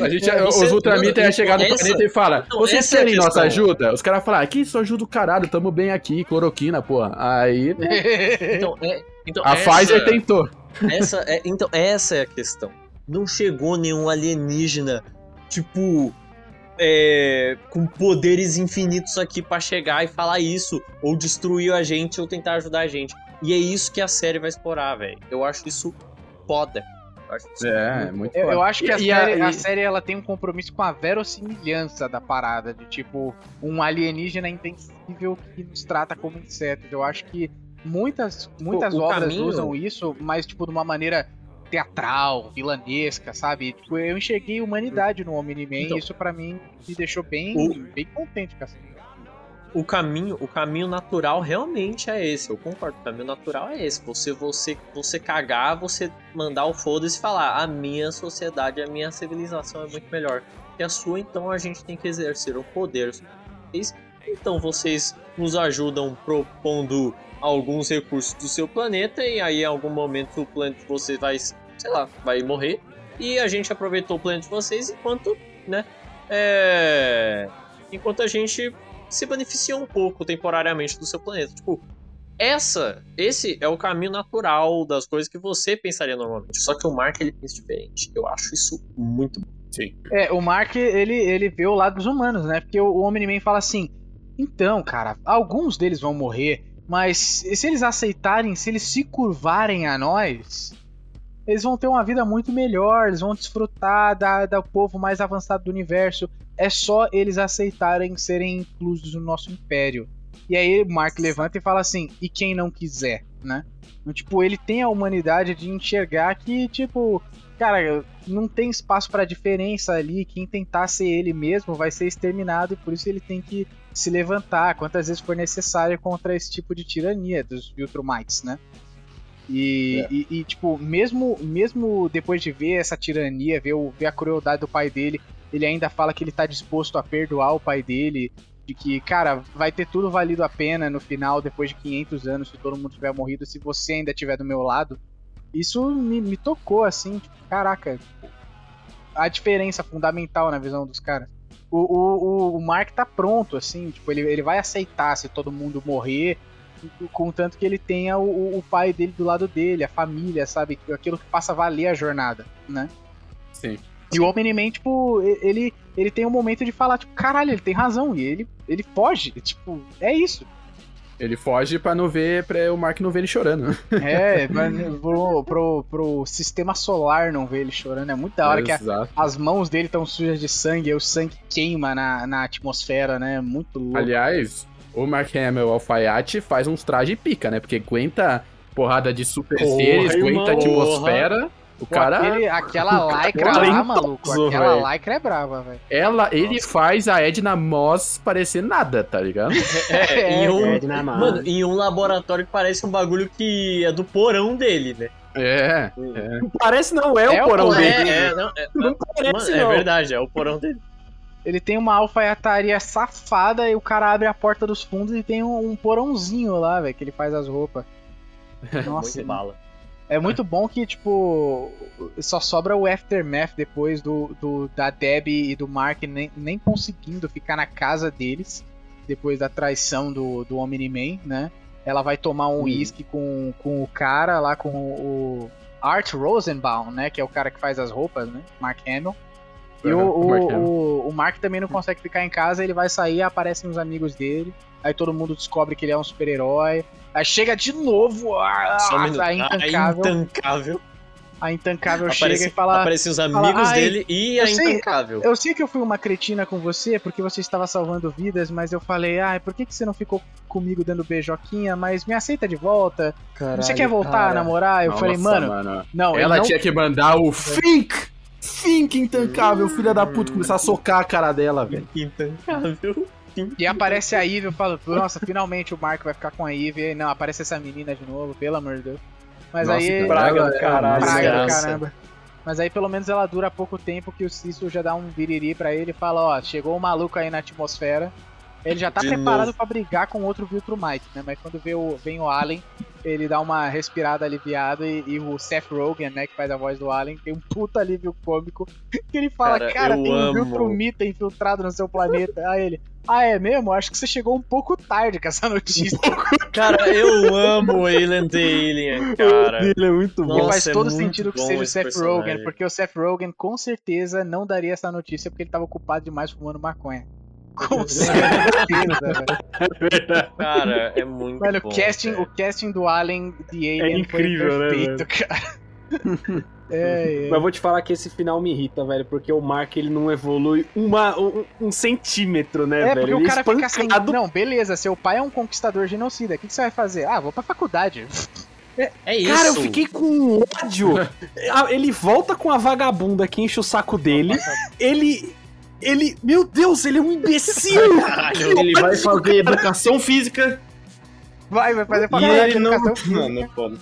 A gente, É, você- os Ultramita não, iam chegar no essa- planeta e falar, não, vocês é querem nossa ajuda? Os caras falam, aqui isso ajuda o caralho, tamo bem aqui, cloroquina, porra. Aí, [LAUGHS] Então, é, então a essa- Pfizer tentou. Essa é, então, essa é a questão. Não chegou nenhum alienígena, tipo, é, com poderes infinitos aqui pra chegar e falar isso, ou destruir a gente, ou tentar ajudar a gente. E é isso que a série vai explorar, velho. Eu acho isso foda. Eu acho isso É, muito Eu, eu foda. acho que a, E- e a- série, a série ela tem um compromisso com a verossimilhança da parada, de tipo, um alienígena invencível que nos trata como insetos. Eu acho que muitas, muitas o obras caminho- usam isso, mas tipo, de uma maneira teatral, vilanesca, sabe? Tipo, eu enxerguei humanidade no Omni-Man Então. e isso pra mim me deixou bem, O- bem contente com a série. O caminho, o caminho natural realmente é esse. Eu concordo, o caminho natural é esse. Você, você, você cagar, você mandar o foda-se e falar: a minha sociedade, a minha civilização é muito melhor que a sua, então a gente tem que exercer o poder Então vocês nos ajudam propondo alguns recursos do seu planeta e aí em algum momento o planeta de vocês vai, sei lá, vai morrer. E a gente aproveitou o planeta de vocês enquanto, né? É... Enquanto a gente se beneficia um pouco temporariamente do seu planeta. Tipo, essa, esse é o caminho natural das coisas que você pensaria normalmente. Só que o Mark ele pensa diferente. Eu acho isso muito bom. É, o Mark, ele, ele vê o lado dos humanos, né? Porque o, o Omni-Man fala assim: então, cara, alguns deles vão morrer, mas se eles aceitarem, se eles se curvarem a nós, eles vão ter uma vida muito melhor, eles vão desfrutar da, da povo mais avançado do universo. É só eles aceitarem serem inclusos no nosso império. E aí Mark levanta e fala assim: e quem não quiser, né? Então, tipo, ele tem a humanidade de enxergar que, tipo, cara, não tem espaço pra diferença ali. Quem tentar ser ele mesmo vai ser exterminado e por isso ele tem que se levantar quantas vezes for necessário contra esse tipo de tirania dos Viltrumites, né? E, e- e, tipo, mesmo, mesmo depois de ver essa tirania, ver, o- ver a crueldade do pai dele, ele ainda fala que ele tá disposto a perdoar o pai dele, de que, cara, vai ter tudo valido a pena no final, depois de 500 anos, se todo mundo tiver morrido, se você ainda estiver do meu lado. Isso me, me tocou, assim, tipo, caraca, a diferença fundamental na visão dos caras. O, o, o- Mark tá pronto, assim, tipo, ele, ele vai aceitar se todo mundo morrer, contanto que ele tenha o, o- pai dele do lado dele, a família, sabe? Aquilo que faça valer a jornada, né? Sim. E o Omni-Man, tipo, ele, ele tem um momento de falar, tipo, caralho, ele tem razão, e ele, ele foge, tipo, é isso. Ele foge pra não ver, pra o Mark não ver ele chorando. [LAUGHS] É, mas pro, pro, pro sistema solar não ver ele chorando, é muito da hora que a- as mãos dele estão sujas de sangue, e o sangue queima na, na atmosfera, né? Muito louco. Aliás, o Mark Hamill alfaiate faz uns traje pica, né? Porque aguenta porrada de super Porra, seres, aguenta irmão. a atmosfera. O Pô, cara, aquele- aquela [LAUGHS] lycra lá, talentoso, maluco. Aquela velho. lycra é brava, velho. ela, ele faz a Edna Moss parecer nada, tá ligado? [LAUGHS] É, em um, É, na mão. mano, em um laboratório que parece um bagulho que é do porão dele, né? É. Não parece não, é, É o o porão dele. É, é, não, é, Não mano, parece é não. verdade, é o porão dele. Ele tem uma alfaiataria safada e o cara abre a porta dos fundos e tem um, um porãozinho lá, velho, que ele faz as roupas. [LAUGHS] Nossa, Muito bala. É muito bom que, tipo, só sobra o Aftermath depois do, do da Debbie e do Mark nem, nem conseguindo ficar na casa deles, depois da traição do, do Omni-Man, né? Ela vai tomar um uísque com, com o cara lá, com o Art Rosenbaum, né? Que é o cara que faz as roupas, né? Mark Hamill. E o, Uhum, o, o Mark Hamill. o, o Mark também não consegue ficar em casa, ele vai sair, aparecem os amigos dele, aí todo mundo descobre que ele é um super-herói. Aí chega de novo, ah, Só um minuto. a intancável, intancável. a intancável Aparece, chega e fala: aparecem os fala, amigos "Ai, dele e a sei- intancável. Eu sei que eu fui uma cretina com você porque você estava salvando vidas, mas eu falei, ai, por que, que você não ficou comigo dando beijoquinha? Mas me aceita de volta. você quer voltar a namorar? Eu Nossa, falei, mano, não, ele Ela não tinha que mandar o Fink! Fink intancável, filha da puta, começar a socar a cara dela, velho. Intancável. E aparece a Eve, eu falo, nossa, finalmente o Mark vai ficar com a Eve. E aí, não, aparece essa menina de novo, pelo amor de Deus. Mas Nossa, aí. que praga do é caralho. praga do desgraça. caramba. Mas aí pelo menos ela dura pouco tempo que o Cício já dá um biriri pra ele e fala, ó, chegou um maluco aí na atmosfera. Ele já tá De preparado novo. pra brigar com outro Viltrumite, né? Mas quando vê o, vem o Alien, ele dá uma respirada aliviada e, e o Seth Rogen, né, que faz a voz do Alien, tem um puta alívio cômico que ele fala, Cara, cara, tem um amo. Viltrumita infiltrado no seu planeta. Aí ele, ah, é mesmo? Acho que você chegou um pouco tarde com essa notícia. [LAUGHS] Cara, eu amo o Alien the Alien, [LAUGHS] cara. Ele é muito bom. E Nossa, faz é todo muito sentido que seja o Seth personagem. Rogen, porque o Seth Rogen com certeza não daria essa notícia porque ele tava ocupado demais fumando maconha. Com certeza, velho. [LAUGHS] Cara, é muito Mano, bom. o casting, velho. o casting do Alien The Alien incrível, né, foi perfeito, cara. [LAUGHS] É, é. Mas eu vou te falar que esse final me irrita, velho, porque o Mark ele não evolui uma, um, um centímetro, né, É, velho? porque o Ele cara fica assim, espancado. não, beleza, seu pai é um conquistador genocida, o que, que você vai fazer? Ah, vou pra faculdade. É isso. Cara, eu fiquei com ódio. [LAUGHS] Ele volta com a vagabunda que enche o saco dele. Ele. Ele. Meu Deus, ele é um imbecil! [LAUGHS] Caralho. Ele vai fazer educação física Vai, vai fazer e faculdade de ele não. Mano, é foda.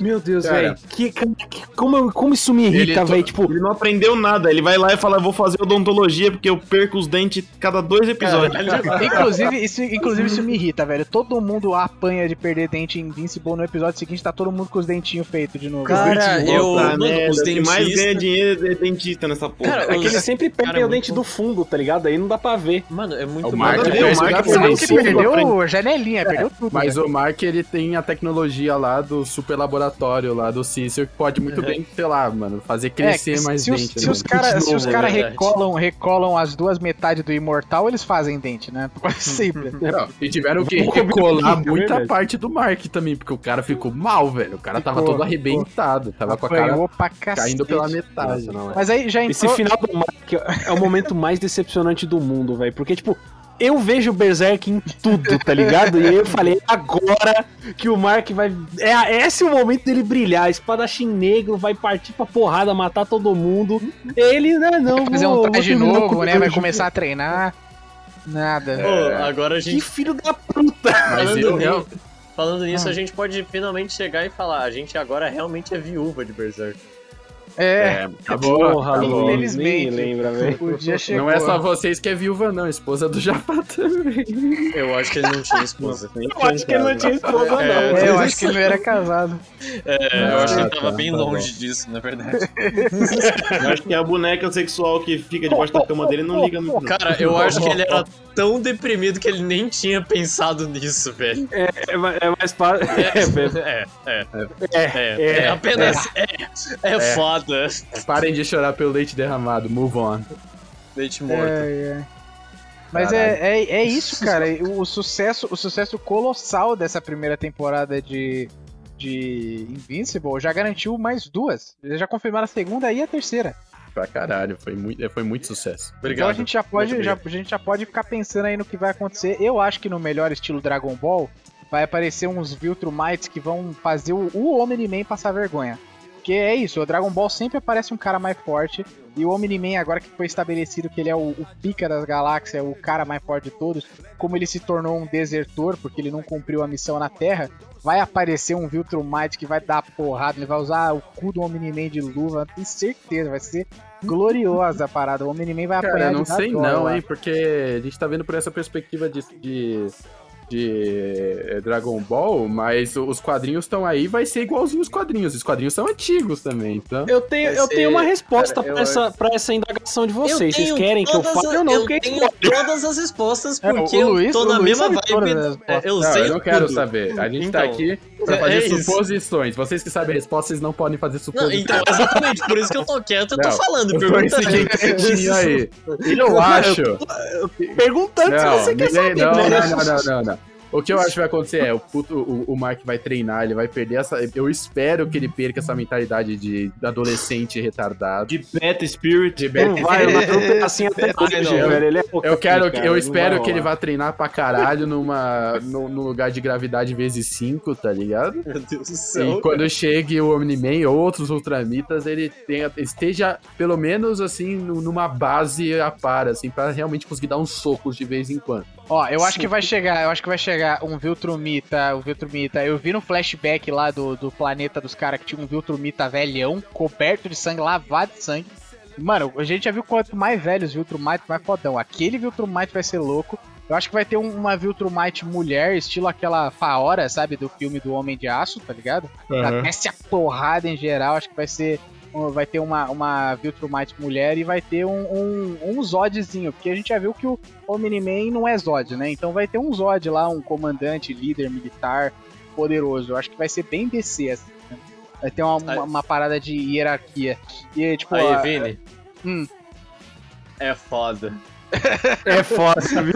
Meu Deus, velho. Que, que- como, como isso me irrita, velho. Tipo, Ele não aprendeu nada. Ele vai lá e fala: vou fazer odontologia porque eu perco os dentes cada dois episódios. Inclusive isso, inclusive, isso me irrita, velho. Todo mundo apanha de perder dente em Invincible. No episódio seguinte, tá todo mundo com os dentinhos feitos de novo. Cara, eu. Mano, merda, os que mais ganha dinheiro é dentista nessa porra. Cara, é que os- ele sempre perdem cara, o dente muito- do fundo, tá ligado? Aí não dá pra ver. Mano, é muito O Mark perdeu o Mark é Sim, perdeu a janelinha, perdeu tudo. Mas né? o Mark, ele tem a tecnologia lá do super laboratório lá do Cícero, que pode muito bem, sei lá, mano, fazer crescer É, mais se dente. se né, os caras se os novo, cara é recolam, recolam as duas metades do imortal, eles fazem dente, né? Quase sempre. Não, e tiveram que recolar É muita parte do Mark também, porque o cara ficou mal, velho. O cara tava Ficou, todo arrebentado, tava com a cara caindo pela metade. Nossa, não, é. Mas aí já Esse entrou... final do Mark é o momento mais decepcionante do mundo, velho. Porque, tipo, eu vejo o Berserk em tudo, tá ligado? E aí eu falei, agora que o Mark vai. É, esse é o momento dele brilhar. Espadachim negro vai partir pra porrada, matar todo mundo. Ele, né, não. Vai fazer um traje novo, né? Vai o- começar a treinar. Nada. Pô, agora a Que gente. filho da puta! Mas eu, falando nisso, Ah. a gente pode finalmente chegar e falar: a gente agora realmente é viúva de Berserk. É, é, acabou, Porra, acabou. Luiz, Infelizmente. lembra, velho. Não é só vocês que é viúva, não. Esposa do Jafá [LAUGHS] também. Eu acho que ele não tinha esposa. Eu acho que ele não tinha esposa, não. É, eu acho que ele não era casado. É, eu acho que ele Ah, tava tá, bem tá longe disso, na verdade. Eu acho que a boneca sexual que fica debaixo da cama dele não liga muito. Cara, eu acho que ele era tão deprimido que ele nem tinha pensado nisso, velho. É, ma- é mais fácil. É. É, é, É, é. é, É, apenas. É, é, foda. Parem de chorar pelo leite derramado. Move on. Leite morto. É, é. Mas é, é, é isso, cara. O sucesso, o sucesso colossal dessa primeira temporada de, de Invincible já garantiu mais duas. Eles já confirmaram a segunda e a terceira. Pra caralho, foi muito, foi muito sucesso. Obrigado. Então a gente já pode, já, a gente já pode ficar pensando aí no que vai acontecer. Eu acho que no melhor estilo Dragon Ball vai aparecer uns Viltrumites que vão fazer o, o Omni-Man passar vergonha. Porque é isso, o Dragon Ball sempre aparece um cara mais forte. E o Omni-Man, agora que foi estabelecido que ele é o, o pica das galáxias, o cara mais forte de todos, como ele se tornou um desertor, porque ele não cumpriu a missão na Terra, vai aparecer um Viltrumite que vai dar porrada, ele vai usar o cu do Omni-Man de luva, tenho certeza, vai ser gloriosa a parada. O Omni-Man vai Cara, apanhar não sei não, hein, porque a gente tá vendo por essa perspectiva de, de, de eh, Dragon Ball, mas os quadrinhos estão aí, vai ser igualzinho os quadrinhos. Os quadrinhos são antigos também, então... Eu tenho, Vai eu ser- tenho uma resposta pra, essa, pra essa indagação de vocês. Vocês querem que eu fale ou não? Eu Porque tenho todas as respostas, É, o porque Luiz- eu tô o na Luiz mesma vibe. Eu Não, sei eu não quero tudo. saber. A gente tá Então, aqui pra é- fazer é isso. suposições. Vocês que sabem a resposta, vocês não podem fazer Não, suposições. então, exatamente, por isso que eu tô quieto, eu tô Não, falando, eu tô perguntando. seguindo quietinho aí. Eu acho. Perguntando se Não, você quer saber. não, né? não, não, não, não, não. O que eu acho que vai acontecer é, o, [LAUGHS] puto, o, o Mark vai treinar, ele vai perder essa. Eu espero que ele perca essa mentalidade de adolescente retardado. De Beta Spirit. De Não vai, o Naruto é assim até hoje, não. velho. Ele é Eu quero, cara, eu não espero que ele vá treinar pra caralho numa, num, num lugar de gravidade vezes 5, tá ligado? Meu Deus do E céu. quando chegue o Omni-Man ou outros Ultramitas, ele tenha, esteja pelo menos assim nu- numa base a par, assim, pra realmente conseguir dar uns socos de vez em quando. Ó, eu acho que vai chegar, eu acho que vai chegar um Viltrumita, o Viltrumita. Eu vi no flashback lá do, do planeta dos caras que tinha um Viltrumita velhão, coberto de sangue, lavado de sangue. Mano, a gente já viu quanto mais velhos Viltrumite, mais fodão. Aquele Viltrumite vai ser louco. Eu acho que vai ter um- uma Viltrumite mulher, estilo aquela Faora, sabe, do filme do Homem de Aço, tá ligado? Ela desce a porrada em geral, acho que vai ser. Vai ter uma, uma Viltrumite mulher e vai ter um, um, um Zodzinho, porque a gente já viu que o Omni-Man não é Zod, né? Então vai ter um Zod lá, um comandante, líder militar poderoso. Eu acho que vai ser bem DC, assim. né? Vai ter uma, uma, uma parada de hierarquia. E, tipo, Aí, a- Vini. Hum. É foda. É foda, viu?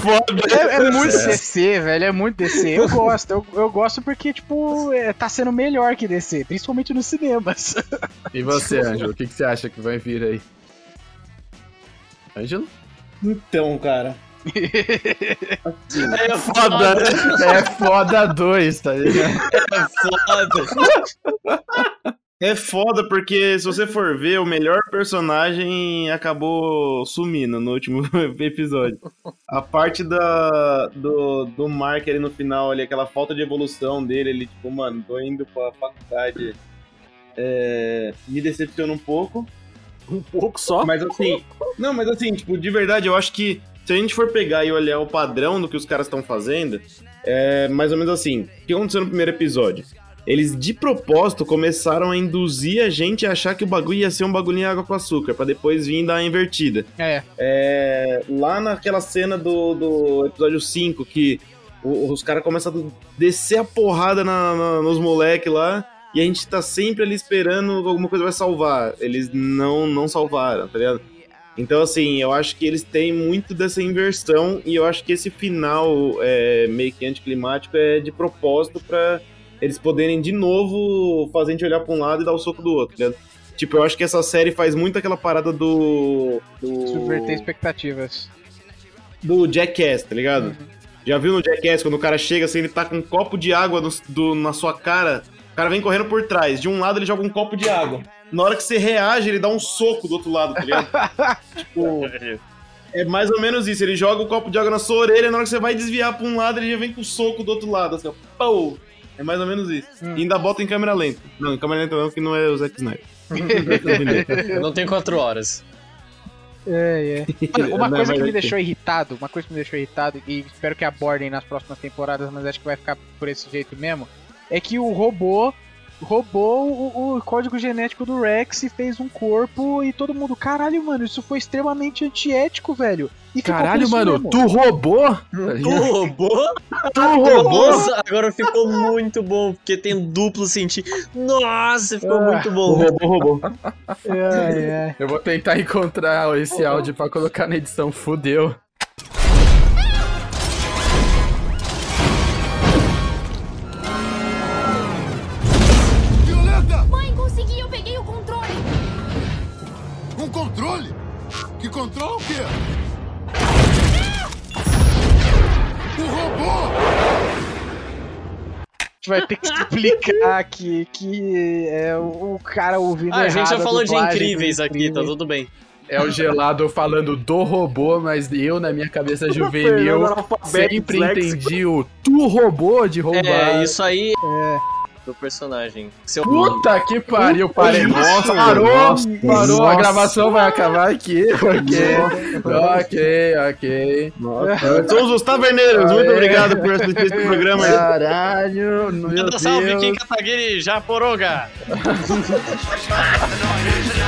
foda. É, é muito DC, velho. É muito DC. Eu gosto. Eu, eu gosto porque, tipo, é, tá sendo melhor que DC. Principalmente nos cinemas. E você, Ângelo, o que, que você acha que vai vir aí? Ângelo? Então, cara. É Foda. É foda dois, tá ligado? foda. É foda porque, se você for ver, o melhor personagem acabou sumindo no último [LAUGHS] episódio. A parte da, do, do Mark ali no final, ali, aquela falta de evolução dele, ele, tipo, mano, tô indo pra faculdade. é, me decepciona um pouco. Um pouco só. Mas assim. Não, mas assim, tipo, de verdade, eu acho que se a gente for pegar e olhar o padrão do que os caras estão fazendo, é mais ou menos assim. O que aconteceu no primeiro episódio? Eles de propósito começaram a induzir a gente a achar que o bagulho ia ser um bagulhinho água com açúcar, pra depois vir dar a invertida. É. É, lá naquela cena do, do episódio 5, que os caras começam a descer a porrada na- na- nos moleques lá, e a gente tá sempre ali esperando que alguma coisa vai salvar. Eles não, não salvaram, tá ligado? Então, assim, eu acho que eles têm muito dessa inversão, e eu acho que esse final é, meio que anticlimático é de propósito pra eles poderem de novo fazer a gente olhar pra um lado e dar o soco do outro, tá ligado? Tipo, eu acho que essa série faz muito aquela parada do. do Subverter expectativas. do Jackass, tá ligado? Já viu no Jackass, quando o cara chega assim, ele tá com um copo de água no- do- na sua cara, o cara vem correndo por trás. De um lado ele joga um copo de água. Na hora que você reage, ele dá um soco do outro lado, tá ligado? [LAUGHS] tipo, é mais ou menos isso. Ele joga o copo de água na sua orelha, na hora que você vai desviar pra um lado, ele já vem com o soco do outro lado, assim, ó. Pau! É mais ou menos isso. E ainda bota em câmera lenta. Não, em câmera lenta não, que não é o Zack Snyder. [LAUGHS] Não tem quatro horas. É, é. Mano, uma Não, coisa que me é deixou irritado, uma coisa que me deixou irritado, e espero que abordem nas próximas temporadas, mas acho que vai ficar por esse jeito mesmo, é que o robô roubou o, o código genético do Rex e fez um corpo e todo mundo, caralho, mano, isso foi extremamente antiético, velho. E Caralho, mano, mesmo. tu roubou? Tu [LAUGHS] roubou? [LAUGHS] Tu roubou? Nossa, agora ficou muito bom, porque tem duplo sentido. Nossa, ficou Ah, muito bom. roubou, roubou. Ai, ai. Eu vou tentar encontrar esse áudio pra colocar na edição. Fudeu. Gente vai ter que explicar que, que é o, o cara ouvindo Ah, a gente já falou de incríveis aqui, tá tudo bem. É o gelado falando do robô, mas eu, na minha cabeça juvenil, sempre entendi o tu robô de roubar. É, isso aí do personagem. Seu Puta que pariu, parei. Nossa, parou, nossa, parou, a nossa. gravação vai acabar aqui. [LAUGHS] Ok, ok, ok. Somos os Taverneiros. Muito obrigado por assistir esse programa aí. Caralho, meu Manda salve, Deus. Kim Kataguiri, Japoronga! Tonight. [LAUGHS]